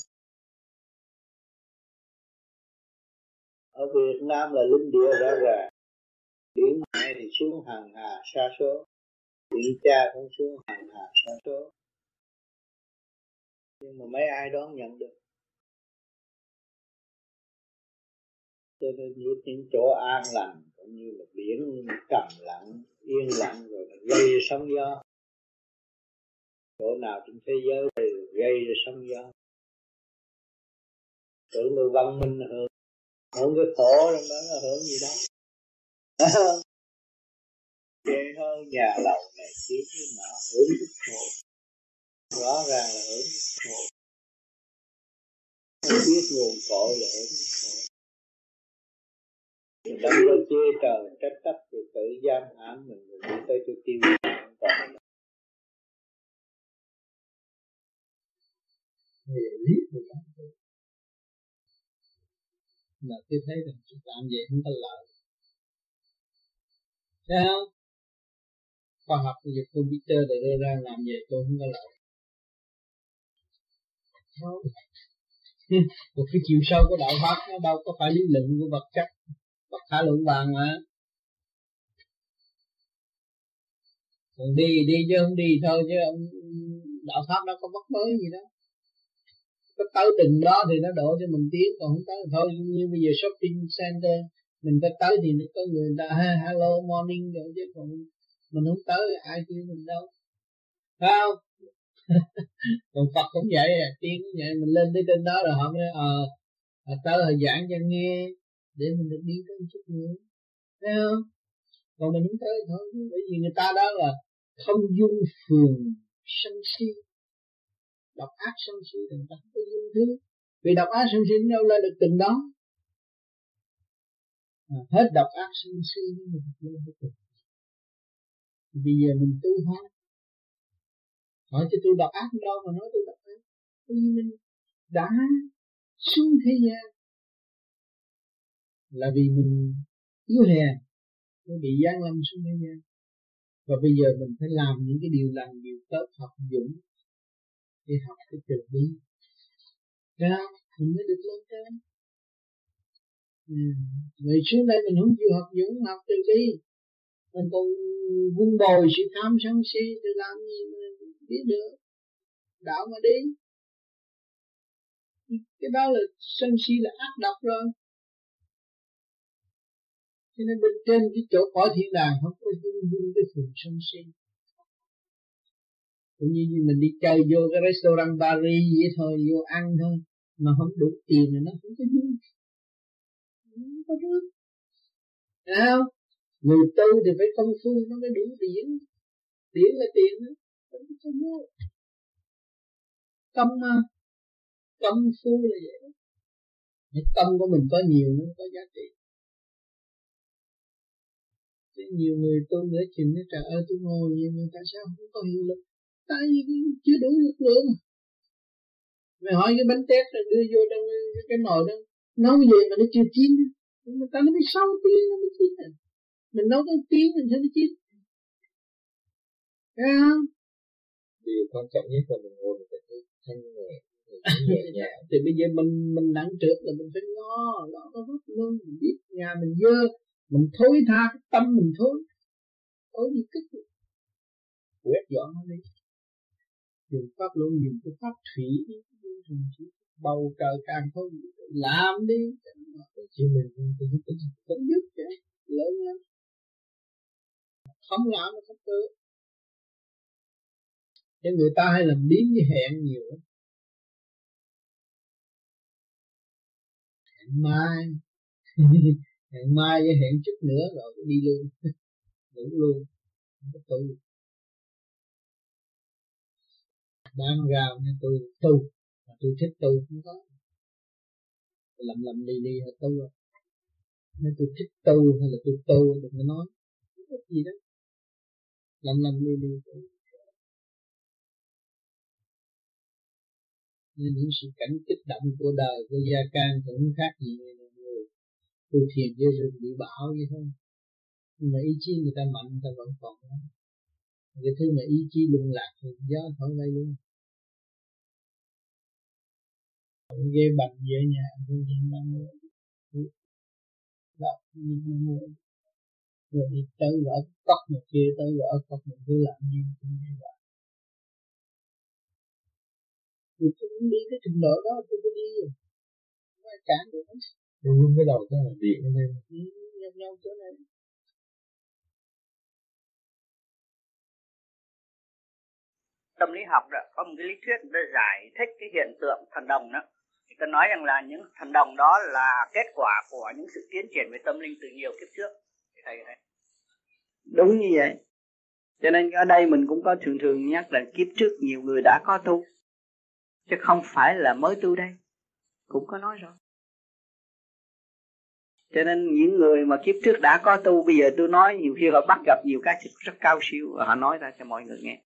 Ở Việt Nam là linh địa rõ ràng. Biển mẹ thì xuống hàng hà xa số. Biển cha cũng xuống hàng hà xa số. Nhưng mà mấy ai đón nhận được? Cho nên những, những chỗ an lành cũng như là biển trầm lặng yên lặng rồi gây sóng gió. Chỗ nào trên thế giới thì gây ra sóng gió. Tưởng người văn minh hưởng. Hưởng cái khổ trong đó là hưởng gì đó. <laughs> Ghê hơn nhà lầu này kia chứ nọ hưởng cái khổ. Rõ ràng là hưởng cái khổ. Không biết nguồn cội là hưởng cái khổ mình đâm ra chê trời, trách trách thì tự giam hãm mình rồi đi tới chỗ tiêu không còn hiểu lý của là tôi thấy rằng tôi làm vậy không có lợi. Thấy không? Khoa học bây giờ computer để đưa ra làm vậy tôi không có lợi. Không. <laughs> Một cái chiều sâu của đạo pháp nó đâu có phải lý luận của vật chất. Phật khả luận bàn mà. Còn đi đi chứ không đi thôi chứ ông đạo pháp nó có bất mới gì đó. Có tới từng đó thì nó đổ cho mình tiến còn không tới thôi. Như bây giờ shopping center mình có tới thì có người ta hello morning rồi chứ còn mình không tới ai kêu mình đâu. Phải không? <laughs> Còn Phật cũng vậy à tiên cũng vậy. Mình lên tới trên đó rồi họ mới ờ à, tới họ giảng cho nghe để mình được đi tới chút nữa. Thấy không? Còn mình không tới thôi. Bởi vì người ta đó là không dung phường sân si. Độc ác sân si thì người ta không có dung thứ. Vì độc ác sân si đâu lên được từng đó à, hết độc ác sân si mình lên được. Từng bây giờ mình tu hóa. Hỏi cho tôi độc ác đâu mà nói tôi độc ác. Tôi vì mình đã xuống thế gian là vì mình yếu hèn mới bị gian lâm xuống thế gian. Và bây giờ mình phải làm những cái điều lành, điều tốt, học dũng để học cái từ bi. Ra mình mới được lên trên ừ. vậy xuống đây mình không chịu học dũng, học từ bi. Mình còn vun bồi sự tham sân si thì làm gì mà biết được. Đạo mà đi. Cái đó là sân si là ác độc rồi cho nên bên trên cái chỗ cõi thiên đàng không có dung dung cái phần sân si. Cũng như, như mình đi chơi vô cái restaurant Paris vậy thôi vô ăn thôi. Mà không đủ tiền thì nó không có dung không có được Sao? Người tu thì phải công phu nó mới đủ điển Điển là tiền đó Không có vô Công mà. Công phu là vậy đó. Công của mình có nhiều nó có giá trị. Thế nhiều người tu nữa chừng nói trời ơi tôi ngồi vậy mà tại sao không có hiệu lực? Tại vì chưa đủ lực lượng. Mày hỏi cái bánh tét rồi đưa vô trong cái nồi đó. Nấu gì mà nó chưa chín. Người ta nó mới sáu tiếng nó mới chín rồi mình nấu cái tiếng mình sẽ chín. Thấy không? Điều quan trọng nhất là mình ngồi mình phải thanh nhẹ <laughs> thì bây giờ mình mình nặng trượt là mình phải lo lo có hết luôn mình biết nhà mình dơ mình thối tha cái tâm mình thối. Thối đi cất quét dọn nó đi. Dùng pháp luôn dùng cái pháp thủy bầu trời càng không làm đi. Chứ mình cũng giúp chứ. Lớn lắm. Không làm nó không được. Cho người ta hay làm biến với hẹn nhiều lắm. Hẹn mai. <laughs> hẹn mai với hẹn chút nữa rồi đi luôn. <laughs> Ngủ luôn. Không có tu. Đang rào nên tôi tu. Mà tôi thích tu không có. Lầm lầm đi đi là tu rồi nên tôi thích tu hay là tôi tu, đừng có nói. Không có gì đó lầm lầm đi đi nên những sự cảnh kích động của đời của gia can cũng khác gì người tu thiền với rừng bị bão vậy thôi. Nhưng mà ý chí người ta mạnh, người ta vẫn còn đó. Cái thứ mà ý chí lung lạc thì gió thổi bay luôn. Ghê bạch về nhà, tôi nhìn đang mua đọc những mua rồi đi tới gõ cốc một kia, tới gõ cốc một kia làm gì cũng như vậy thì tôi muốn đi cái trình độ đó, tôi cứ đi. Không ai cản được hết tôi muốn cái đầu cái là điện lên. Nhau nhau chỗ này tâm lý học đó có một cái lý thuyết để giải thích cái hiện tượng thần đồng đó. Thì ta nói rằng là những thần đồng đó là kết quả của những sự tiến triển về tâm linh từ nhiều kiếp trước. Thầy thấy. Đúng như vậy. Cho nên ở đây mình cũng có thường thường nhắc là kiếp trước nhiều người đã có tu chứ không phải là mới tu đây. Cũng có nói rồi cho nên những người mà kiếp trước đã có tu bây giờ tôi nói nhiều khi họ bắt gặp nhiều cái rất cao siêu và họ nói ra cho mọi người nghe.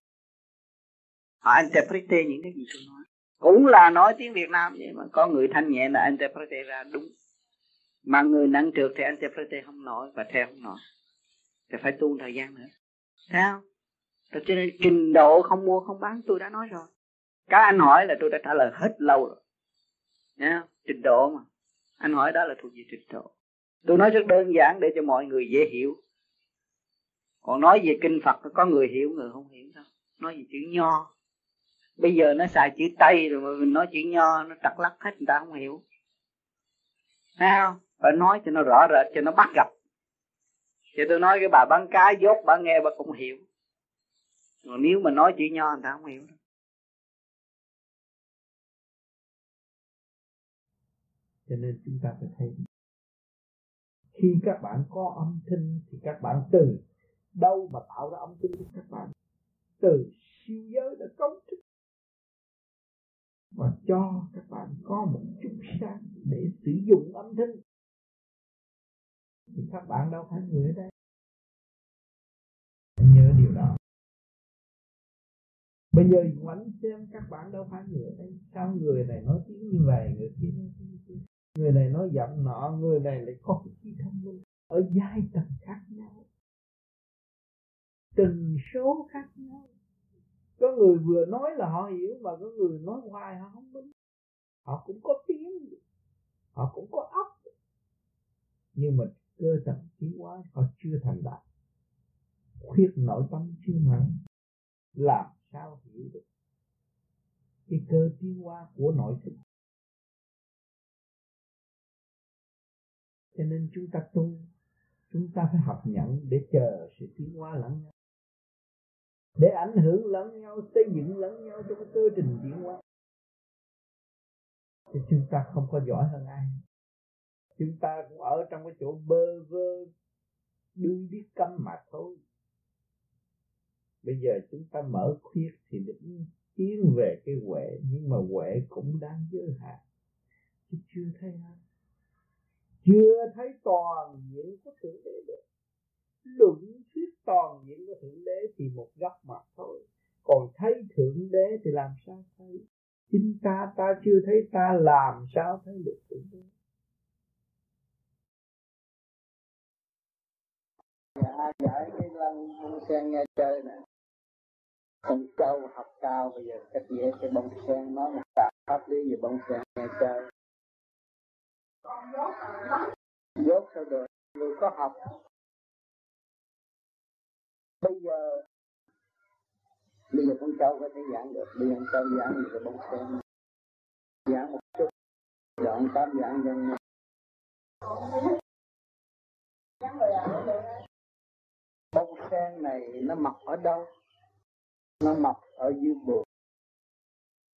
Họ interprete những cái gì tôi nói. Cũng là nói tiếng Việt Nam vậy mà có người thanh nhẹ là interprete ra đúng. Mà người nặng trượt thì anh interprete không nổi và theo không nổi. Thì phải tu thời gian nữa. Sao cho nên trình độ không mua không bán tôi đã nói rồi. Các anh hỏi là tôi đã trả lời hết lâu rồi. Nha, trình độ mà. Anh hỏi đó là thuộc về trình độ tôi nói rất đơn giản để cho mọi người dễ hiểu. Còn nói về kinh phật, có người hiểu, người không hiểu đâu nói về chữ nho. Bây giờ nó xài chữ tây rồi mà mình nói chữ nho, nó trật lắc hết, người ta không hiểu. Thấy không? Phải nói cho nó rõ rệt, cho nó bắt gặp. Thì tôi nói cái bà bán cá dốt, bà nghe bà cũng hiểu. Còn nếu mà nói chữ nho, người ta không hiểu. Đâu. cho nên chúng ta phải thấy khi các bạn có âm thanh thì các bạn từ đâu mà tạo ra âm thanh của các bạn từ siêu giới đã cấu trúc. Và cho các bạn có một chút sáng để sử dụng âm thanh. Thì các bạn đâu phải người ở đây. Nhớ điều đó. Bây giờ ngoảnh xem các bạn đâu phải người ở đây. Sao người này nói tiếng như vậy, người kia nói tiếng người này nói giọng nọ, người này lại có cái trí thông minh ở giai tầng khác nhau từng số khác nhau. Có người vừa nói là họ hiểu, mà có người nói hoài họ không biết họ cũng có tiếng, họ cũng có óc. Nhưng mà cơ tầng tiến hóa họ chưa thành đạt. Khuyết nội tâm chưa mở làm sao hiểu được cái cơ tiến hóa của nội thức cho nên chúng ta tu, chúng ta phải học nhận để chờ sự tiến hóa lẫn nhau, để ảnh hưởng lẫn nhau, xây dựng lẫn nhau trong cái cơ trình tiến hóa. Thì chúng ta không có giỏi hơn ai. Chúng ta cũng ở trong cái chỗ bơ vơ, đương biết câm mà thôi. Bây giờ chúng ta mở khuyết thì định tiến về cái huệ, nhưng mà huệ cũng đang giới hạn. Chứ chưa thấy hết chưa thấy toàn diện của thượng đế được. Luận thuyết toàn diện của thượng đế thì một góc mặt thôi. Còn thấy thượng đế thì làm sao thấy? Chính ta ta chưa thấy ta làm sao thấy được thượng đế. Dạ giải cái lăng bông sen nghe chơi nè. Con trâu học cao bây giờ, cách gì hết cái bông sen? Nó là pháp lý về bông sen nghe chơi dốt sao được người có học. Bây giờ bây giờ con cháu có thể giảng được. Bây giờ con cháu giảng được cái bông sen. Giảng một chút. Dọn tám giảng cho nhau bông sen này nó mọc ở đâu? Nó mọc ở dưới bùn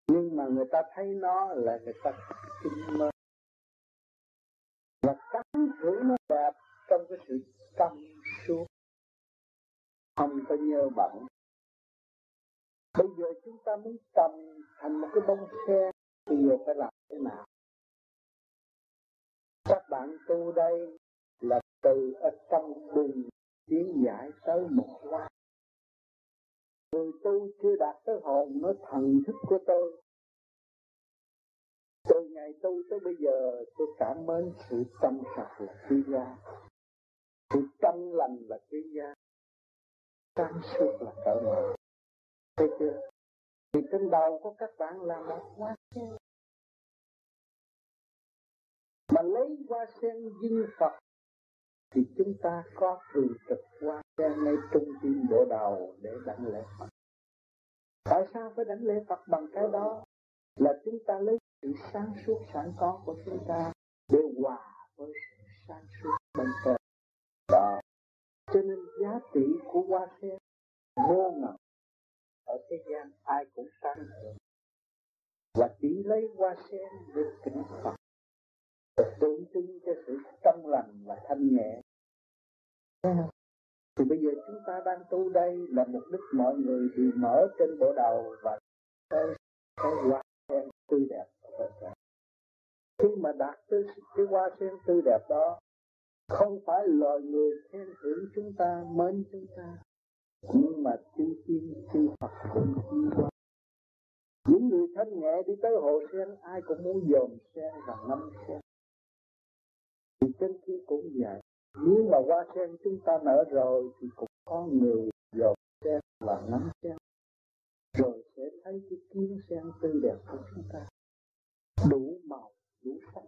nhưng mà người ta thấy nó là người ta kinh mơ và cắn thưởng nó đẹp trong cái sự tâm suốt không có nhơ bẩn. Bây giờ chúng ta muốn cầm thành một cái bông sen, thì giờ phải làm thế nào? Các bạn tu đây là từ ở trong bùn tiến giải tới một hoa người tu chưa đạt tới hồn, nó thần thức của tôi từ ngày tu tới bây giờ, tôi cảm ơn sự tâm sạch là quý giá. Sự tâm lành là quý giá. Tâm sức là cỡ mở thấy chưa? Thì trên đầu của các bạn là một hoa sen. Mà lấy hoa sen dinh Phật, thì chúng ta có thường trực hoa sen ngay trung tim bộ đầu để đảnh lễ Phật. Tại sao phải đảnh lễ Phật bằng cái đó? Là chúng ta lấy sự sáng suốt sẵn có của chúng ta để hòa với sự sáng suốt bên trên. Đó cho nên giá trị của hoa sen vô ngần ở thế gian ai cũng sáng hưởng và chỉ lấy hoa sen để kính Phật, để tượng trưng cho sự trong lành và thanh nhẹ. Thì bây giờ chúng ta đang tu đây là mục đích mọi người đều mở trên bộ đầu và cái cái hoa tươi đẹp khi mà đạt tới cái hoa sen tươi đẹp đó, không phải loài người khen thưởng chúng ta, mến chúng ta, nhưng mà chư tiên chư Phật cũng chi qua những người thanh nhẹ đi tới hồ sen, ai cũng muốn dòm sen và ngâm sen. Thì trên kia cũng vậy. Nếu mà hoa sen chúng ta nở rồi thì cũng có người dồn sen và nắm sen thấy cái kiến sen tươi đẹp của chúng ta. Đủ màu đủ sắc.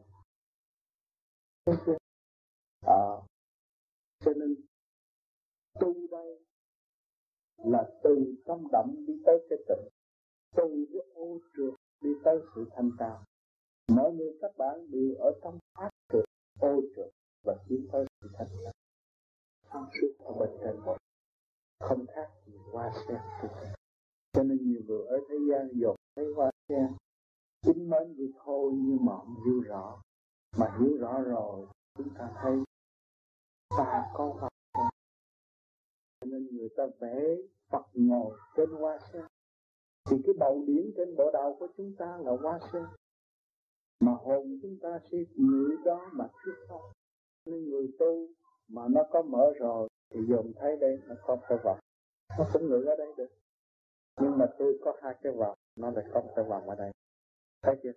À, cho nên tu đây là từ tâm động đi tới cái tịnh từ cái ô trượt đi tới sự thanh cao mọi người các bạn đều ở trong ác trượt ô trượt và tiến tới sự thanh cao sáng suốt ở bên trên. Không khác gì hoa sen cho nên nhiều người ở thế gian dột thấy hoa sen. Kính mến vì thôi, nhưng mà không hiểu rõ. Mà hiểu rõ rồi, chúng ta thấy ta có hoa sen. Cho nên người ta vẽ Phật ngồi trên hoa sen. Thì cái bầu điểm trên bộ đầu của chúng ta là hoa sen. Mà hồn chúng ta sẽ ngự đó mà thuyết pháp. Nên người tu mà nó có mở rồi, thì dùng thấy đây, nó có Phật vọng nó cũng ngự ở đây được nhưng mà tôi có hai cái vòng, nó lại không cái vòng ở đây. Thấy chưa?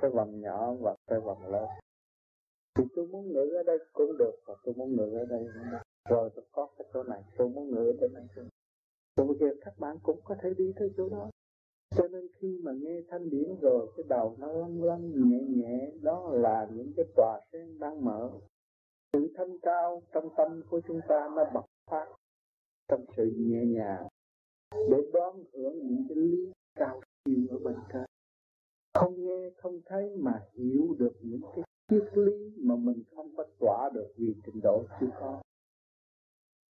Cái vòng nhỏ và cái vòng lớn. Thì tôi muốn ngự ở đây cũng được, và tôi muốn ngự ở đây cũng được. Rồi tôi có cái chỗ này, tôi muốn ngự ở bên này cũng rồi bây giờ các bạn cũng có thể đi tới chỗ đó. Cho nên khi mà nghe thanh điển rồi, cái đầu nó lăn lăn, nhẹ nhẹ, đó là những cái tòa sen đang mở. Sự thanh cao trong tâm của chúng ta nó bộc phát trong sự nhẹ nhàng để đón hưởng những cái lý cao siêu ở bên trên không nghe, không thấy mà hiểu được những cái triết lý mà mình không có tỏa được vì trình độ chưa có.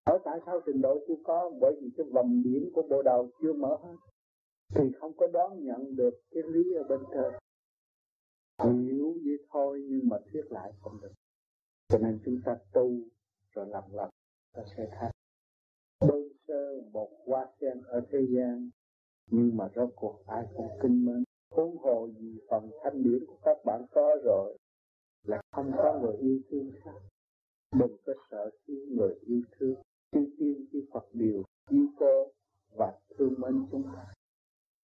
Ở tại sao trình độ chưa có? Bởi vì cái vòng điểm của bộ đầu chưa mở hết. Thì không có đón nhận được cái lý ở bên trên hiểu vậy thôi, nhưng mà thuyết lại không được. Cho nên chúng ta tu rồi làm lần ta sẽ thấy sơ bột hoa sen ở thế gian. Nhưng mà rốt cuộc ai cũng kinh mến. Huống hồ gì phần thanh điển của các bạn có rồi, là không có người yêu thương khác. Đừng có sợ khi người yêu thương chư tiên chư Phật đều yêu cô và thương mến chúng ta.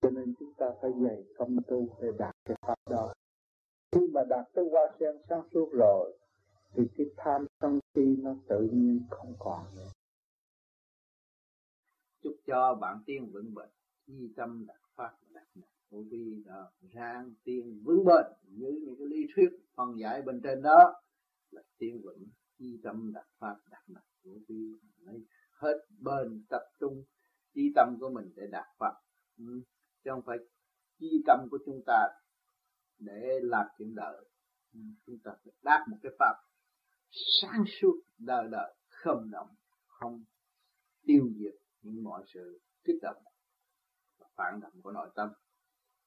Cho nên chúng ta phải dày công tu để đạt cái pháp đó. Khi mà đạt tới hoa sen sáng suốt rồi, thì cái tham sân si nó tự nhiên không còn nữa chúc cho bạn tiên vững bền. Chi tâm đạt pháp đạt đạt vô vi đó. Rang tiên vững bền. Như những cái lý thuyết phân giải bên trên đó, là tiên vững, chi tâm đạt pháp đạt đạt vô vi lấy hết bền tập trung chi tâm của mình để đạt pháp ừ. chứ không phải chi tâm của chúng ta để làm chuyện đời. Ừ. chúng ta phải đạt một cái pháp sáng suốt, đời đời, không động, không tiêu diệt những mọi sự kích động và phản động của nội tâm.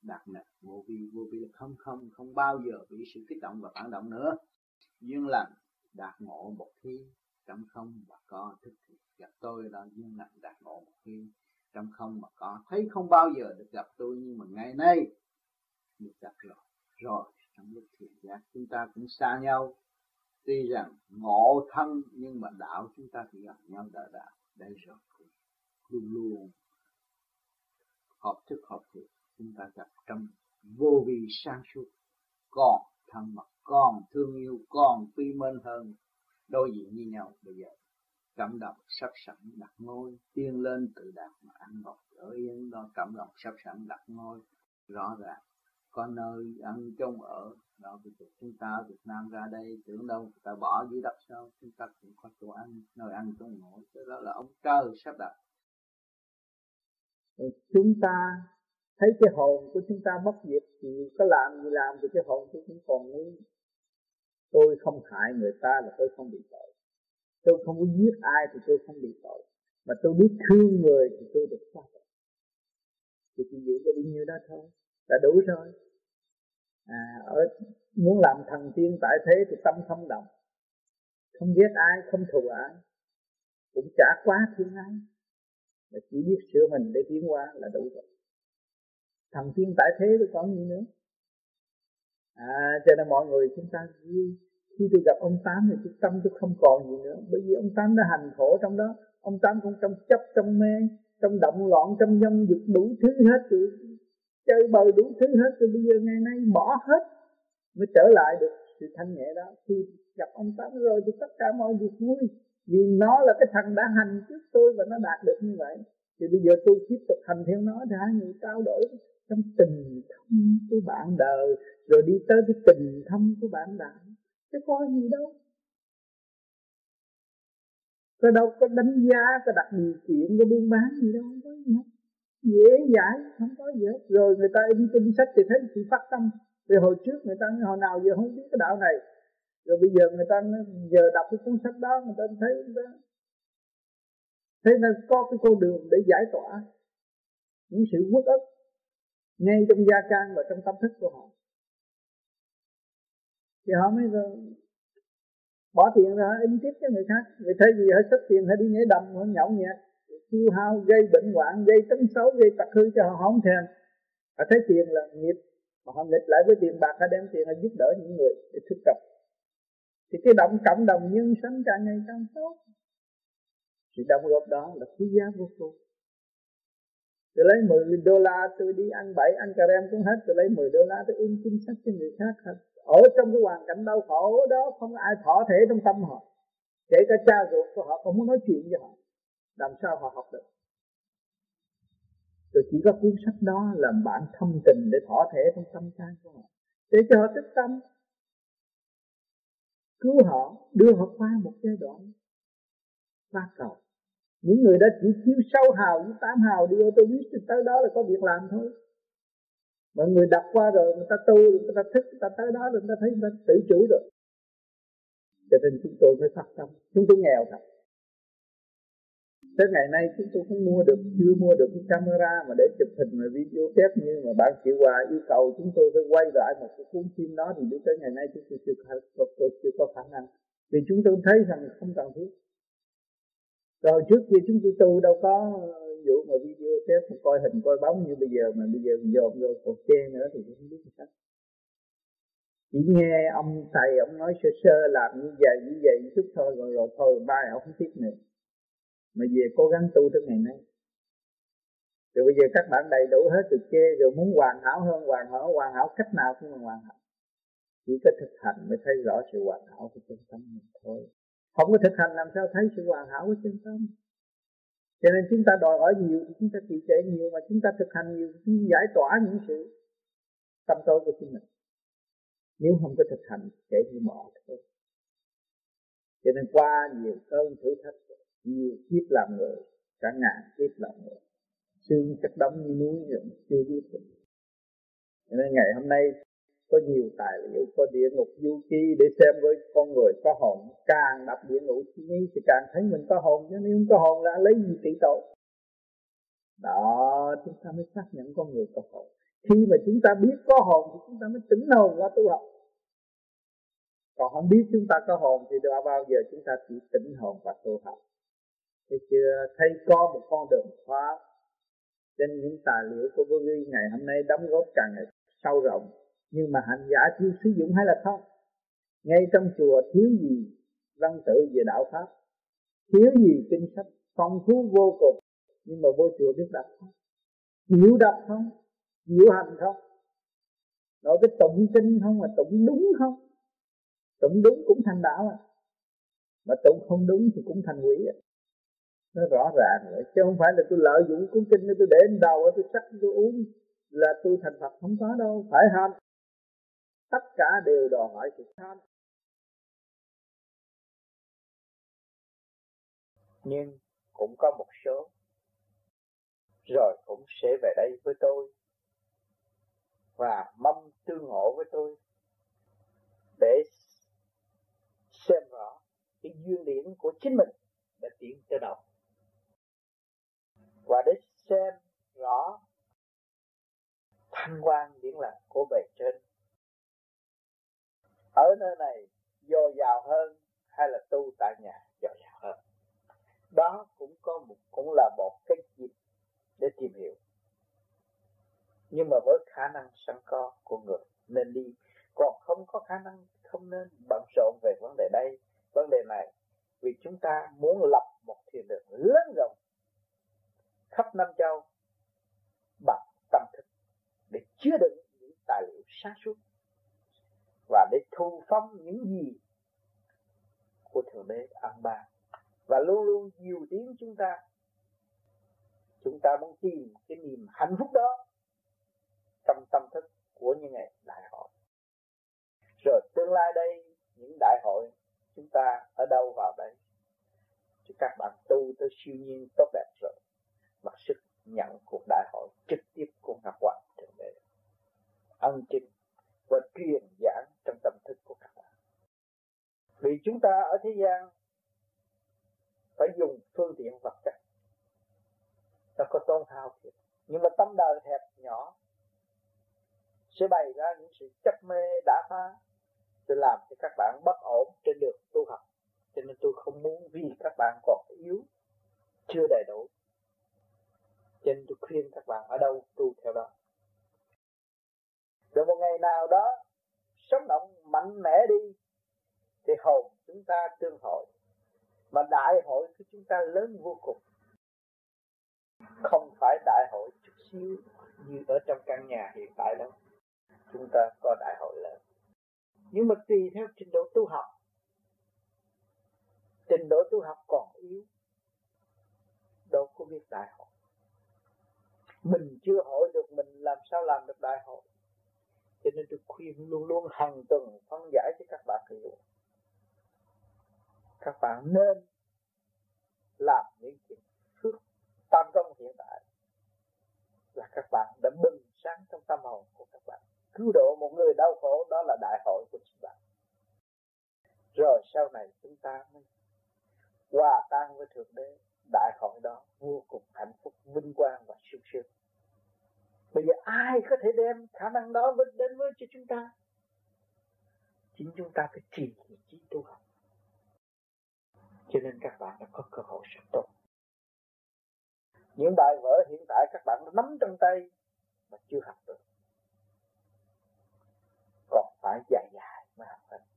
Đạt nặng vô vi vô vi là không không không bao giờ bị sự kích động và phản động nữa. Duyên lành đạt ngộ một khi trong không và có thức thì gặp tôi là duyên lành đạt ngộ một khi trong không mà có thấy không bao giờ được gặp tôi, nhưng mà ngày nay được gặp rồi rồi trong lúc thiền giác chúng ta cũng xa nhau. Tuy rằng ngộ thân nhưng mà đạo chúng ta thì gặp nhau đời đạo đây rồi luôn luôn hợp thức hợp thiện chúng ta gặp trong vô vi sang suốt. Còn thân mật còn thương yêu còn quy mến hơn. Đối diện như nhau. Bây giờ cảm động sắp sẵn đặt ngôi. Tiên lên tự đạt mà ăn ngọt ở yên đó. Cảm động sắp sẵn đặt ngôi. Rõ ràng có nơi ăn chung ở. Đó bây giờ chúng ta ở Việt Nam ra đây tưởng đâu người ta bỏ dưới đất sao? Chúng ta cũng có chỗ ăn nơi ăn chỗ ngủ, đó là ông trời sắp đặt chúng ta thấy cái hồn của chúng ta mất diệt thì có làm gì làm thì cái hồn tôi cũng còn nguyên tôi không hại người ta là tôi không bị tội. Tôi không có giết ai thì tôi không bị tội. Mà tôi biết thương người thì tôi được thoát thì chỉ giữ có bao nhiêu đó thôi. Là đủ rồi. À, ở muốn làm thần tiên tại thế thì tâm không động. Không giết ai không thù ai. Cũng chả quá thương ai mà chỉ biết sửa mình để tiến qua là đủ rồi. Thằng tiên tại thế tôi còn gì nữa? À cho nên mọi người chúng ta khi tôi gặp ông tám thì cái tâm tôi không còn gì nữa. Bởi vì ông tám đã hành khổ trong đó. Ông tám cũng trong chấp, trong mê, trong động loạn, trong dâm dục đủ thứ hết rồi. Chơi bời đủ thứ hết rồi. Bây giờ ngày nay bỏ hết mới trở lại được sự thanh nhẹ đó. Khi gặp ông tám rồi thì tất cả mọi việc vui vì nó là cái thằng đã hành trước tôi và nó đạt được như vậy. Thì bây giờ tôi tiếp tục hành theo nó thì hai người trao đổi trong tình thâm của bạn đời, rồi đi tới cái tình thâm của bạn đời. Chứ có gì đâu. Có đâu có đánh giá, có đặt điều kiện, có buôn bán gì đâu không có gì hết. Dễ dãi, không có gì hết. Rồi người ta in kinh sách thì thấy sự phát tâm. Thì hồi trước người ta hồi nào giờ không biết cái đạo này? Rồi bây giờ người ta giờ đọc cái cuốn sách đó, người ta thấy người ta thấy nó có cái con đường để giải tỏa những sự uất ức ngay trong gia can và trong tâm thức của họ. Thì họ mới rồi bỏ tiền ra, in tiếp cho người khác. Người thấy gì họ xuất tiền, họ đi nhảy đầm, họ nhậu nhẹt, tiêu hao, gây bệnh hoạn, gây tấn xấu, gây tật hư cho họ không thèm. Họ thấy tiền là nghiệp, mà họ nghịch lại với tiền bạc, họ đem tiền, họ giúp đỡ những người để thức tập thì cái động cộng đồng nhân sinh càng ngày càng tốt. Sự đóng góp đó là quý giá vô cùng. Tôi lấy 10 đô la tôi đi ăn bậy ăn cà rem cũng hết. Tôi lấy 10 đô la tôi in kinh sách cho người khác hết. Ở trong cái hoàn cảnh đau khổ đó, không ai thỏ thể trong tâm họ. Kể cả cha ruột của họ không muốn nói chuyện với họ. Làm sao họ học được? Rồi chỉ có cuốn sách đó làm bạn thâm tình để thỏa thể trong tâm can của họ. Để cho họ tích tâm cứu họ, đưa họ qua một giai đoạn qua cầu. Những người đó chỉ thiếu sâu hào với tám hào đi ô tô biết thì tới đó là có việc làm thôi. Mọi người đọc qua rồi, người ta tu, người ta thích người ta tới đó rồi, người ta thấy người ta tự chủ rồi. Cho nên chúng tôi mới phát tâm. Chúng tôi nghèo thật tới ngày nay chúng tôi không mua được, chưa mua được cái camera mà để chụp hình và video test như mà bạn chịu hòa yêu cầu chúng tôi phải quay lại một cái cuốn phim đó thì đến tới ngày nay chúng tôi chưa có, tôi chưa có khả năng. Vì chúng tôi thấy rằng không cần thiết. Rồi trước kia chúng tôi tu đâu có vụ mà video test mà coi hình, coi bóng như bây giờ, mà bây giờ dồn vô cột chê nữa thì cũng không biết sao. Chỉ nghe ông thầy, ông nói sơ sơ làm như vậy như vậy chút thôi, rồi rồi thôi mai ông không tiếp nữa mà về cố gắng tu tới ngày nay. Rồi bây giờ các bạn đầy đủ hết rồi chê, rồi muốn hoàn hảo hơn, hoàn hảo hoàn hảo, cách nào cũng là hoàn hảo. Chỉ có thực hành mới thấy rõ sự hoàn hảo của chân tâm mình thôi. Không có thực hành làm sao thấy sự hoàn hảo của chân tâm. Cho nên chúng ta đòi hỏi nhiều thì chúng ta trì trệ nhiều, mà chúng ta thực hành nhiều chúng ta giải tỏa những sự tâm tối của chính mình. Nếu không có thực hành sẽ như bỏ thôi. Cho nên qua nhiều cơn thử thách nhiều kiếp làm người, cả ngàn kiếp làm người. Xương chất đóng như núi nhưng chưa biết được. Cho nên ngày hôm nay, có nhiều tài liệu, có địa ngục du ký để xem với con người có hồn. Càng đập địa ngục du ký thì càng thấy mình có hồn, chứ nếu không có hồn là lấy gì trị tội? Đó, chúng ta mới xác nhận con người có hồn. Khi mà chúng ta biết có hồn thì chúng ta mới tỉnh hồn ra tu học. Còn không biết chúng ta có hồn thì đã bao giờ chúng ta chỉ tỉnh hồn và tu học? Thì chưa thấy có một con đường khóa trên những tài liệu của vô vi ngày hôm nay đóng góp càng ngày sâu rộng. Nhưng mà hành giả chưa sử dụng hay là không? Ngay trong chùa thiếu gì văn tự về đạo pháp? Thiếu gì kinh sách? Phong phú vô cùng, nhưng mà vô chùa biết đọc không? Hiểu đọc không? Hiểu hành không? Nói cái tụng kinh không mà tụng đúng không? Tụng đúng cũng thành đạo à. Mà tụng không đúng thì cũng thành quỷ à nó rõ ràng vậy chứ không phải là tôi lợi dụng cuốn kinh để tôi để lên đầu tôi sắc tôi uống là tôi thành Phật. Không có đâu. Phải ham tất cả đều đòi hỏi sự tham nhưng cũng có một số. Rồi cũng sẽ về đây với tôi. Và mong tương ngộ với tôi. Để xem rõ cái duyên điển của chính mình đã tiến tới đâu và để xem rõ thanh quan điển lạc của bề trên. Ở nơi này, dồi dào hơn hay là tu tại nhà, dồi dào hơn? Đó cũng có một, cũng là một cái dịp để tìm hiểu. Nhưng mà với khả năng sẵn có của người nên đi. Còn không có khả năng, không nên bận rộn về vấn đề đây, vấn đề này. Vì chúng ta muốn lập một thiền đường lớn rộng khắp năm châu, bằng tâm thức để chứa đựng những tài liệu sáng suốt và để thu phóng những gì của thượng đế an ban và luôn luôn nhiều tiếng chúng ta chúng ta muốn tìm cái niềm hạnh phúc đó trong tâm thức của những ngày đại hội. Rồi tương lai đây, những đại hội chúng ta ở đâu vào đây cho các bạn tu tới siêu nhiên tốt đẹp rồi mặc sức nhận cuộc đại hội trực tiếp của ngọc hoàng thượng đế. Ân trình và truyền giảng trong tâm thức của các bạn. Vì chúng ta ở thế gian phải dùng phương tiện vật chất. Nó có tôn thao thiệt nhưng mà tâm đời hẹp nhỏ, sẽ bày ra những sự chấp mê đã phá, sẽ làm cho các bạn bất ổn trên đường tu học. Cho nên tôi không muốn vì các bạn còn yếu, chưa đầy đủ cho nên tôi khuyên các bạn ở đâu, tu theo đó. Rồi một ngày nào đó sống động mạnh mẽ đi, thì hồn chúng ta tương hội. Mà đại hội của chúng ta lớn vô cùng. Không phải đại hội chút xíu như ở trong căn nhà hiện tại đâu. Chúng ta có đại hội lớn. Nhưng mà tùy theo trình độ tu học. Trình độ tu học còn yếu. Đâu có biết đại hội mình chưa hội được mình làm sao làm được đại hội. Cho nên tôi khuyên luôn luôn hàng tuần phân giải cho các bạn hiểu. Các bạn nên làm những chuyện phước tam công hiện tại là các bạn đã bừng sáng trong tâm hồn của các bạn. Cứu độ một người đau khổ, đó là đại hội của chúng bạn. Rồi sau này chúng ta mới hòa tan với thượng đế đại hội đó vô cùng hạnh phúc, vinh quang và sung sướng bây giờ ai có thể đem khả năng đó đến với cho chúng ta? Chính chúng ta phải trì ý chí tu học. Cho nên các bạn đã có cơ hội rất tốt. Những bài vở hiện tại các bạn đã nắm trong tay mà chưa học được. Còn phải dài dài mới học được